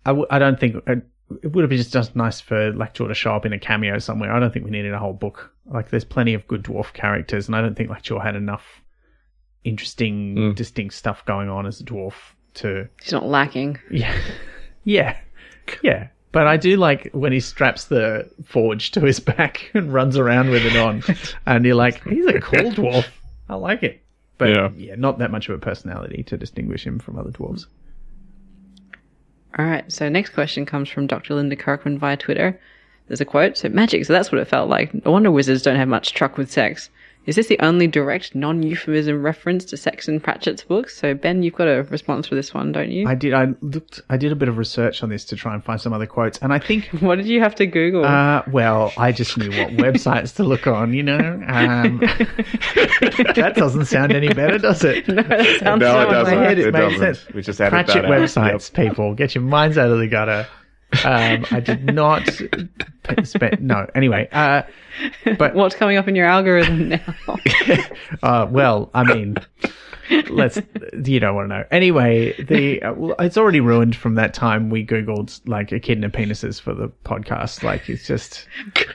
I w- I don't think uh, it would have been just, just nice for Lackjaw to show up in a cameo somewhere. I don't think we needed a whole book. Like, there's plenty of good dwarf characters, and I don't think Lackjaw had enough interesting, Mm. distinct stuff going on as a dwarf to He's not lacking. yeah, yeah, yeah. But I do like when he straps the forge to his back and runs around with it on, and you're like, he's a cool dwarf. I like it. But Yeah. yeah. not that much of a personality to distinguish him from other dwarves. All right. So next question comes from Dr. Linda Kirkman via Twitter. There's a quote. So magic. So that's what it felt like. No wonder wizards don't have much truck with sex. Is this the only direct non-euphemism reference to sex in Pratchett's books? So Ben, you've got a response for this one, don't you? I did. I looked. I did a bit of research on this to try and find some other quotes, and I think. what did you have to Google? Uh, well, I just knew what websites to look on, you know. Um, that doesn't sound any better, does it? no, that sounds No, so it doesn't. my head, it, It made doesn't. sense. We just added Pratchett that out. websites, people, get your minds out of the gutter. Um, I did not spend. No, anyway. Uh, but What's coming up in your algorithm now? uh, well, I mean, let's. You don't want to know. Anyway, the uh, well, it's already ruined from that time we googled like echidna penises for the podcast. Like it's just,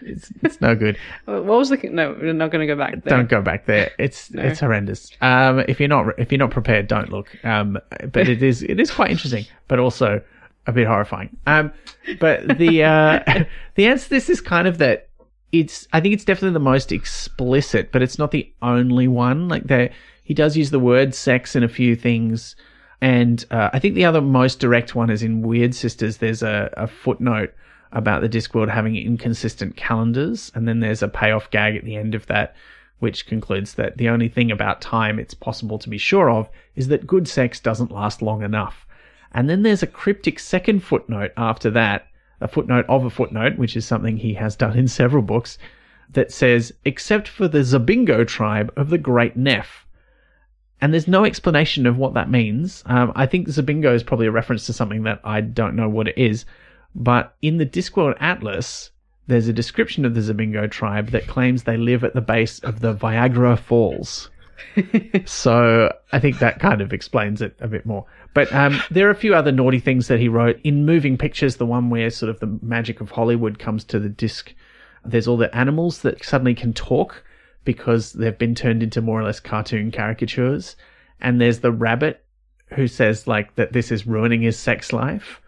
it's, it's no good. what was the? No, we're not going to go back there. Don't go back there. It's it's horrendous. Um, if you're not if you're not prepared, don't look. Um, but it is it is quite interesting, but also a bit horrifying. Um, but the uh, the answer to this is kind of that. It's I think it's definitely the most explicit, but it's not the only one. Like there, he does use the word sex in a few things, and uh, I think the other most direct one is in Wyrd Sisters. There's a, a footnote about the Discworld having inconsistent calendars, and then there's a payoff gag at the end of that, which concludes that the only thing about time it's possible to be sure of is that good sex doesn't last long enough. And then there's a cryptic second footnote after that, a footnote of a footnote, which is something he has done in several books, that says, except for the Zabingo tribe of the Great Nef. And there's no explanation of what that means. Um, I think Zabingo is probably a reference to something that I don't know what it is. But in the Discworld Atlas, there's a description of the Zabingo tribe that claims they live at the base of the Viagra Falls. So I think that kind of explains it a bit more. But um, there are a few other naughty things that he wrote in moving pictures. The one where sort of the magic of Hollywood comes to the disc. There's all the animals that suddenly can talk because they've been turned into more or less cartoon caricatures. And there's the rabbit who says like that this is ruining his sex life.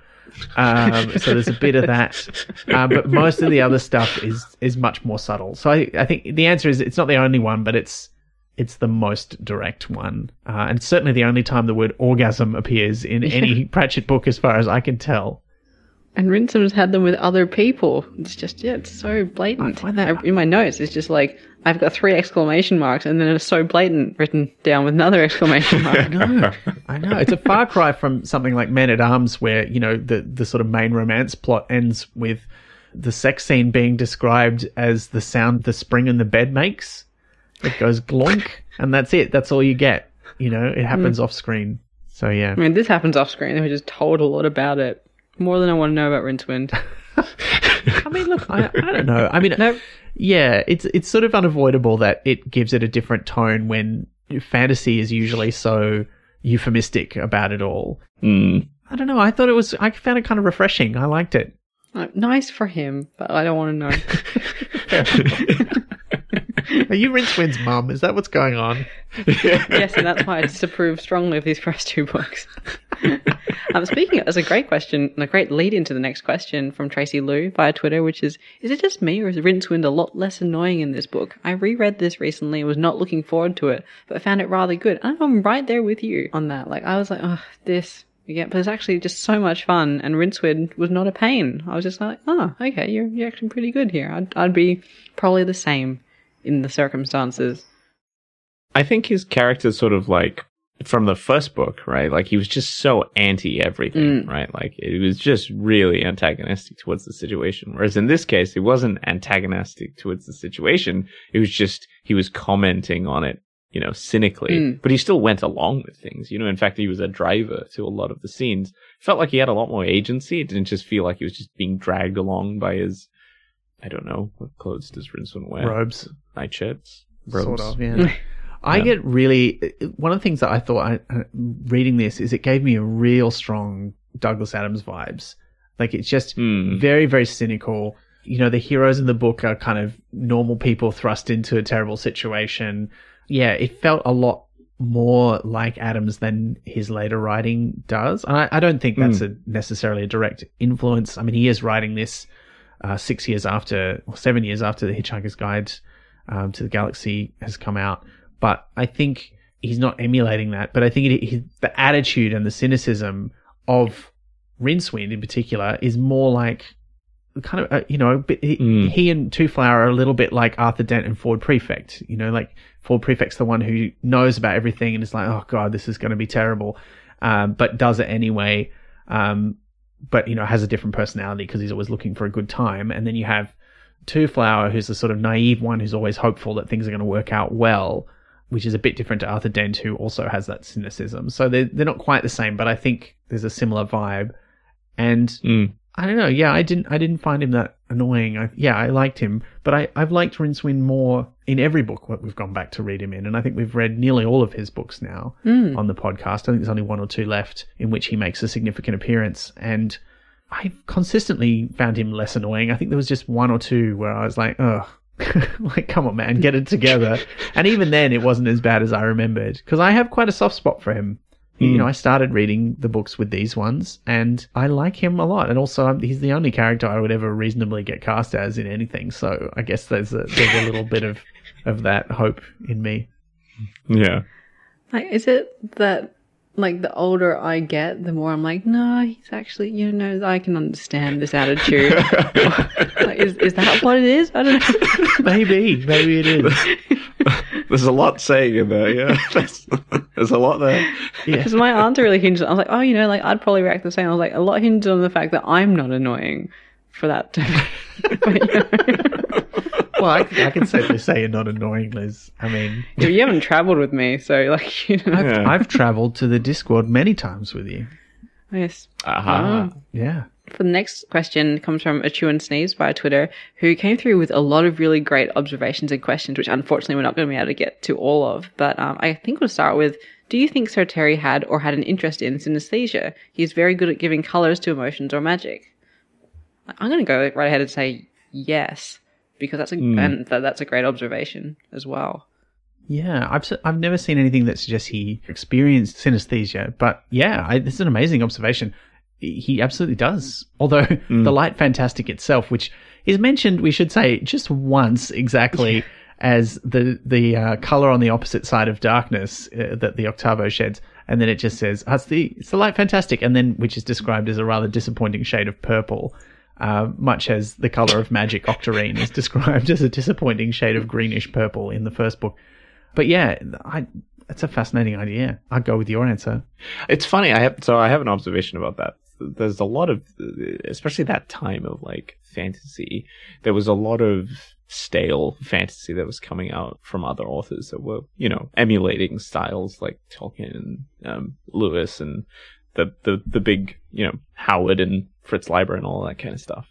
Um, so there's a bit of that, um, but most of the other stuff is is much more subtle. So I, I think the answer is it's not the only one, but it's it's the most direct one, uh, and certainly the only time the word orgasm appears in any Pratchett book, as far as I can tell. And Rincewind's had them with other people. It's just, yeah, it's so blatant. I in my notes, it's just like, I've got three exclamation marks and then it's so blatant written down with another exclamation mark. No, I know. It's a far cry from something like Men at Arms, where, you know, the, the sort of main romance plot ends with the sex scene being described as the sound the spring in the bed makes. It goes glonk, and that's it. That's all you get. You know, it happens off screen. So, yeah. I mean, this happens off screen. They just told a lot about it. More than I want to know about Rincewind. I mean, look, I, I don't know. I mean, Nope. yeah, it's it's sort of unavoidable that it gives it a different tone when fantasy is usually so euphemistic about it all. Mm. I don't know. I thought it was. I found it kind of refreshing. I liked it. Like, nice for him, but I don't want to know. Are you Rincewind's mum? Is that what's going on? yes, and that's why I disapprove strongly of these first two books. um, speaking, of, that's a great question, and a great lead into the next question from Tracy Lou via Twitter, which is: Is it just me, or is Rincewind a lot less annoying in this book? I reread this recently and was not looking forward to it, but found it rather good. And I'm right there with you on that. Like, I was like, oh, this. Yeah, but it's actually just so much fun, and Rincewind was not a pain. I was just like, oh, okay, you're, you're actually pretty good here. I'd, I'd be probably the same in the circumstances. I think his character's sort of like from the first book, right? Like he was just so anti everything, mm. right? Like it was just really antagonistic towards the situation. Whereas in this case, he wasn't antagonistic towards the situation. It was just he was commenting on it, you know, cynically. Mm. But he still went along with things. You know, in fact, he was a driver to a lot of the scenes. Felt like he had a lot more agency. It didn't just feel like he was just being dragged along by his. I don't know what clothes does Rincewind wear? Robes, Nightshirts, sort robes. of. Yeah. I get really one of the things that I thought I, uh, reading this is it gave me a real strong Douglas Adams vibes. Like it's just Hmm. very very cynical. You know, the heroes in the book are kind of normal people thrust into a terrible situation. Yeah, it felt a lot more like Adams than his later writing does. And I, I don't think that's a necessarily a direct influence. I mean, he is writing this uh, six years after, or seven years after the Hitchhiker's Guide um, to the Galaxy has come out. But I think he's not emulating that. But I think it, he, the attitude and the cynicism of Rincewind in particular is more like kind of, uh, you know, bit, he, Mm. he and Twoflower are a little bit like Arthur Dent and Ford Prefect. You know, like Ford Prefect's the one who knows about everything and is like, oh God, this is going to be terrible, um, but does it anyway. Um, but, you know, has a different personality because he's always looking for a good time. And then you have Twoflower, who's the sort of naive one who's always hopeful that things are going to work out well, which is a bit different to Arthur Dent, who also has that cynicism. So they're, they're not quite the same, but I think there's a similar vibe. And Mm. I don't know. Yeah, I didn't. I didn't find him that annoying. I, yeah, I liked him, but I, I've liked Rincewind more in every book that we've gone back to read him in, and I think we've read nearly all of his books now hmm. on the podcast. I think there's only one or two left in which he makes a significant appearance, and I've consistently found him less annoying. I think there was just one or two where I was like, oh. like, come on, man, get it together. and even then, it wasn't as bad as I remembered because I have quite a soft spot for him. You know, hmm. I started reading the books with these ones, and I like him a lot. And also, I'm, he's the only character I would ever reasonably get cast as in anything. So I guess there's a, there's a little bit of of that hope in me. Yeah. Like, is it that like the older I get, the more I'm like, no, he's actually, you know, I can understand this attitude. like, is is that what it is? I don't know. Maybe, maybe it is. There's a lot saying in there, yeah. There's, there's a lot there. Yeah. Because my answer really hinged. on- I was like, oh, you know, like I'd probably react the same. I was like, a lot hinged on the fact that I'm not annoying for that. To, but, you, know, Well, I, I can safely say you're not annoying, Liz. I mean, you haven't travelled with me, so like, you know, Yeah. I've travelled to the Discord many times with you. yes. Aha. Yeah. For the next question comes from a chew and Sneeze via Twitter, who came through with a lot of really great observations and questions, which unfortunately we're not going to be able to get to all of. But um, I think we'll start with Do you think Sir Terry had or had an interest in synesthesia? He's very good at giving colours to emotions or magic. I'm going to go right ahead and say yes, because that's a, and that, that's a great observation as well. Yeah, I've I've never seen anything that suggests he experienced synesthesia, but yeah, I, this is an amazing observation. He absolutely does. Although the light fantastic itself, which is mentioned, we should say just once exactly as the the uh, color on the opposite side of darkness uh, that the octavo sheds, and then it just says oh, it's the it's the light fantastic, and then which is described as a rather disappointing shade of purple. Uh, much as the color of magic octarine is described as a disappointing shade of greenish purple in the first book. But yeah, I, that's a fascinating idea. I'd go with your answer. It's funny. I have so I have an observation about that. There's a lot of, especially that time of like fantasy. There was a lot of stale fantasy that was coming out from other authors that were, you know, emulating styles like Tolkien and um, Lewis and the, the the big, you know, Howard and Fritz Leiber and all that kind of stuff.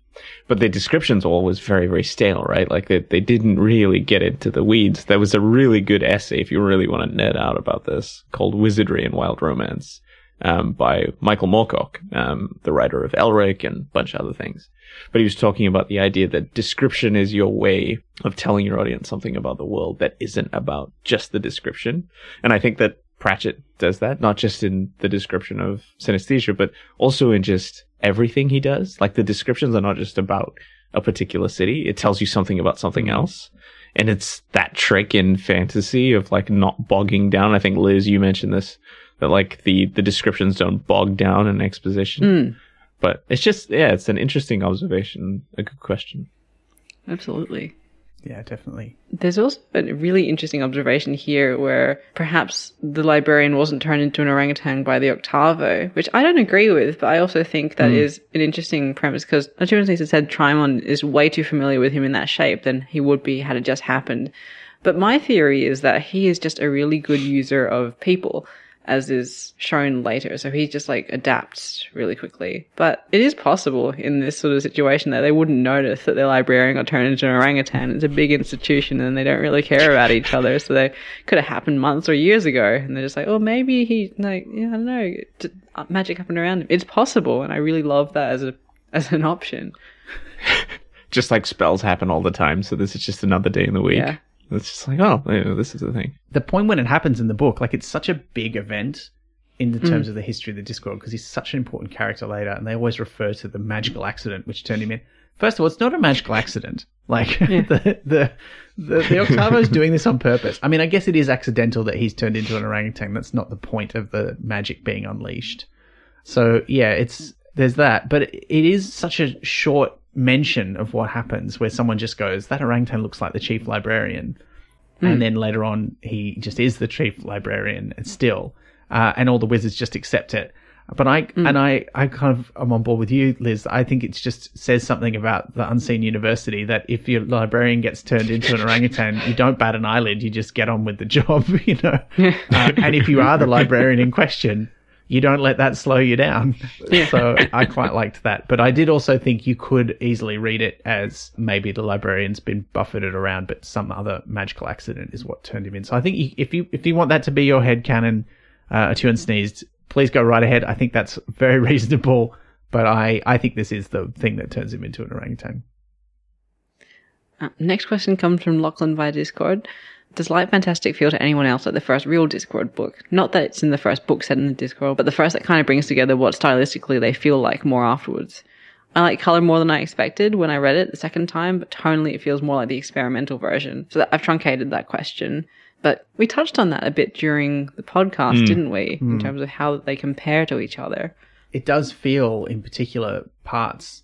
But the descriptions all was very, very stale, right? Like they, they didn't really get into the weeds. There was a really good essay, if you really want to nerd out about this, called Wizardry and Wild Romance, um, by Michael Moorcock, um, the writer of Elric and a bunch of other things. But he was talking about the idea that description is your way of telling your audience something about the world that isn't about just the description. And I think that Pratchett does that, not just in the description of synesthesia, but also in just everything he does. Like the descriptions are not just about a particular city. It tells you something about something else. And it's that trick in fantasy of like not bogging down. I think Liz, you mentioned this, that like the, the descriptions don't bog down in exposition. Mm, But it's just, yeah, it's an interesting observation, a good question. absolutely. Yeah, definitely. There's also a really interesting observation here where perhaps the librarian wasn't turned into an orangutan by the octavo, which I don't agree with, but I also think that is an interesting premise because Naturalist has said Trymon is way too familiar with him in that shape than he would be had it just happened. But my theory is that he is just a really good user of people, as is shown later. So he just like adapts really quickly. But it is possible in this sort of situation that they wouldn't notice that their librarian got turned into an orangutan. It's a big institution and they don't really care about each other. So they could have happened months or years ago. And they're just like, oh, maybe he, like, yeah, I don't know, uh, magic happened around him. It's possible. And I really love that as a, as an option. Just like spells happen all the time. So this is just another day in the week. Yeah. It's just like, oh, you know, this is the thing. the point when it happens in the book, like it's such a big event in the mm. terms of the history of the Discworld because he's such an important character later, and they always refer to the magical accident which turned him in. First of all, it's not a magical accident. Like the the the, the Octavo's doing this on purpose. I mean, I guess it is accidental that he's turned into an orangutan. That's not the point of the magic being unleashed. So yeah, it's there's that, but it, it is such a short mention of what happens where someone just goes, "That orangutan looks like the chief librarian," and then later on he just is the chief librarian and still, uh, and all the wizards just accept it. But I and I I kind of am on board with you, Liz. I think it just says something about the unseen university that if your librarian gets turned into an orangutan, you don't bat an eyelid. You just get on with the job, you know. uh, and if you are the librarian in question, you don't let that slow you down. So I quite liked that. But I did also think you could easily read it as maybe the librarian's been buffeted around, but some other magical accident is what turned him in. So I think if you if you want that to be your head canon, uh, A'Tuin sneezed, please go right ahead. I think that's very reasonable. But I, I think this is the thing that turns him into an orangutan. Uh, next question comes from Lachlan via Discord. Does Light Fantastic feel to anyone else like the first real Discord book? Not that it's in the first book set in the Discworld, but the first that kind of brings together what stylistically they feel like more afterwards. I like color more than I expected when I read it the second time, but tonally it feels more like the experimental version. So that, I've truncated that question. But we touched on that a bit during the podcast, hmm. didn't we? In hmm. terms of how they compare to each other. It does feel, in particular parts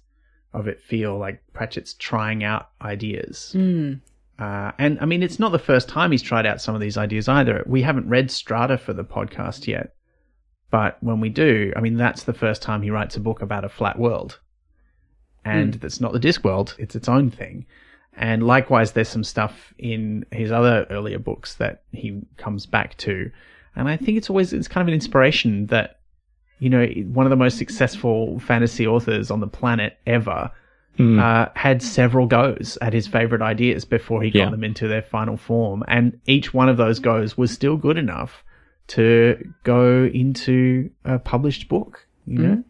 of it, feel like Pratchett's trying out ideas. Hmm. Uh, and I mean, it's not the first time he's tried out some of these ideas either. We haven't read Strata for the podcast yet. But when we do, I mean, that's the first time he writes a book about a flat world. And that's not the disc world, it's its own thing. And likewise, there's some stuff in his other earlier books that he comes back to. And I think it's always, it's kind of an inspiration that, you know, one of the most successful fantasy authors on the planet ever uh, had several goes at his favorite ideas before he got Yeah. them into their final form. And each one of those goes was still good enough to go into a published book, you know?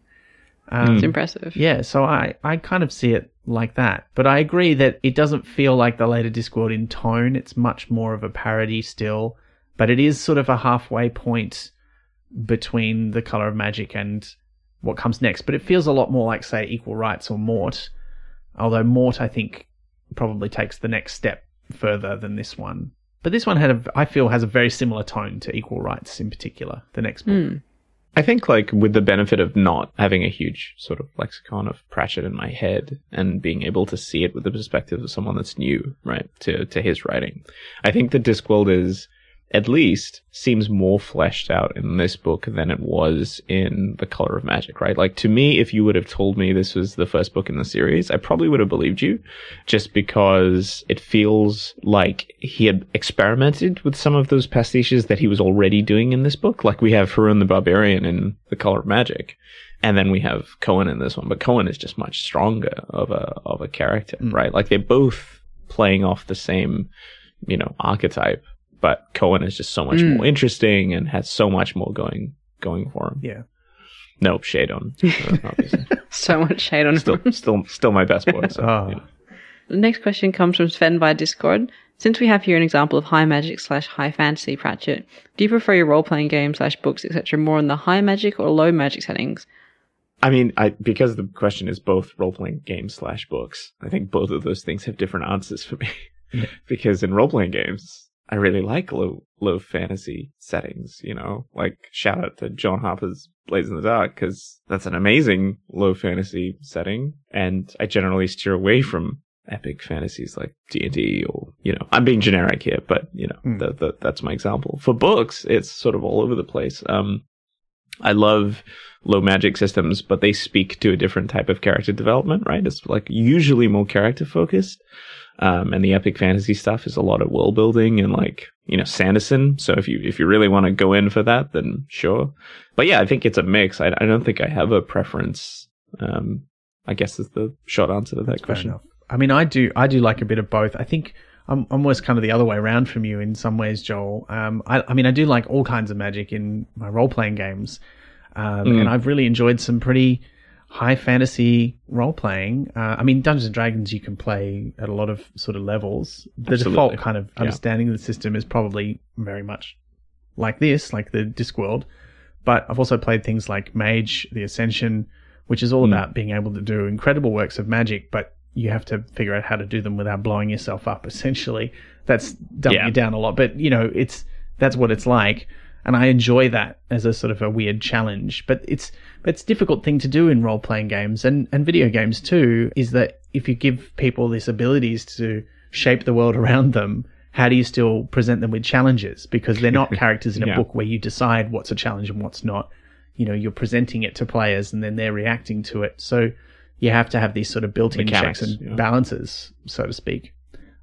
Um, It's impressive. yeah, so I, I kind of see it like that. But I agree that it doesn't feel like the later Discworld in tone. It's much more of a parody still. But it is sort of a halfway point between the color of magic and what comes next. But it feels a lot more like, say, Equal Rites or Mort. Although Mort, I think, probably takes the next step further than this one. But this one had a, I feel, has a very similar tone to Equal Rites in particular. The next book. Hmm. I think like with the benefit of not having a huge sort of lexicon of Pratchett in my head and being able to see it with the perspective of someone that's new, right, to, to his writing. I think the Discworld is at least seems more fleshed out in this book than it was in The Color of Magic, right? Like to me, if you would have told me this was the first book in the series, I probably would have believed you just because it feels like he had experimented with some of those pastiches that he was already doing in this book. Like we have Hrun the Barbarian in The Color of Magic. And then we have Cohen in this one, but Cohen is just much stronger of a of a character, hmm. right? Like they're both playing off the same, you know, archetype but Cohen is just so much more interesting and has so much more going going for him. Yeah. Nope, shade on. uh. So much shade on still, him. still, still my best boy. So, Oh. you know. The next question comes from Sven via Discord. Since we have here an example of high magic slash high fantasy Pratchett, do you prefer your role playing games slash books etc. more in the high magic or low magic settings? I mean, I because the question is both role playing games slash books. I think both of those things have different answers for me. because in role playing games, I really like low low fantasy settings. You know, like shout out to John Harper's Blades in the Dark because that's an amazing low fantasy setting, and I generally steer away from epic fantasies like D and D or you know I'm being generic here, but you know Hmm. the, the, that's my example. For books, it's sort of all over the place. Um, I love low magic systems, but they speak to a different type of character development, right? It's like usually more character focused. Um, and the epic fantasy stuff is a lot of world building and like, you know, Sanderson. So if you, if you really want to go in for that, then sure. But yeah, I think it's a mix. I, I don't think I have a preference. Um, I guess is the short answer to that Fair question. I mean, I do, I do like a bit of both. I think I'm almost kind of the other way around from you in some ways, Joel. Um, I, I mean, I do like all kinds of magic in my role playing games, um, Mm. and I've really enjoyed some pretty high fantasy role playing. Uh, I mean, Dungeons and Dragons you can play at a lot of sort of levels. The Absolutely. default kind of Yeah. understanding of the system is probably very much like this, like the Discworld. But I've also played things like Mage, The Ascension, which is all Mm. about being able to do incredible works of magic, but you have to figure out how to do them without blowing yourself up. Essentially, that's dumbing Yeah. you down a lot. But you know, it's that's what it's like, and I enjoy that as a sort of a weird challenge. But it's it's a difficult thing to do in role playing games and and video games too. Is that if you give people these abilities to shape the world around them. How do you still present them with challenges? Because they're not characters in a Yeah. book where you decide what's a challenge and what's not you know you're presenting it to players and then they're reacting to it so you have to have these sort of built-in Mechanics, checks and yeah. balances so to speak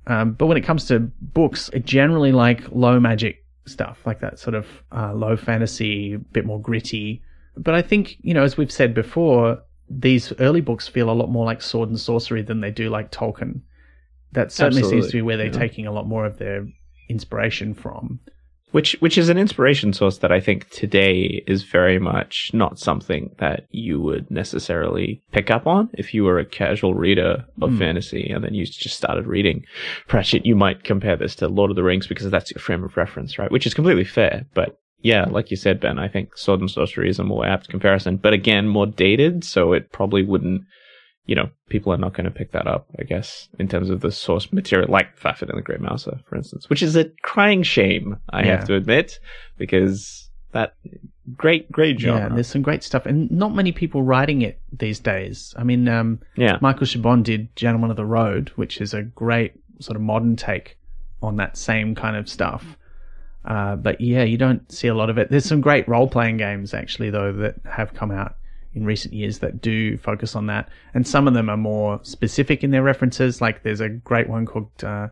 um, but when it comes to books I generally like low magic stuff like that sort of uh, low fantasy a bit more gritty but i think you know as we've said before these early books feel a lot more like sword and sorcery than they do like tolkien that certainly seems to be where they're yeah. taking a lot more of their inspiration from which which is an inspiration source that I think today is very much not something that you would necessarily pick up on if you were a casual reader of Hmm. fantasy and then you just started reading Pratchett. You might compare this to Lord of the Rings because that's your frame of reference, right? Which is completely fair, but. Yeah, like you said, Ben, I think Sword and Sorcery is a more apt comparison, but again, more dated, so it probably wouldn't, you know, people are not going to pick that up, I guess, in terms of the source material, like Fafhrd and the Great Mouser, for instance, which is a crying shame, I Yeah. have to admit, because that great, great yeah there's some great stuff and not many people writing it these days i mean um, Yeah, Michael Chabon did Gentlemen of the Road, which is a great sort of modern take on that same kind of stuff. Uh, but yeah, you don't see a lot of it. There's some great role playing games actually, though, that have come out in recent years that do focus on that. And some of them are more specific in their references. Like there's a great one called, uh,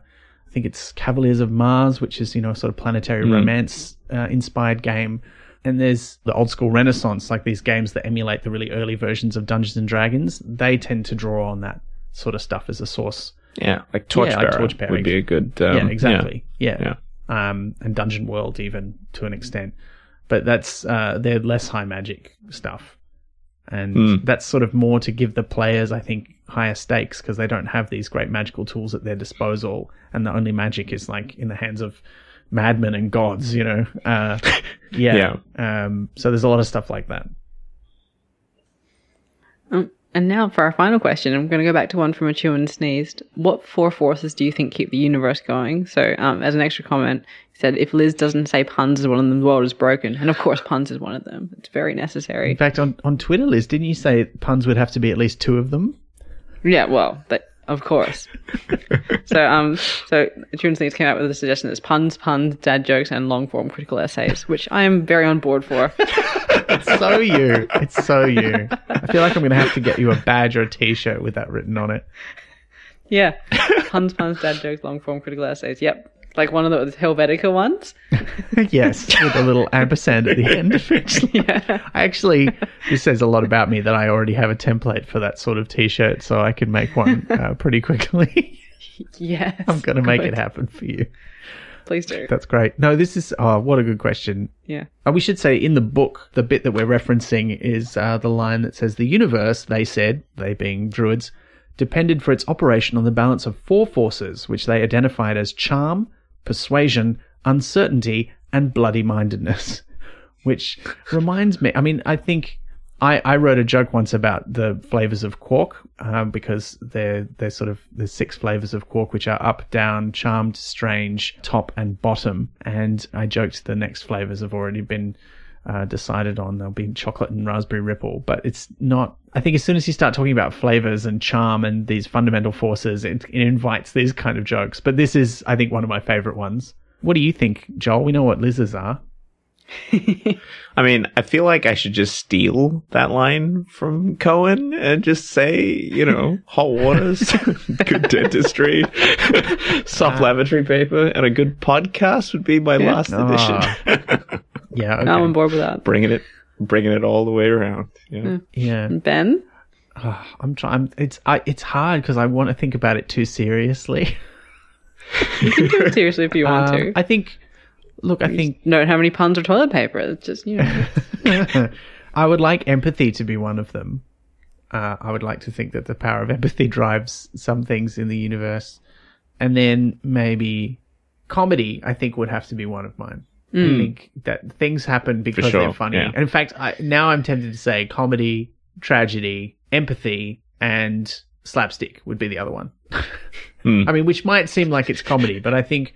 I think it's Cavaliers of Mars, which is, you know, a sort of planetary Mm. romance uh, inspired game. And there's the old school Renaissance, like these games that emulate the really early versions of Dungeons and Dragons. They tend to draw on that sort of stuff as a source. yeah, like Torchbearer, Yeah, like Torchbearer would be a good. Um, yeah, exactly. Yeah. Yeah. Um, and Dungeon World even to an extent, but that's uh, they're less high magic stuff, and Mm. that's sort of more to give the players, I think, higher stakes because they don't have these great magical tools at their disposal, and the only magic is like in the hands of madmen and gods, you know. Uh, yeah. Um, so there's a lot of stuff like that. And now for our final question, I'm going to go back to one from A'Tuin sneezed. What four forces do you think keep the universe going? So, um, as an extra comment, he said if Liz doesn't say puns is one of them, the world is broken. And of course, puns is one of them. It's very necessary. In fact, on, on Twitter, Liz, didn't you say puns would have to be at least two of them? Yeah, well, that, of course. so, um, so and Sneeze came out with a suggestion that's puns, puns, dad jokes, and long form critical essays, which I am very on board for. It's so you. It's so you. I feel like I'm going to have to get you a badge or a t-shirt with that written on it. Yeah. Puns, puns, dad jokes, long form critical essays. Yep. Like one of those Helvetica ones. yes, with a little ampersand at the end of it. yeah. I actually, this says a lot about me that I already have a template for that sort of t-shirt, so I can make one uh, pretty quickly. Yes. I'm going to make it happen for you. Please do. That's great. No, this is, oh, what a good question. Yeah. Uh, we should say in the book, the bit that we're referencing is uh, the line that says, The universe, they said, they being druids, depended for its operation on the balance of four forces, which they identified as charm, persuasion, uncertainty, and bloody mindedness. Which reminds me, I mean, I think I, I wrote a joke once about the flavors of quark um, because they're they're sort of there's six flavors of quark which are up, down, charmed, strange, top, and bottom. And I joked the next flavors have already been uh, decided on. There'll be chocolate and raspberry ripple, but it's not. I think as soon as you start talking about flavors and charm and these fundamental forces, it, it invites these kind of jokes. But this is, I think, one of my favorite ones. What do you think, Joel? We know what lizards are. I mean, I feel like I should just steal that line from Cohen and just say, you know, hot waters, good dentistry, soft lavatory paper, and a good podcast would be my last Ah. edition. Yeah, okay. I'm on board with that. bringing it, bringing it all the way around. Yeah. yeah. Ben? I'm trying. It's I, it's hard because I want to think about it too seriously. You can do it seriously if you want Um, to. I think. Look, I think Don't have puns or toilet paper. It's just, you know. I would like empathy to be one of them. Uh, I would like to think that the power of empathy drives some things in the universe, and then maybe comedy. I think would have to be one of mine. I think that things happen because sure, they're funny, yeah. and in fact, I, now I'm tempted to say comedy, tragedy, empathy, and slapstick would be the other one. Hmm. I mean, which might seem like it's comedy, but I think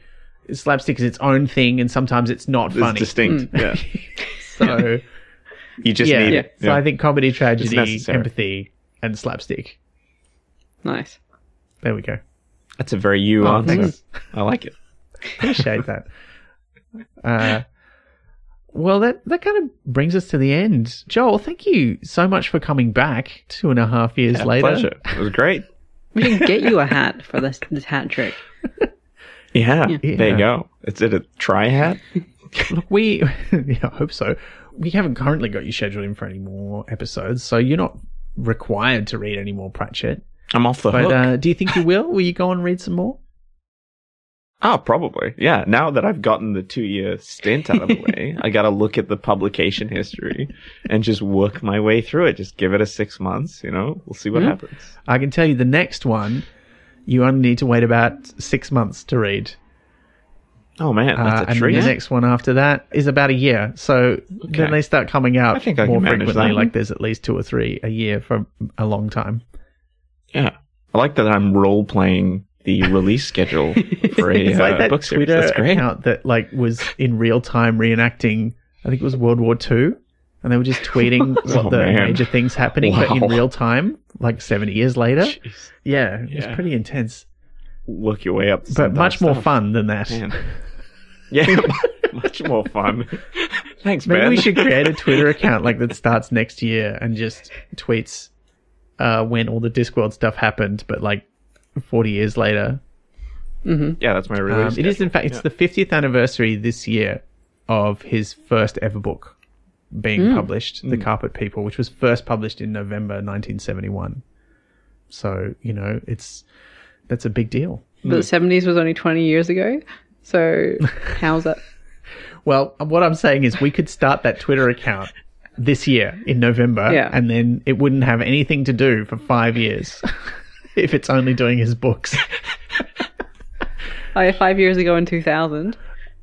slapstick is its own thing, and sometimes it's not It's funny. distinct. Yeah. So You just yeah, need Yeah. it. so I think comedy, tragedy, empathy, and slapstick. nice. There we go. that's a very you Oh, answer. thanks. I like it. Appreciate that. Uh, well, that that kind of brings us to the end. Joel, thank you so much for coming back two and a half years Yeah, later. Pleasure. It was great. We can get you a hat for this this hat trick. Yeah, Yeah. There you go. Is it a try hat? Look, we, yeah, I hope so. We haven't currently got you scheduled in for any more episodes, so you're not required to read any more Pratchett. I'm off the But hook. uh, do you think you will? Will you go and read some more? Oh, probably. Yeah. Now that I've gotten the two year stint out of the way, I got to look at the publication history and just work my way through it. Just give it a six months, you know, we'll see what happens. I can tell you the next one, you only need to wait about six months to read. Oh, man. Uh, That's a and treat. the next one after that is about a year. So then they start coming out I think I more frequently. that. Like there's at least two or three a year for a long time. yeah. I like that I'm role playing the release schedule for a It's uh, like that book series. Twitter That's great. account that like was in real time reenacting. I think it was World War Two, and they were just tweeting what Oh, the man. major things happening, but in real time, like seventy years later. Jeez. Yeah, it was pretty intense, Work your way up but much more stuff. fun than that. Man. Yeah, much more fun. Thanks, Maybe we should create a Twitter account like that starts next year and just tweets uh, when all the Discworld stuff happened, but like 40 years later. Mm-hmm. Yeah, that's my Um, release. it is, in fact, it's the 50th anniversary this year of his first ever book being mm. published, The mm. Carpet People, which was first published in November 1971. So, you know, it's that's a big deal. But the 70s was only 20 years ago. So how's that? Well, what I'm saying is we could start that Twitter account this year in November, Yeah. and then it wouldn't have anything to do for five years if it's only doing his books. Oh, yeah, five years ago in 2000.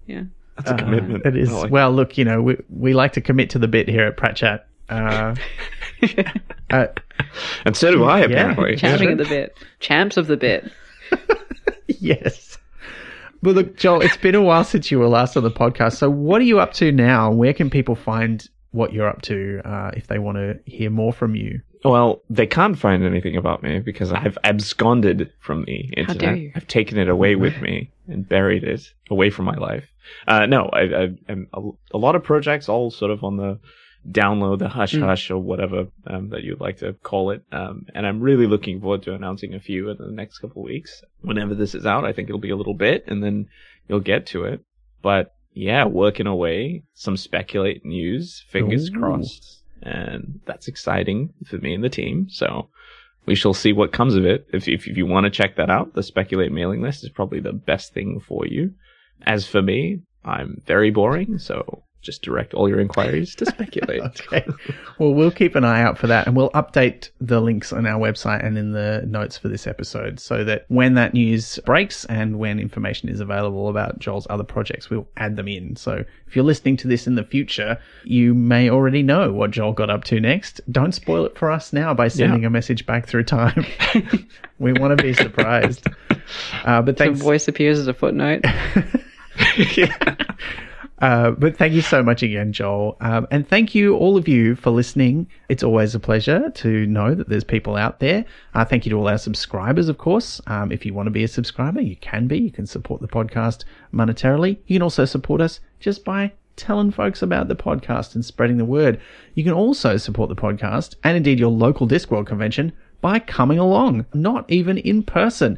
Yeah. That's a commitment. It is like well. Look, you know, we we like to commit to the bit here at Pratchat. Uh, Uh, And so do I, Yeah. apparently. Champing at the bit. Champs of the bit. yes. Well, look, Joel, it's been a while since you were last on the podcast. So, what are you up to now? Where can people find what you're up to uh, if they want to hear more from you? Well, they can't find anything about me because I've absconded from the internet. How dare you. I've taken it away with me and buried it away from my life. Uh, no, I, I, I'm a, a lot of projects, all sort of on the download, the hush Mm. hush, or whatever um, that you'd like to call it. Um, and I'm really looking forward to announcing a few in the next couple of weeks. Whenever this is out, I think it'll be a little bit, and then you'll get to it. But yeah, working away, some speculate news, fingers Ooh. crossed and that's exciting for me and the team. So we shall see what comes of it. If if, if you want to check that out, the speculate mailing list is probably the best thing for you. As for me, I'm very boring, so just direct all your inquiries to speculate. Okay. Well, we'll keep an eye out for that and we'll update the links on our website and in the notes for this episode so that when that news breaks and when information is available about Joel's other projects, we'll add them in. So if you're listening to this in the future, you may already know what Joel got up to next. Don't spoil it for us now by sending a message back through time. we want to be surprised. Uh, but The voice appears as a footnote. Uh, but thank you so much again, Joel. Um, and thank you, all of you, for listening. It's always a pleasure to know that there's people out there. Uh, thank you to all our subscribers, of course. Um, if you want to be a subscriber, you can be. You can support the podcast monetarily. You can also support us just by telling folks about the podcast and spreading the word. You can also support the podcast and indeed your local Discworld convention by coming along, not even in person.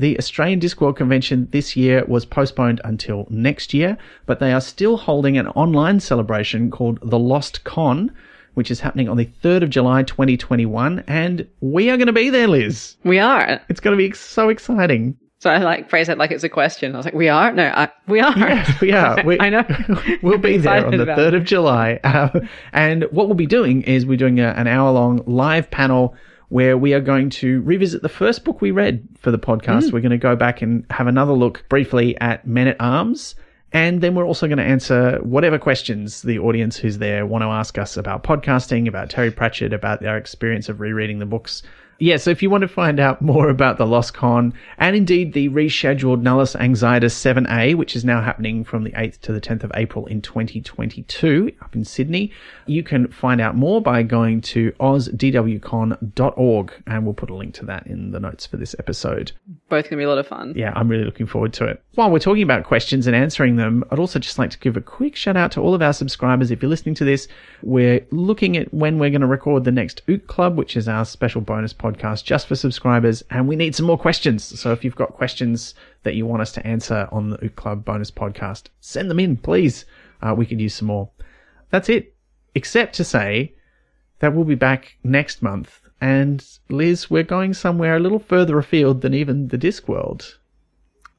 The Australian Discworld convention this year was postponed until next year, but they are still holding an online celebration called the Lost Con, which is happening on the 3rd of July 2021, and we are going to be there, Liz. we are. It's going to be so exciting. So I like phrase it like it's a question. I was like, we are? No, I, we are. Yes, we are. We, I know. we'll be there on the 3rd of July. Uh, and what we'll be doing is we're doing a, an hour long live panel where we are going to revisit the first book we read for the podcast. Mm. We're going to go back and have another look briefly at Men at Arms. And then we're also going to answer whatever questions the audience who's there want to ask us about podcasting, about Terry Pratchett, about their experience of rereading the books. Yeah, so if you want to find out more about the Lost Con and indeed the rescheduled Nullus Anxietus 7A, which is now happening from the 8th to the 10th of April in 2022 up in Sydney, you can find out more by going to ozdwcon.org and we'll put a link to that in the notes for this episode. Both going to be a lot of fun. Yeah, I'm really looking forward to it. While we're talking about questions and answering them, I'd also just like to give a quick shout out to all of our subscribers. If you're listening to this, we're looking at when we're going to record the next Ook Club, which is our special bonus podcast just for subscribers, and we need some more questions. So if you've got questions that you want us to answer on the Ook Club bonus podcast, send them in, please. Uh, we could use some more. That's it. Except to say that we'll be back next month. And Liz, we're going somewhere a little further afield than even the Discworld.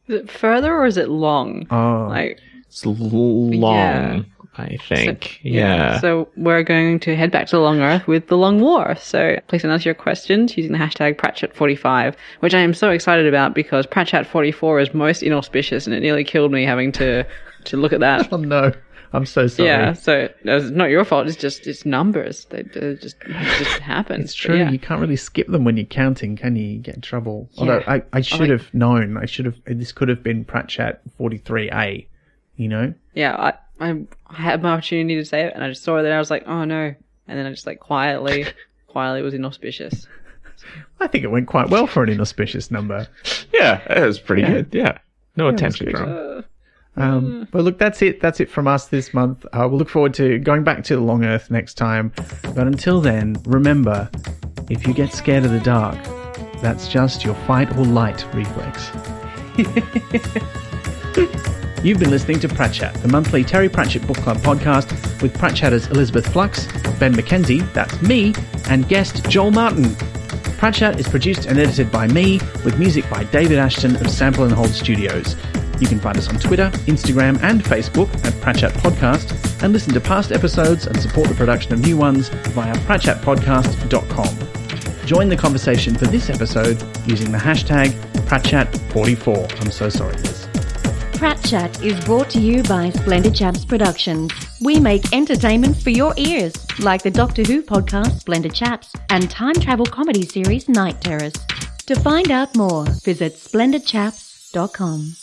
Is it further or is it long? Oh. Like, It's long, Yeah. I think. yeah. So we're going to head back to the Long Earth with the Long War. So please send us your questions using the hashtag Pratchat45, which I am so excited about because Pratchat44 is most inauspicious and it nearly killed me having to, to look at that. Oh no, I'm so sorry. Yeah, so it's not your fault. It's just it's numbers. They, they just it just happens. It's true. Yeah. You can't really skip them when you're counting, can you? You get in trouble. Although Yeah. I, I oh, should like- have known. I should have. This could have been Pratchat 43A. You know. yeah, I, I I had my opportunity to say it, and I just saw it there. I was like, oh no, and then I just like quietly, quietly was inauspicious. I think it went quite well for an inauspicious number. yeah, it was pretty good. Yeah. No that's attention good. drawn. Um, but look, that's it. That's it from us this month. Uh, we'll look forward to going back to the Long Earth next time. But until then, remember, if you get scared of the dark, that's just your fight or light reflex. You've been listening to Pratchat, the monthly Terry Pratchett Book Club podcast with Pratchatters Elizabeth Flux, Ben McKenzie, that's me, and guest Joel Martin. Pratchat is produced and edited by me, with music by David Ashton of Sample and Hold Studios. You can find us on Twitter, Instagram, and Facebook at Pratchat Podcast, and listen to past episodes and support the production of new ones via pratchatpodcast.com. Join the conversation for this episode using the hashtag Pratchat44. I'm so sorry, Liz. Pratchat is brought to you by Splendid Chaps Productions. We make entertainment for your ears, like the Doctor Who podcast Splendid Chaps and time travel comedy series Night Terrors. To find out more, visit splendidchaps.com.